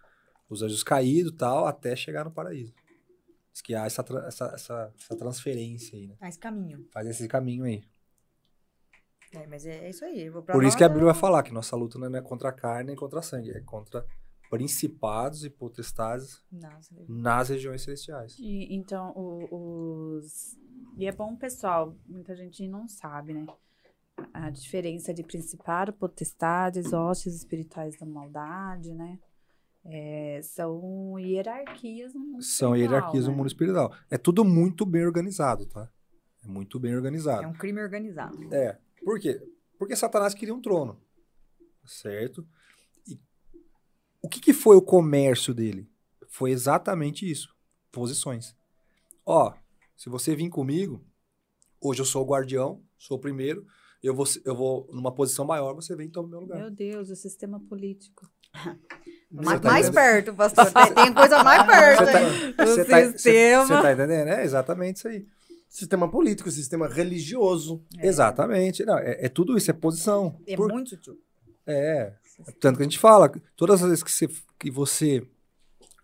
os anjos caídos tal, até chegar no paraíso. Diz que há essa, essa, essa, essa transferência aí, né? Esse caminho. Faz esse caminho aí. É, mas é, é isso aí. Por isso que a Bíblia vai falar que nossa luta não é contra a carne nem contra a sangue, é contra principados e potestades Nossa, nas regiões celestiais. E, então, o- os. E é bom, pessoal, muita gente não sabe, né? A diferença de principado, potestades, hostes espirituais da maldade, né? É, são hierarquias no mundo São espiritual, hierarquias né? no mundo espiritual. É tudo muito bem organizado, tá? É muito bem organizado. É um crime organizado. É. Por quê? Porque Satanás queria um trono. Certo? E o que, que foi o comércio dele? Foi exatamente isso. Posições. Ó, se você vir comigo, hoje eu sou o guardião, sou o primeiro, eu vou, eu vou numa posição maior, você vem e toma o meu lugar. Meu Deus, o sistema político. Mais, tá mais perto, pastor. Tem, coisa mais perto. Você aí. tá, O você tá, sistema. você tá entendendo? É exatamente isso aí. Sistema político, sistema religioso. Exatamente. Não, é, é tudo isso, é posição. É Por- muito sutil. É. Tanto que a gente fala, todas as vezes que você, que você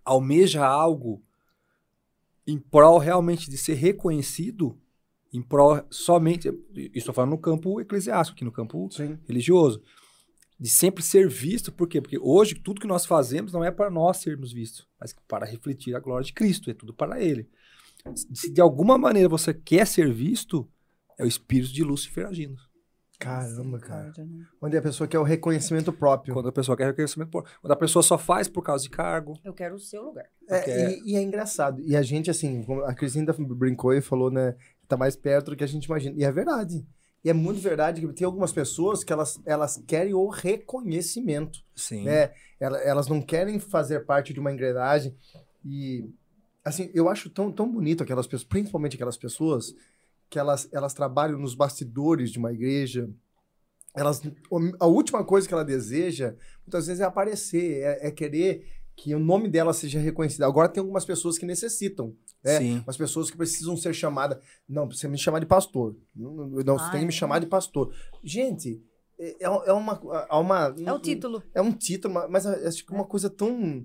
almeja algo em prol realmente de ser reconhecido, em prol somente, isso estou falando no campo eclesiástico, aqui no campo Sim. religioso, de sempre ser visto, por quê? Porque hoje tudo que nós fazemos não é para nós sermos vistos, mas para refletir a glória de Cristo, é tudo para Ele. Se de alguma maneira você quer ser visto, é o espírito de Lúcifer agindo. Caramba, cara. Misericórdia, né? Onde a pessoa quer o reconhecimento próprio. Quando a pessoa quer reconhecimento, por- quando a pessoa só faz por causa de cargo. Eu quero o seu lugar. É, e, e é engraçado. E a gente, assim, como a Cristina brincou e falou, né? Tá mais perto do que a gente imagina. E é verdade. E é muito verdade que tem algumas pessoas que elas, elas querem o reconhecimento. Sim. né? Ela- Elas não querem fazer parte de uma engrenagem. E, assim, eu acho tão, tão bonito aquelas pessoas, principalmente aquelas pessoas que elas, elas trabalham nos bastidores de uma igreja. Elas, a última coisa que ela deseja, muitas vezes, é aparecer, é, é querer que o nome dela seja reconhecido. Agora tem algumas pessoas que necessitam. né? Sim. Umas pessoas que precisam ser chamadas. Não, você me chamar de pastor. Não, você tem que me é? chamar de pastor. Gente, é, é uma. É, uma, É o título. é um título, ma- mas acho que é uma coisa tão.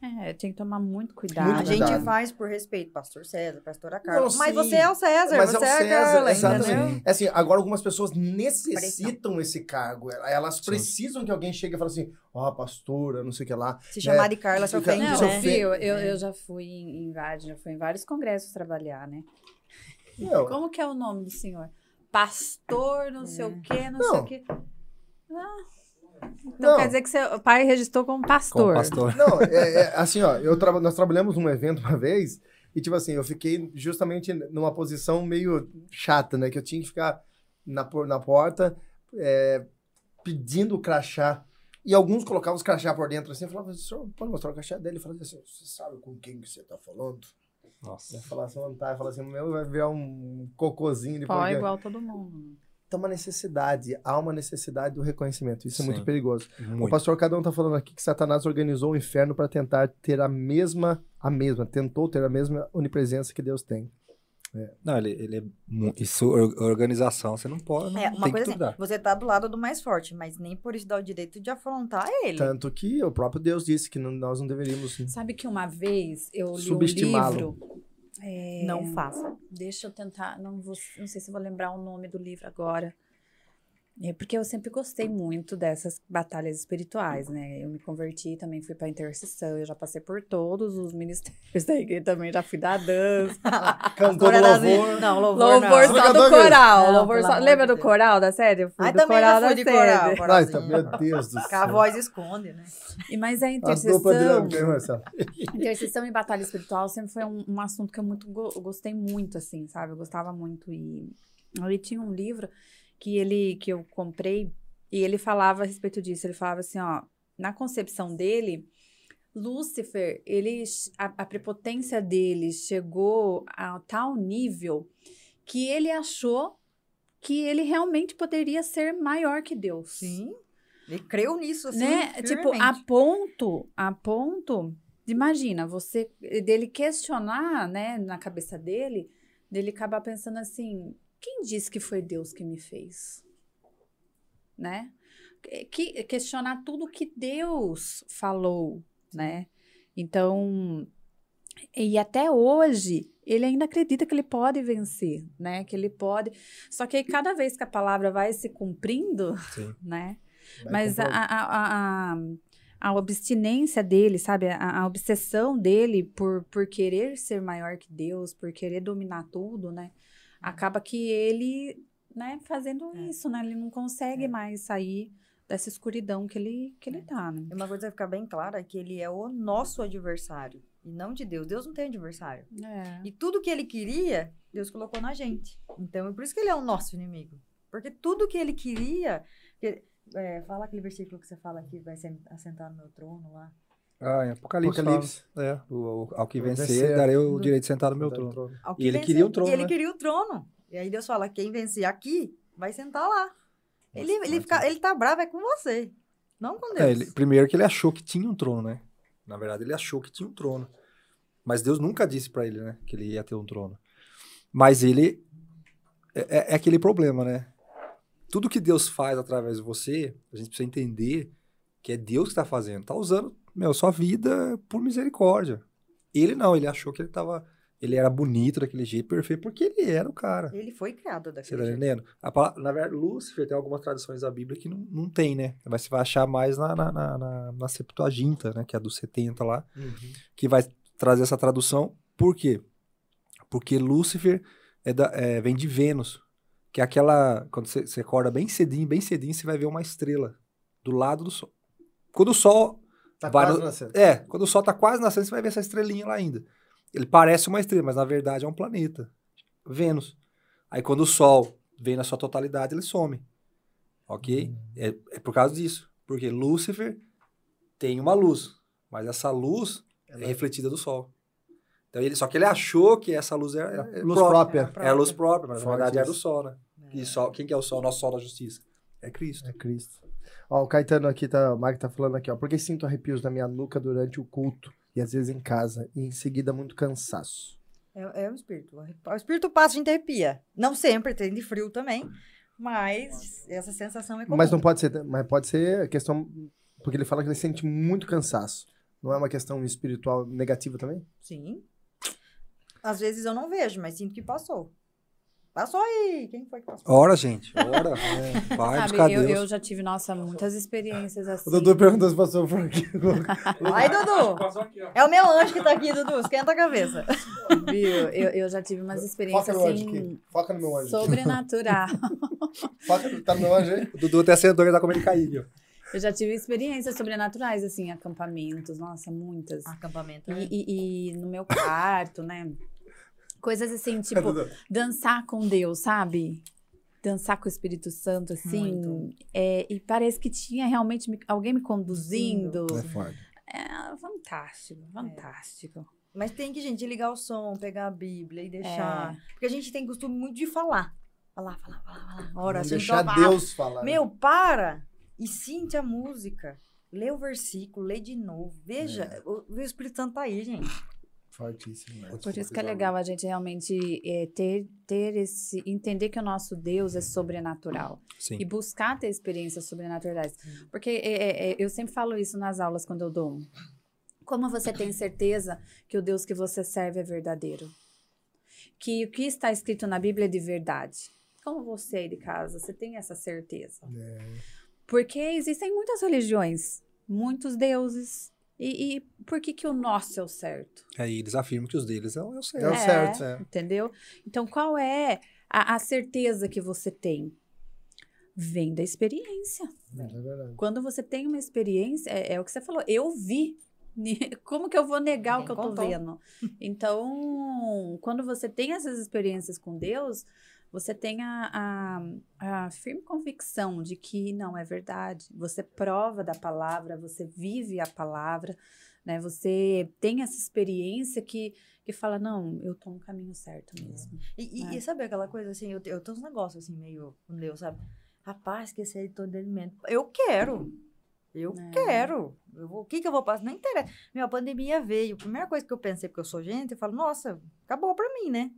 É, tem que tomar muito cuidado. A Muito gente cuidado. faz por respeito, pastor César, pastora Carla. Não, Mas você é o César, Mas você é o é, a César, Carla, exatamente. entendeu? É assim, agora algumas pessoas necessitam esse cargo. Elas Sim. precisam que alguém chegue e fale assim: ó, pastora, não sei o que lá. Se chamar de Carla, se Fica- ofende, Não, né? viu? Eu, eu já fui em, em vários, já fui em vários congressos trabalhar, né? Não, Como que é o nome do senhor? Pastor, não sei o quê, não, sei Não. o quê. Ah, então Não. quer dizer que seu pai registrou como Como pastor. pastor. Não, é, é, assim, ó, eu traba- nós trabalhamos num evento uma vez e, tipo assim, eu fiquei justamente numa posição meio chata, né? Que eu tinha que ficar na, por- na porta é, pedindo o crachá. E alguns colocavam os crachá por dentro assim, eu falava, senhor, pode mostrar o crachá dele? Ele falava assim, você sabe com quem que você tá falando? Nossa. Eu falava assim, não tá. Eu falava assim, meu vai virar um cocôzinho. Pó igual todo mundo. Então, uma necessidade, há uma necessidade do reconhecimento. Isso é muito Sim. perigoso. O Muito. pastor Cadão tá falando aqui que Satanás organizou o inferno para tentar ter a mesma, a mesma, tentou ter a mesma onipresença que Deus tem. Não, ele, ele é. Isso, or- organização, você não pode. Não É, uma tem coisa que assim, você tá do lado do mais forte, mas nem por isso dá o direito de afrontar ele. Tanto que o próprio Deus disse que não- nós não deveríamos. Sabe que uma vez eu li um livro. É, Não faça. Deixa eu tentar. Não, vou, não sei se vou lembrar o nome do livro agora. É porque eu sempre gostei muito dessas batalhas espirituais, né? Eu me converti, também fui para intercessão, eu já passei por todos os ministérios da igreja, também já fui da dança. Cantor do Corazinho- louvor. Não, louvor, Louvor não. só do coral. Não, louvor só- Lembra do Deus. coral da série? Eu fui Ai, do também coral da de série. coral. Ai, tá, meu Deus do Que a céu. voz esconde, né? E, mas a A intercessão, Marcelo? intercessão e batalha espiritual sempre foi um, um assunto que eu muito go- gostei muito, assim, sabe? Eu gostava muito. E aí tinha um livro que ele que eu comprei e ele falava a respeito disso. Ele falava assim, ó, na concepção dele, Lúcifer, ele a, a prepotência dele chegou a tal nível que ele achou que ele realmente poderia ser maior que Deus Sim. Ele creu nisso, assim, né? Tipo, a ponto, a ponto, imagina, você, dele questionar, né, na cabeça dele, dele acabar pensando assim, quem disse que foi Deus que me fez? Né? Que, questionar tudo que Deus falou, né? Então, e até hoje, ele ainda acredita que ele pode vencer, né? Que ele pode. Só que aí, cada vez que a palavra vai se cumprindo, Sim. né? Vai Mas a, a, a, a obstinência dele, sabe? A, a obsessão dele por, por querer ser maior que Deus, por querer dominar tudo, né? Acaba que ele, né, fazendo É. isso, né? Ele não consegue É. mais sair dessa escuridão que ele, que ele É. tá, né? E uma coisa que ficar bem clara é que ele é o nosso adversário. E não de Deus. Deus não tem adversário. É. E tudo que ele queria, Deus colocou na gente. Então, é por isso que ele é o nosso inimigo. Porque tudo que ele queria. que- é, fala aquele versículo que você fala que vai ser assentar no meu trono lá. Ah, em Apocalipse. Apocalipse. É, o, o- ao que vencer, vencer. darei o direito de sentar no meu trono. trono. E ele vencer- queria o trono, E ele né? queria o trono. E aí Deus fala: quem vencer aqui vai sentar lá. Ele, Nossa, ele, fica, ele tá bravo é com você. Não com Deus. É, ele- primeiro que ele achou que tinha um trono, né? Na verdade, ele achou que tinha um trono. Mas Deus nunca disse pra ele, né? Que ele ia ter um trono. Mas ele. É, é- é aquele problema, né? Tudo que Deus faz através de você, a gente precisa entender que é Deus que tá fazendo. Tá usando, meu, sua vida por misericórdia. Ele não, ele achou que ele tava. Ele era bonito daquele jeito, perfeito, porque ele era o cara. Ele foi criado Você daquele tá jeito. entendendo? A pala- na verdade, Lúcifer tem algumas traduções da Bíblia que não, não tem, né? Mas você vai achar mais na, na, na, na, na Septuaginta, né? Que é a dos 70 lá, Uhum. que vai trazer essa tradução. Por quê? Porque Lúcifer é da- é, vem de Vênus, que é aquela. Quando você, você acorda bem cedinho, bem cedinho, você vai ver uma estrela do lado do Sol. Quando o Sol. Tá Vai quase no- nascendo. É, quando o Sol tá quase nascendo, você vai ver essa estrelinha lá ainda. Ele parece uma estrela, mas na verdade é um planeta. Vênus. Aí quando o Sol vem na sua totalidade, ele some. Ok? É, é por causa disso. Porque Lúcifer tem uma luz, mas essa luz é refletida do Sol. Então ele, só que ele achou que essa luz era, É era luz própria. própria. Era a luz própria, mas na Forte verdade era o isso. Sol, né? É. E sol, quem que é o Sol? Nosso Sol da Justiça. É Cristo. É Cristo. Ó, o Caetano aqui, tá, o Marco tá falando aqui, ó. Porque sinto arrepios na minha nuca durante o culto e às vezes em casa e em seguida muito cansaço. É, é o espírito. O espírito passa, a gente arrepia. Não sempre, tem de frio também. Mas essa sensação é comum. Mas não pode ser, mas pode ser a questão porque ele fala que ele sente muito cansaço. Não é uma questão espiritual negativa também? Sim. Às vezes eu não vejo, mas sinto que passou. Passou aí! Quem foi que passou? Ora, gente, ora. É, vai buscar Sabe, eu, Deus. eu já tive, nossa, muitas experiências assim. O Dudu perguntou se passou por aqui. Ai, Dudu! Passou aqui. É o meu anjo que tá aqui, Dudu. Esquenta a cabeça. Viu? Eu, eu já tive umas experiências Foca no anjo assim, aqui. Foca no meu anjo. sobrenatural. Foca, tá no meu anjo aí? O Dudu até sentou que tá comendo caído. Eu já tive experiências sobrenaturais, assim, acampamentos, nossa, muitas. Acampamento. E, né? e- e no meu quarto, né? Coisas assim, tipo, dançar com Deus, sabe? Dançar com o Espírito Santo, assim. É, e parece que tinha realmente me- alguém me conduzindo. É foda. É fantástico, fantástico. Mas tem que, gente, ligar o som, pegar a Bíblia e deixar. É. Porque a gente tem costume muito de falar. Falar, falar, falar, falar. Ora, gente, deixar Deus falar. né? Meu, para! E sente a música. Lê o versículo, lê de novo. Veja, É. o, o Espírito Santo tá aí, gente. Fortíssimo. né? Por isso que é legal a gente realmente é, ter, ter esse. entender que o nosso Deus é sobrenatural. Sim. E buscar ter experiências sobrenaturais. Porque é, é, é, eu sempre falo isso nas aulas quando eu dou. Como você tem certeza que o Deus que você serve é verdadeiro? Que o que está escrito na Bíblia é de verdade? Como você aí de casa, você tem essa certeza? É. Porque existem muitas religiões, muitos deuses. E, e por que, que o nosso é o certo? Aí eles afirmam que os deles é o é o certo. É o certo, é. Entendeu? Então, qual é a, a certeza que você tem? Vem da experiência. É verdade. Quando você tem uma experiência, é, é o que você falou, eu vi. Como que eu vou negar o Ninguém que eu tô contou. vendo? Então, quando você tem essas experiências com Deus, você tem a, a, firme convicção de que não é verdade. Você prova da palavra, você vive a palavra, né? Você tem essa experiência que, que fala, não, eu tô no caminho certo mesmo. E, e- É. e sabe aquela coisa assim, eu, eu tenho uns negócios assim, meio com Deus, sabe? Rapaz, que esse editor de alimento. Eu quero. Eu É. quero. Eu o que que eu vou passar? Não interessa. Meu, a pandemia veio. A primeira coisa que eu pensei, porque eu sou gente, eu falo, nossa, acabou pra mim, né?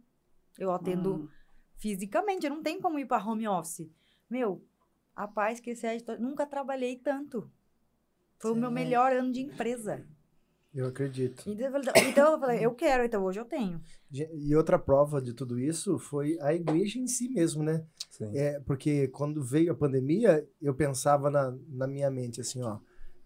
Eu atendo Ah. Fisicamente, eu não tenho como ir pra home office. Meu, rapaz, que esse editor. Nunca trabalhei tanto. Foi o meu Sim. melhor ano de empresa. Eu acredito. Então eu falei, então eu quero, então hoje eu tenho. E outra prova de tudo isso foi a igreja em si mesmo, né? Sim. É, porque quando veio a pandemia, eu pensava na, na minha mente assim, ó.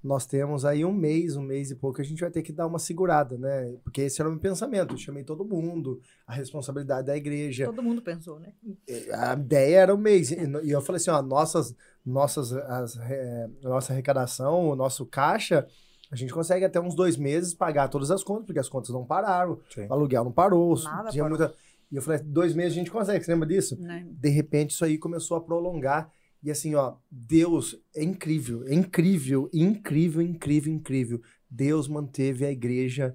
Nós temos aí um mês, um mês e pouco, a gente vai ter que dar uma segurada, né? Porque esse era o meu pensamento. Eu chamei todo mundo, a responsabilidade da igreja. Todo mundo pensou, né? A ideia era um mês. E no- e eu falei assim, ó, nossas, nossas, as, é, nossa arrecadação, o nosso caixa, a gente consegue até uns dois meses pagar todas as contas, porque as contas não pararam, Sim. o aluguel não parou, Nada tinha parou. muita... E eu falei, dois meses a gente consegue, você lembra disso? Né? De repente isso aí começou a prolongar. E assim, ó, Deus é incrível, é incrível, incrível, incrível, incrível. Deus manteve a igreja.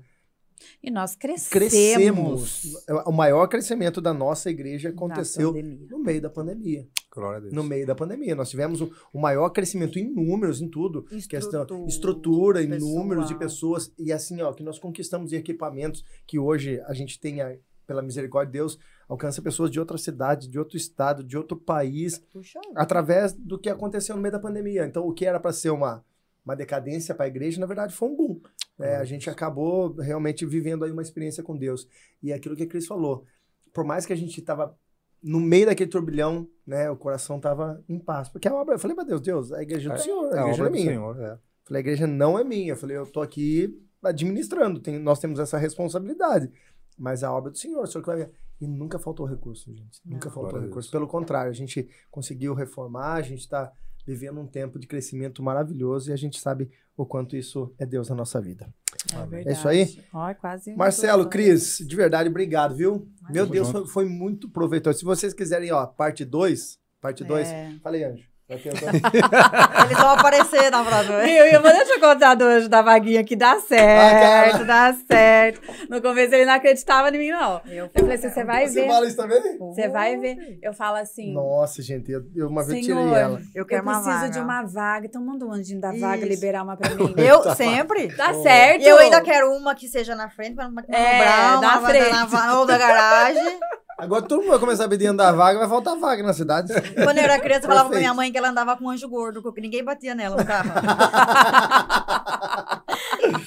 E nós crescemos. Crescemos. O maior crescimento da nossa igreja aconteceu no meio da pandemia. Glória a Deus. No meio da pandemia. Nós tivemos o, o maior crescimento em números, em tudo. Questão, Estrutura, estrutura, em pessoal. números de pessoas. E assim, ó, que nós conquistamos equipamentos que hoje a gente tem, a- pela misericórdia de Deus, alcança pessoas de outra cidade, de outro estado, de outro país, Puxa, através do que aconteceu no meio da pandemia. Então, o que era para ser uma, uma decadência para a igreja, na verdade, foi um boom. É, a gente acabou realmente vivendo aí uma experiência com Deus. E é aquilo que a Cris falou, por mais que a gente estava no meio daquele turbilhão, né, o coração estava em paz. Porque a obra, eu falei para Deus, Deus, a igreja é do Senhor, a a igreja é minha. Senhor, é. Falei, a igreja não é minha. Eu falei, eu tô aqui administrando, tem- nós temos essa responsabilidade. Mas a obra do Senhor, o Senhor que vai... E nunca faltou recurso, gente. Nunca Não. faltou Glória a recurso. Deus. Pelo contrário, a gente conseguiu reformar, a gente está vivendo um tempo de crescimento maravilhoso e a gente sabe o quanto isso é Deus na nossa vida. Amém. É isso aí? Ó, é quase. Marcelo, Cris, de verdade, obrigado, viu? Meu Tamo Deus, foi, foi muito proveitoso. Se vocês quiserem, ó, parte 2, parte 2, É. falei, Anjo. Outra- Eles vão aparecer na próxima. Viu? Eu deixa eu contar do anjo da vaguinha que dá certo, dá certo. No começo ele não acreditava em mim, não. Eu falei assim: você vai Você ver. fala isso também? Você vai ver. Eu falo assim. Nossa, gente, eu, eu uma vez Senhor, tirei ela. Eu Eu quero uma preciso vaga. de uma vaga. Então manda um anjinho da vaga Isso. liberar uma pra mim. Eu sempre. Tá certo. E eu ainda quero uma que seja na frente, para não É, dobrar, na uma frente. Na, va- ou da garagem. Agora todo mundo vai começar a pedir andar vaga, vai faltar vaga na cidade. Quando eu era criança, eu falava pra Perfeito. minha mãe que ela andava com um anjo gordo, que ninguém batia nela no carro.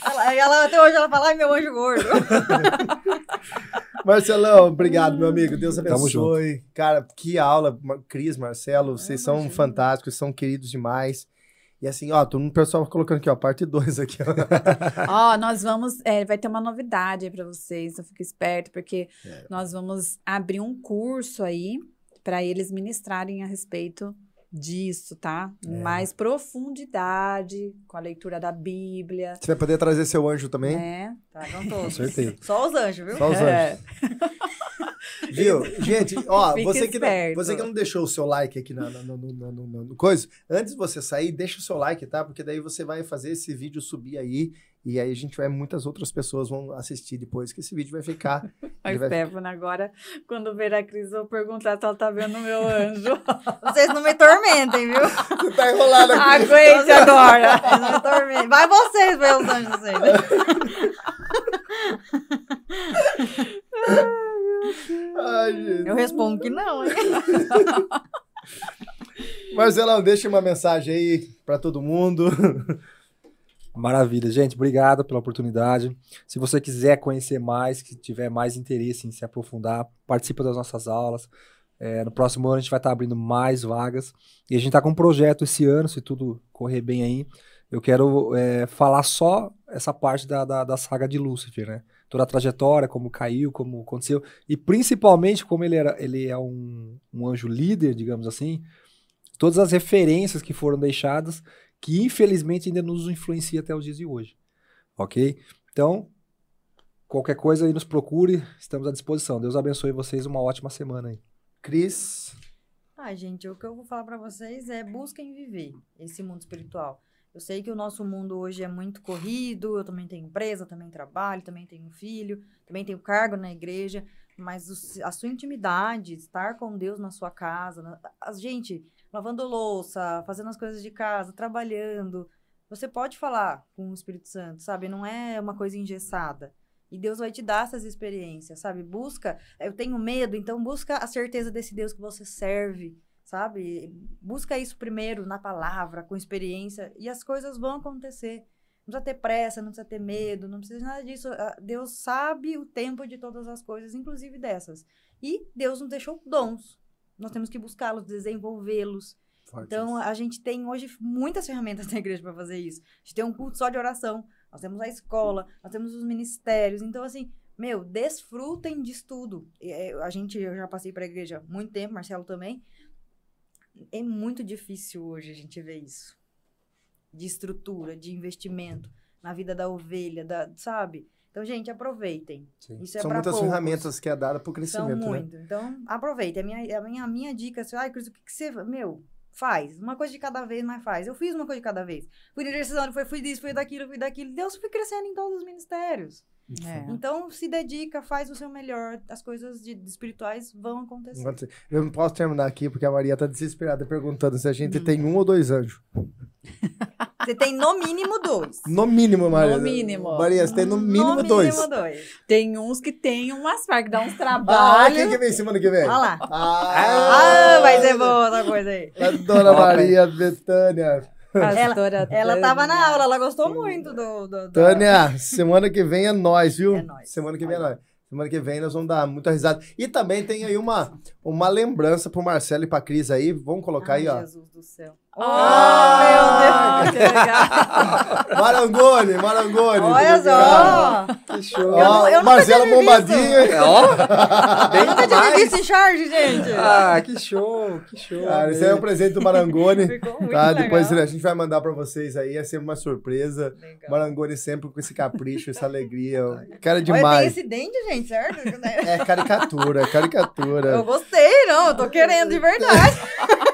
ela, ela, até hoje ela fala, ai, meu anjo gordo. Marcelão, obrigado, meu amigo. Deus Tamo abençoe. Cara, que aula. Cris, Marcelo, vocês são imagino. fantásticos, são queridos demais. E assim, ó, todo mundo, pessoal colocando aqui, ó, parte 2 aqui, ó. Nós vamos. é, vai ter uma novidade aí pra vocês, então fique esperto, porque É. nós vamos abrir um curso aí pra eles ministrarem a respeito disso, tá? É. Mais profundidade, com a leitura da Bíblia. Você vai poder trazer seu anjo também? Né? Tragam Com todos. certeza. Só os anjos, viu? Só os É. Viu? Gente, ó, Fique você que, não, você que não deixou o seu like aqui na, na- no, no, no- no- no coisa, antes de você sair, deixa o seu like, tá? Porque daí você vai fazer esse vídeo subir aí. E aí a gente vai, muitas outras pessoas vão assistir depois, que esse vídeo vai ficar. A Ele vai- Stefano, agora, quando ver a Cris, eu vou perguntar se ela tá vendo o meu anjo. Vocês não me tormentem, viu? Você tá enrolado aqui. Aguente agora. Vocês não me tormentem. Vai vocês ver os anjos aí. Ai, gente. Eu respondo que não, hein? Marcelão, deixa uma mensagem aí pra todo mundo. Maravilha, gente. Obrigado pela oportunidade. Se você quiser conhecer mais, que tiver mais interesse em se aprofundar, participa das nossas aulas. É, no próximo ano a gente vai estar abrindo mais vagas. E a gente está com um projeto esse ano, se tudo correr bem aí. Eu quero é, falar só essa parte da, da, da saga de Lúcifer, né? Toda a trajetória, como caiu, como aconteceu. E principalmente como ele, era, ele é um, um anjo líder, digamos assim. Todas as referências que foram deixadas que infelizmente ainda nos influencia até os dias de hoje. Ok? Então, qualquer coisa aí nos procure, estamos à disposição. Deus abençoe vocês, uma ótima semana aí. Cris. Ah, gente, o que eu vou falar pra vocês é busquem viver esse mundo espiritual. Eu sei que o nosso mundo hoje é muito corrido, eu também tenho empresa, também trabalho, também tenho filho, também tenho cargo na igreja, mas o- a sua intimidade, estar com Deus na sua casa, na- a gente lavando louça, fazendo as coisas de casa, trabalhando, você pode falar com o Espírito Santo, sabe? Não é uma coisa engessada. E Deus vai te dar essas experiências, sabe? Busca, eu tenho medo, então busca a certeza desse Deus que você serve, sabe? Busca isso primeiro na palavra, com experiência, e as coisas vão acontecer. Não precisa ter pressa, não precisa ter medo, não precisa de nada disso. Ah, Deus sabe o tempo de todas as coisas, inclusive dessas. E Deus nos deixou dons. Nós temos que buscá-los, desenvolvê-los. Então, a gente tem hoje muitas ferramentas na igreja para fazer isso. A gente tem um culto só de oração, nós temos a escola, nós temos os ministérios. Então, assim, meu, desfrutem de estudo. É, A gente, eu já passei para a igreja há muito tempo, Marcelo também. É muito difícil hoje a gente ver isso. De estrutura, de investimento na vida da ovelha, da, sabe? Então, gente, aproveitem. Sim. Isso é São muitas poucos. ferramentas que é dada pro São crescimento, né? muito. Então, aproveita. A minha, a minha, a minha dica, assim, ai, Cris, o que, que você. Meu, faz. Uma coisa de cada vez, mas faz. Eu fiz uma coisa de cada vez. Fui direção, fui, fui disso, fui daquilo, fui daquilo. Deus fui crescendo em todos os ministérios. É. Então, se dedica, faz o seu melhor. As coisas de, de espirituais vão acontecer. Eu não posso terminar aqui porque a Maria tá desesperada perguntando se a gente Hum. tem um ou dois anjos. Você tem no mínimo dois. No mínimo, Maria. No mínimo. Maria, você tem no mínimo no dois. mínimo dois. Tem uns que tem umas farpas, que dá uns Ah, trabalhos. quem que vem semana que vem? Olha lá. Ah, Ah, vai ser boa essa coisa aí. A dona Maria Betânia. Pastora Ela tava na Tânia. aula, ela gostou muito do. do, do- Tânia, semana que vem é nós, viu? É nóis. Semana que vem é nós. Semana que vem nós vamos dar muita risada. E também tem aí uma, uma lembrança pro Marcelo e pra Cris aí. Vamos colocar aí, Ai, ó. Jesus do céu. Oh, meu Deus, que legal. Marangone, Marangone. Olha só! Que show. Eu nunca Marcelo tinha Bombadinho. É, ó, bem Nunca tinha demais. visto em charge, gente! Ah, que show, que show. Cara, esse aí é o presente do Marangone. Ficou muito Tá? legal. Depois a gente vai mandar pra vocês aí. É sempre uma surpresa. Legal. Marangone sempre com esse capricho, essa alegria. Cara Olha, tem demais. esse dente, gente, certo? É caricatura, é caricatura. Eu gostei, não, eu tô querendo de verdade.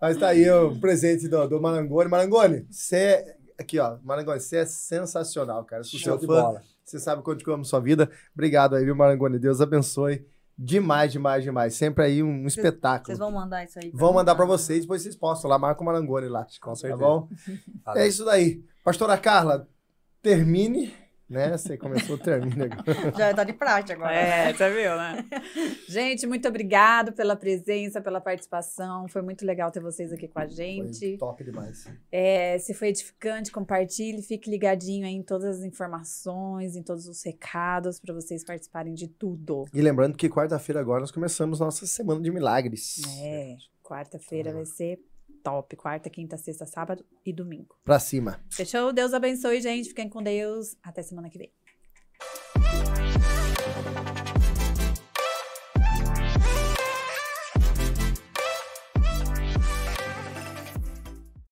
Mas tá aí o presente do, do Marangone. Marangone, você é. Aqui, ó. Marangone, você é sensacional, cara. Sou seu de fã. Você sabe quanto que eu amo sua vida. Obrigado aí, viu, Marangone? Deus abençoe. Demais, demais, demais. Sempre aí um espetáculo. Vocês vão mandar isso aí? Vão mandar pra vocês, depois vocês postam lá, marca o Marangone lá. Com Tá certeza. bom? Valeu. É isso daí. Pastora Carla, termine, né? Você começou, termine agora. Já tá de prática agora. É, você viu, né? Gente, muito obrigado pela presença, pela participação. Foi muito legal ter vocês aqui com a Foi gente. top demais. É, se foi edificante, compartilhe, fique ligadinho aí em todas as informações, em todos os recados para vocês participarem de tudo. E lembrando que quarta-feira agora nós começamos nossa semana de milagres. É, quarta-feira vai ser top. Quarta, quinta, sexta, sábado e domingo. Pra cima. Fechou? Deus abençoe, gente. Fiquem com Deus. Até semana que vem.